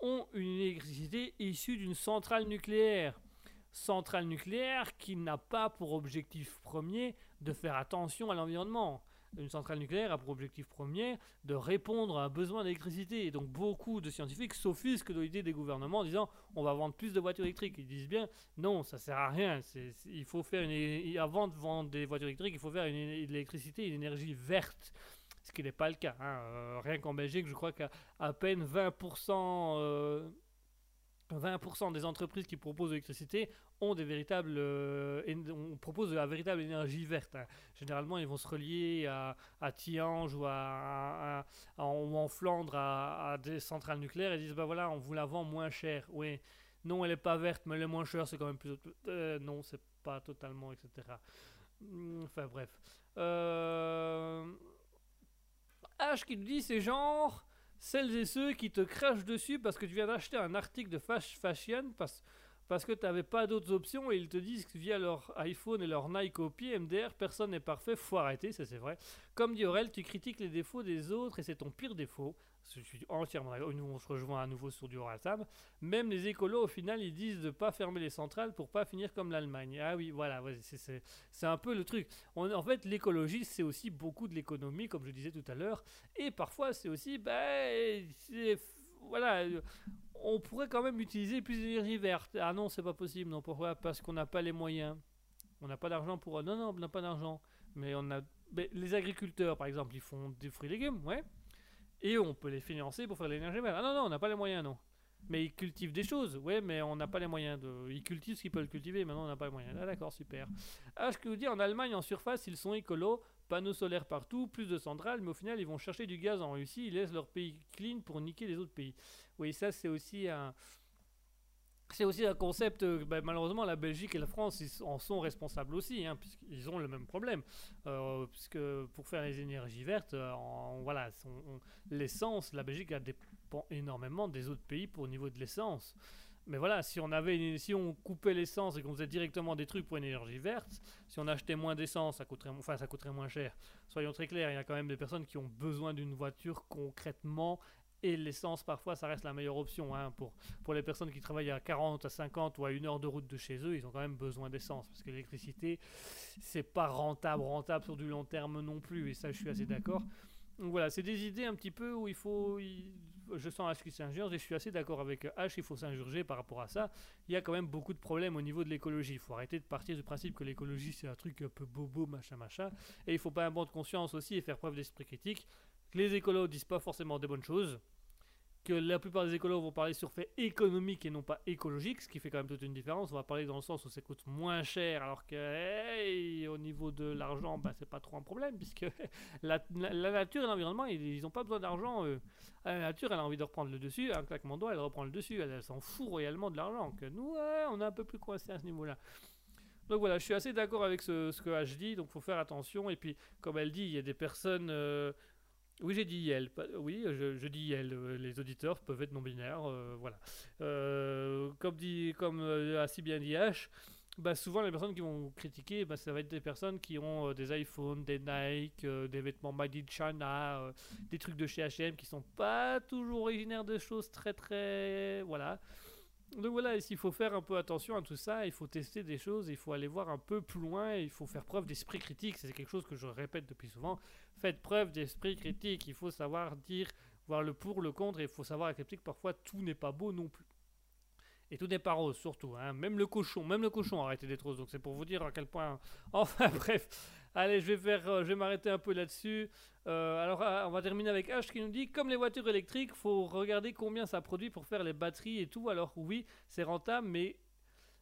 ont une électricité issue d'une centrale nucléaire. Centrale nucléaire qui n'a pas pour objectif premier de faire attention à l'environnement. Une centrale nucléaire a pour objectif premier de répondre à un besoin d'électricité. Et donc beaucoup de scientifiques s'offusquent de l'idée des gouvernements en disant on va vendre plus de voitures électriques. Ils disent bien non, ça sert à rien. Il faut faire une, avant de vendre des voitures électriques, il faut faire une, de l'électricité, une énergie verte. Ce qui n'est pas le cas. hein. Euh, rien qu'en Belgique, je crois qu'à à peine 20%, euh, 20% des entreprises qui proposent l'électricité ont des véritables, euh, on propose de la véritable énergie verte. hein. Généralement, ils vont se relier à, à Tihange ou, à, en, Flandre à, des centrales nucléaires et disent bah voilà, on vous la vend moins cher. Oui, non, elle est pas verte, mais elle est moins chère, c'est quand même plus. Euh, non, c'est pas totalement, etc. Hmm, Enfin bref. Euh... H qui nous dit c'est genre celles et ceux qui te crachent dessus parce que tu viens d'acheter un article de fashion parce parce que tu n'avais pas d'autres options et ils te disent que via leur iPhone et leur Nike au pied, MDR, personne n'est parfait, faut arrêter, ça c'est vrai. Comme dit Aurel, tu critiques les défauts des autres et c'est ton pire défaut. Je suis entièrement d'accord. On se rejoint à nouveau sur du Sam. Même les écolos, au final, ils disent de ne pas fermer les centrales pour pas finir comme l'Allemagne. Ah oui, voilà, c'est un peu le truc. en fait, l'écologie, c'est aussi beaucoup de l'économie, comme je disais tout à l'heure. Et parfois, c'est aussi, ben, voilà, on pourrait quand même utiliser plus d'énergie verte. Ah non, c'est pas possible. Non, pourquoi? Parce qu'on n'a pas les moyens. On n'a pas d'argent pour. Non, non, on n'a pas d'argent. Mais on a. les agriculteurs, par exemple, ils font des fruits et légumes, ouais. Et on peut les financer pour faire de l'énergie verte. Ah non, non, on n'a pas les moyens, non. Mais ils cultivent des choses, ouais, mais on n'a pas les moyens de. Ils cultivent ce qu'ils peuvent cultiver, maintenant on n'a pas les moyens. Ah d'accord, super. Ah, je peux vous dire, en Allemagne, en surface, ils sont écolos, panneaux solaires partout, plus de centrales, mais au final, ils vont chercher du gaz en Russie, ils laissent leur pays clean pour niquer les autres pays. Oui, ça, c'est aussi un. C'est aussi un concept, euh, bah, malheureusement, la Belgique et la France en sont responsables aussi, hein, puisqu'ils ont le même problème. Euh, puisque pour faire les énergies vertes, euh, voilà, l'essence, la Belgique dépend énormément des autres pays pour au niveau de l'essence. Mais voilà, si on avait, si on coupait l'essence et qu'on faisait directement des trucs pour une énergie verte, si on achetait moins d'essence, ça coûterait, enfin, ça coûterait moins cher. Soyons très clairs, il y a quand même des personnes qui ont besoin d'une voiture concrètement et l'essence, parfois, ça reste la meilleure option. Hein, pour, pour les personnes qui travaillent à 40, à 50 ou à une heure de route de chez eux, ils ont quand même besoin d'essence. Parce que l'électricité, c'est pas rentable, rentable sur du long terme non plus. Et ça, je suis assez d'accord. Donc voilà, c'est des idées un petit peu où il faut. Je sens H qui s'injure et je suis assez d'accord avec H, il faut s'injurger par rapport à ça. Il y a quand même beaucoup de problèmes au niveau de l'écologie. Il faut arrêter de partir du principe que l'écologie c'est un truc un peu bobo, machin, machin. Et il faut pas un bon de conscience aussi et faire preuve d'esprit critique. Les écolos disent pas forcément des bonnes choses que la plupart des écolos vont parler sur fait économique et non pas écologique, ce qui fait quand même toute une différence. On va parler dans le sens où ça coûte moins cher, alors que au niveau de l'argent, bah, c'est pas trop un problème, puisque la, nature et l'environnement, ils n'ont pas besoin d'argent. La nature, elle a envie de reprendre le dessus, un claquement de doigts, elle reprend le dessus, elle, s'en fout royalement de l'argent. Que nous, on est un peu plus coincés à ce niveau-là. Donc voilà, je suis assez d'accord avec ce, ce que H dit, donc faut faire attention. Et puis, comme elle dit, il y a des personnes euh, oui, j'ai dit elle. Oui, je, dis. Euh, les auditeurs peuvent être non-binaires. Euh, voilà. Euh, comme, dit, comme a si bien dit H, bah, souvent les personnes qui vont critiquer, bah, ça va être des personnes qui ont des iPhones, des Nike, des vêtements made in China, des trucs de chez HM qui sont pas toujours originaires de choses très très. Voilà. Donc voilà, il faut faire un peu attention à tout ça, il faut tester des choses, il faut aller voir un peu plus loin, il faut faire preuve d'esprit critique, c'est quelque chose que je répète depuis souvent. Faites preuve d'esprit critique, il faut savoir dire, voir le pour, le contre, et il faut savoir accepter que parfois tout n'est pas beau non plus. Et tout n'est pas rose, surtout. Hein. Même le cochon, même le cochon a arrêté d'être rose. Donc c'est pour vous dire à quel point. Enfin bref. Allez, je vais faire, euh, je vais m'arrêter un peu là-dessus. Euh, alors, ah, on va terminer avec H qui nous dit comme les voitures électriques, faut regarder combien ça produit pour faire les batteries et tout. Alors oui, c'est rentable, mais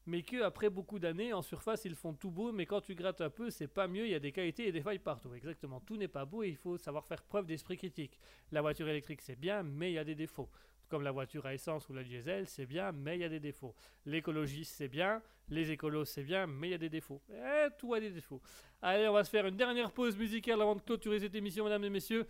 mais que après beaucoup d'années en surface ils font tout beau, mais quand tu grattes un peu, c'est pas mieux. Il y a des qualités et des failles partout. Exactement, tout n'est pas beau et il faut savoir faire preuve d'esprit critique. La voiture électrique c'est bien, mais il y a des défauts comme la voiture à essence ou la diesel, c'est bien, mais il y a des défauts. L'écologie, c'est bien, les écolos, c'est bien, mais il y a des défauts. Eh, tout a des défauts. Allez, on va se faire une dernière pause musicale avant de clôturer cette émission, mesdames et messieurs.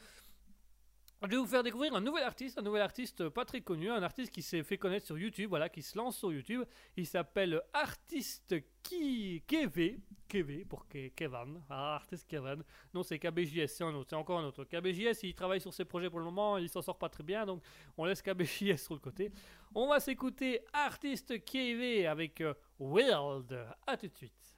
Je vais vous faire découvrir un nouvel artiste, un nouvel artiste pas très connu, un artiste qui s'est fait connaître sur YouTube, voilà, qui se lance sur YouTube. Il s'appelle Artiste Ki Keve, Keve pour Kevin, ah, Artiste Kevin. Non, c'est KBJS, c'est un autre, c'est encore un autre. KBJS, il travaille sur ses projets pour le moment, il s'en sort pas très bien, donc on laisse KBJS sur le côté. On va s'écouter Artiste Keve avec euh, World. À tout de suite.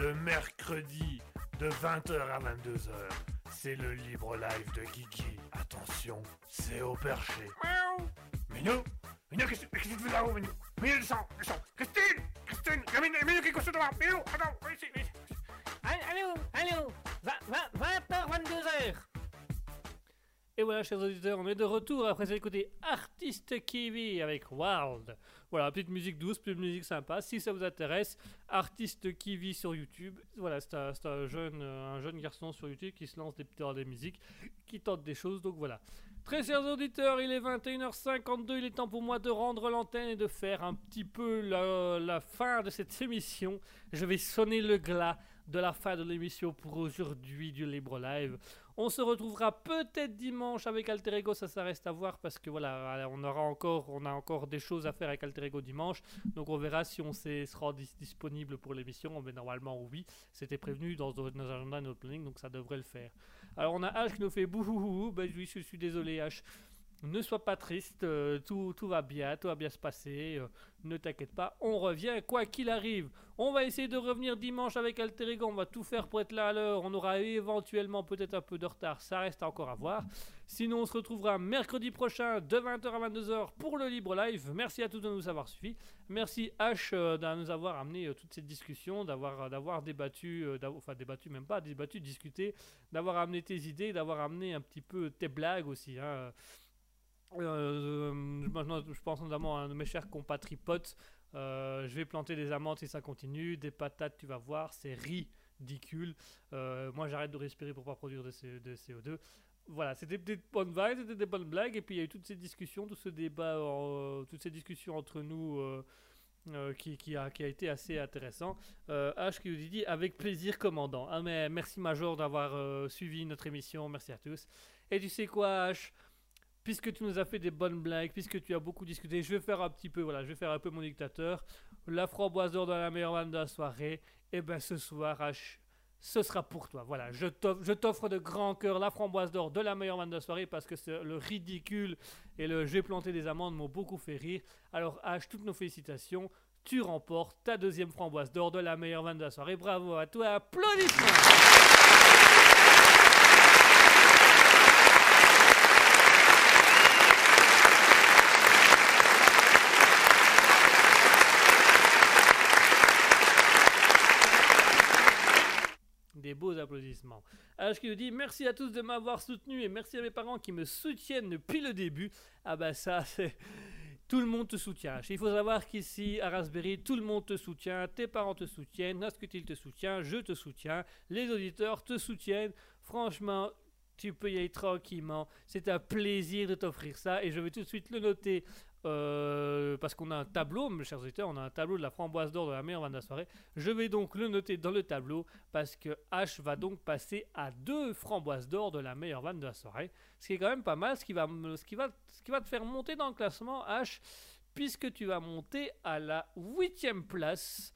Le mercredi de 20h à 22h. C'est le libre live de Guigui. Attention, c'est au perché. Miaou. Minou Minou, qu'est-ce que tu fais là-haut, Minou Minou, descends, descends Christine Christine a Minou, Minou qui est couché devant Minou, attends, viens ici, viens ici. Allô, allô, 20h, 22h. Et voilà, chers auditeurs, on est de retour après avoir écouté Artiste Kiwi avec Wild. Voilà, petite musique douce, petite musique sympa. Si ça vous intéresse, Artiste Kiwi sur YouTube. Voilà, c'est un, jeune, euh, un jeune garçon sur YouTube qui se lance des, dans des musiques, qui tente des choses. Donc voilà. Très chers auditeurs, il est 21h52. Il est temps pour moi de rendre l'antenne et de faire un petit peu la fin de cette émission. Je vais sonner le glas de la fin de l'émission pour aujourd'hui du Libre Live. On se retrouvera peut-être dimanche avec Alter Ego, ça, ça reste à voir parce que voilà, on aura encore, on a encore des choses à faire avec Alter Ego dimanche. Donc on verra si on sera dis- disponible pour l'émission. Mais normalement oui, c'était prévenu dans nos agendas, notre planning, donc ça devrait le faire. Alors on a H qui nous fait bouhouhou, ben oui, je suis désolé H. Ne sois pas triste, euh, tout, va bien, tout va bien se passer, euh, ne t'inquiète pas, on revient quoi qu'il arrive. On va essayer de revenir dimanche avec Alter Ego, on va tout faire pour être là à l'heure, on aura éventuellement peut-être un peu de retard, ça reste encore à voir. Sinon on se retrouvera mercredi prochain de 20h à 22h pour le Libre Live. Merci à tous de nous avoir suivis. Merci H euh, de nous avoir amené euh, toute cette discussion, d'avoir d'avoir débattu, enfin débattu même pas, débattu, discuté, d'avoir amené tes idées, d'avoir amené un petit peu tes blagues aussi. hein. Euh, je pense notamment à mes chers compatriotes. Euh, je vais planter des amandes si ça continue, des patates, tu vas voir, c'est ridicule. Euh, moi, j'arrête de respirer pour pas produire de, C- de CO2. Voilà, c'était des bonnes vibes, c'était des bonnes blagues, et puis il y a eu toutes ces discussions, tout ce débat, euh, toutes ces discussions entre nous. qui, qui a, été assez intéressant. H qui nous dit avec plaisir commandant. Ah mais merci Major d'avoir suivi notre émission, merci à tous. Et tu sais quoi H? Puisque tu nous as fait des bonnes blagues, puisque tu as beaucoup discuté, je vais faire un petit peu, voilà, je vais faire un peu mon dictateur. La framboise d'or dans la meilleure vanne de la soirée. Et ben ce soir H, ce sera pour toi. Voilà, je t'offre de grand cœur la framboise d'or de la meilleure vanne de la soirée parce que le ridicule et le j'ai planté des amandes m'ont beaucoup fait rire. Alors H, toutes nos félicitations. Tu remportes ta deuxième framboise d'or de la meilleure vanne de la soirée. Bravo à toi, applaudissements Des beaux applaudissements. Alors, qui nous merci à tous de m'avoir soutenu et merci à mes parents qui me soutiennent depuis le début. Ah bah ça, c'est... Tout le monde te soutient. Il faut savoir qu'ici, à Raspberry, tout le monde te soutient. Tes parents te soutiennent. Nascutil te soutient. Je te soutiens. Les auditeurs te soutiennent. Franchement, tu peux y aller tranquillement. C'est un plaisir de t'offrir ça. Et je vais tout de suite le noter. Euh, parce qu'on a un tableau, mes chers auditeurs, on a un tableau de la framboise d'or de la meilleure vanne de la soirée. Je vais donc le noter dans le tableau parce que H va donc passer à deux framboises d'or de la meilleure vanne de la soirée. Ce qui est quand même pas mal, ce qui va, ce qui va, ce qui va te faire monter dans le classement H, puisque tu vas monter à la huitième place.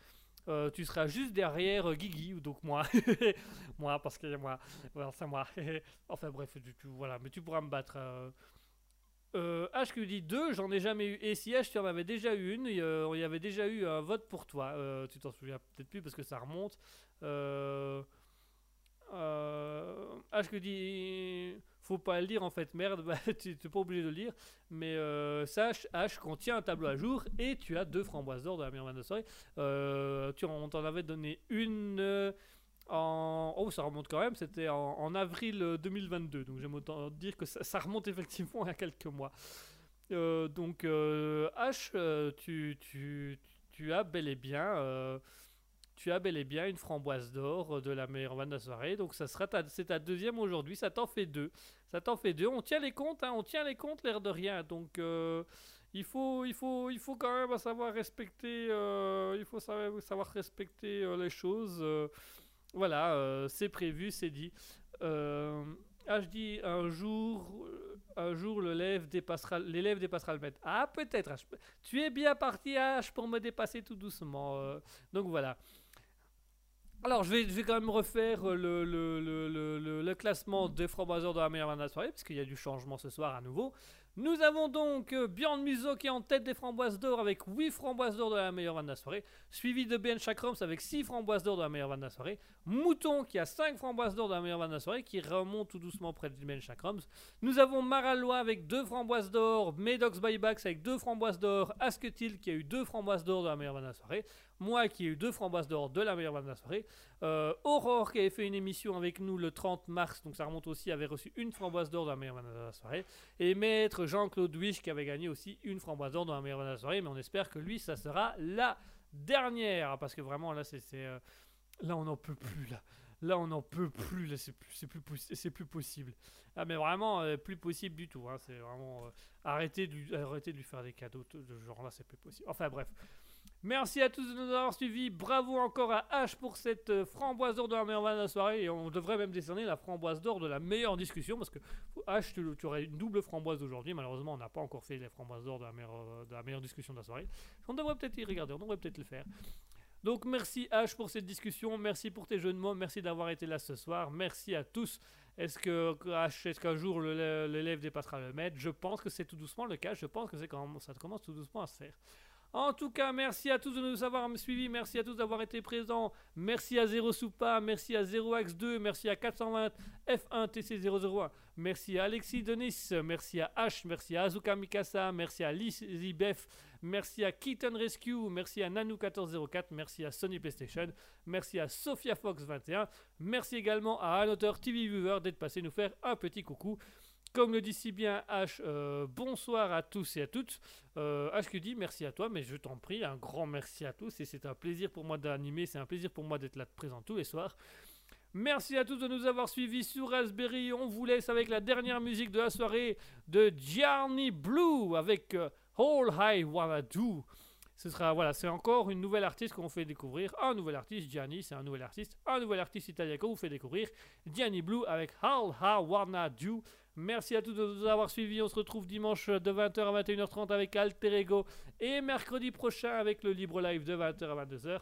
Euh, tu seras juste derrière euh, Guigui, ou donc moi. moi, parce que moi, c'est moi. enfin bref, tu- voilà, mais tu pourras me battre. euh. Euh, H qui nous dit 2, j'en ai jamais eu. Et si H, tu en avais déjà eu une, euh, il y avait déjà eu un vote pour toi. Euh, tu t'en souviens peut-être plus parce que ça remonte. Euh, euh, H qui dit faut pas le dire en fait, merde, bah, tu n'es pas obligé de le lire. Mais euh, sache, H qu'on tient un tableau à jour et tu as deux framboises d'or de la meilleure de soirée. Euh, tu on t'en avait donné une euh, Oh, ça remonte quand même, c'était en, en avril euh, 2022. Donc j'aime autant dire que ça, remonte effectivement à quelques mois. Euh, donc euh, H, euh, tu, as bel et bien. euh, tu as bel et bien une framboise d'or euh, de la meilleure vanne de la soirée. Donc ça sera ta, c'est ta deuxième aujourd'hui. Ça t'en fait deux. Ça t'en fait deux. On tient les comptes, hein, on tient les comptes, l'air de rien. Donc euh, il faut, il faut, il faut quand même savoir respecter. euh, il faut savoir, respecter euh, les choses. Voilà, euh, c'est prévu, c'est dit. Euh, ah, je dis un jour, euh, un jour l'élève dépassera, le maître. Ah, peut-être. Tu es bien parti, H, pour me dépasser tout doucement. donc voilà. Alors, je vais, je vais quand même refaire le, le, le, le, classement des framboiseurs de la meilleure vanne de la soirée, parce qu'il y a du changement ce soir à nouveau. Nous avons donc euh, Bjorn Musso qui est en tête des framboises d'or avec 8 framboises d'or de la meilleure vanne de la soirée, suivi de Ben Chakroms avec 6 framboises d'or de la meilleure vanne de la soirée, Mouton qui a 5 framboises d'or de la meilleure vanne de la soirée qui remonte tout doucement près de Ben Chakroms. Nous avons Maralois avec 2 framboises d'or, Medox Buybacks avec 2 framboises d'or, Asketil qui a eu 2 framboises d'or de la meilleure vanne de la soirée, moi qui ai eu 2 framboises d'or de la meilleure vanne de la soirée, euh, Aurore qui avait fait une émission avec nous le 30 mars, donc ça remonte aussi, avait reçu une framboise d'or de la meilleure vanne de la soirée, et Maître Jean-Claude Wish qui avait gagné aussi une framboise d'or dans la meilleure vanne de la soirée, mais on espère que lui, ça sera la dernière, parce que vraiment là, c'est... euh, là, on n'en peut plus, là. Là, on n'en peut plus, là, c'est plus, plus, plus possible. Ah, mais vraiment, euh, plus possible du tout, hein, c'est vraiment... de de lui faire des cadeaux de ce genre-là, c'est plus possible. Enfin, bref. Merci à tous de nous avoir suivis. Bravo encore à H pour cette euh, framboise d'or de la meilleure vanne de la soirée. Et on devrait même décerner la framboise d'or de la meilleure discussion. Parce que H, tu, tu aurais une double framboise aujourd'hui. Malheureusement, on n'a pas encore fait les framboises d'or de, la meilleure, euh, de la meilleure discussion de la soirée. On devrait peut-être y regarder, on devrait peut-être le faire. Donc merci H pour cette discussion. Merci pour tes jeux de mots. Merci d'avoir été là ce soir. Merci à tous. Est-ce que H, est-ce qu'un jour l'élève dépassera le maître Je pense que c'est tout doucement le cas. Je pense que ça commence tout doucement à se faire. En tout cas, merci à tous de nous avoir suivis, merci à tous d'avoir été présents, merci à Zero Soupa, merci à 0x2, merci à 420 F1 TC001, merci à Alexis Denis, merci à H, merci à Azuka Mikasa, merci à Lizzie Beth, merci à Kitten Rescue, merci à Nanu1404, merci à Sony PlayStation, merci à Sophia Fox 21, merci également à Annoteur TV Viewer d'être passé nous faire un petit coucou. Comme le dit si bien H, euh, bonsoir à tous et à toutes. Euh, H que dit merci à toi, mais je t'en prie, un grand merci à tous et c'est un plaisir pour moi d'animer, c'est un plaisir pour moi d'être là présent tous les soirs. Merci à tous de nous avoir suivis sur Raspberry. On vous laisse avec la dernière musique de la soirée de Gianni Blue avec euh, All I Wanna Do. Ce sera, voilà, c'est encore une nouvelle artiste qu'on fait découvrir. Un nouvel artiste, Gianni, c'est un nouvel artiste. Un nouvel artiste italien qu'on vous fait découvrir. Gianni Blue avec All I Wanna Do. Merci à tous de nous avoir suivis. On se retrouve dimanche de 20h à 21h30 avec Alter Ego et mercredi prochain avec le libre live de 20h à 22h.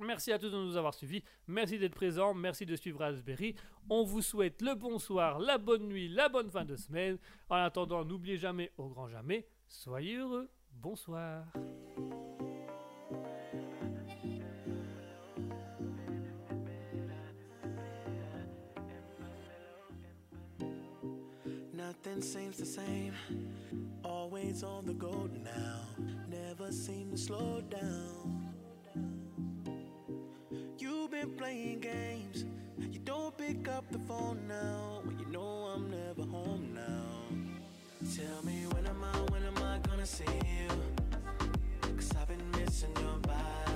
Merci à tous de nous avoir suivis. Merci d'être présents. Merci de suivre Raspberry. On vous souhaite le bonsoir, la bonne nuit, la bonne fin de semaine. En attendant, n'oubliez jamais, au grand jamais, soyez heureux. Bonsoir. Seems the same. Always on the go now. Never seem to slow down. You've been playing games. You don't pick up the phone now. You know I'm never home now. Tell me when am I, when am I gonna see you? Cause I've been missing your body.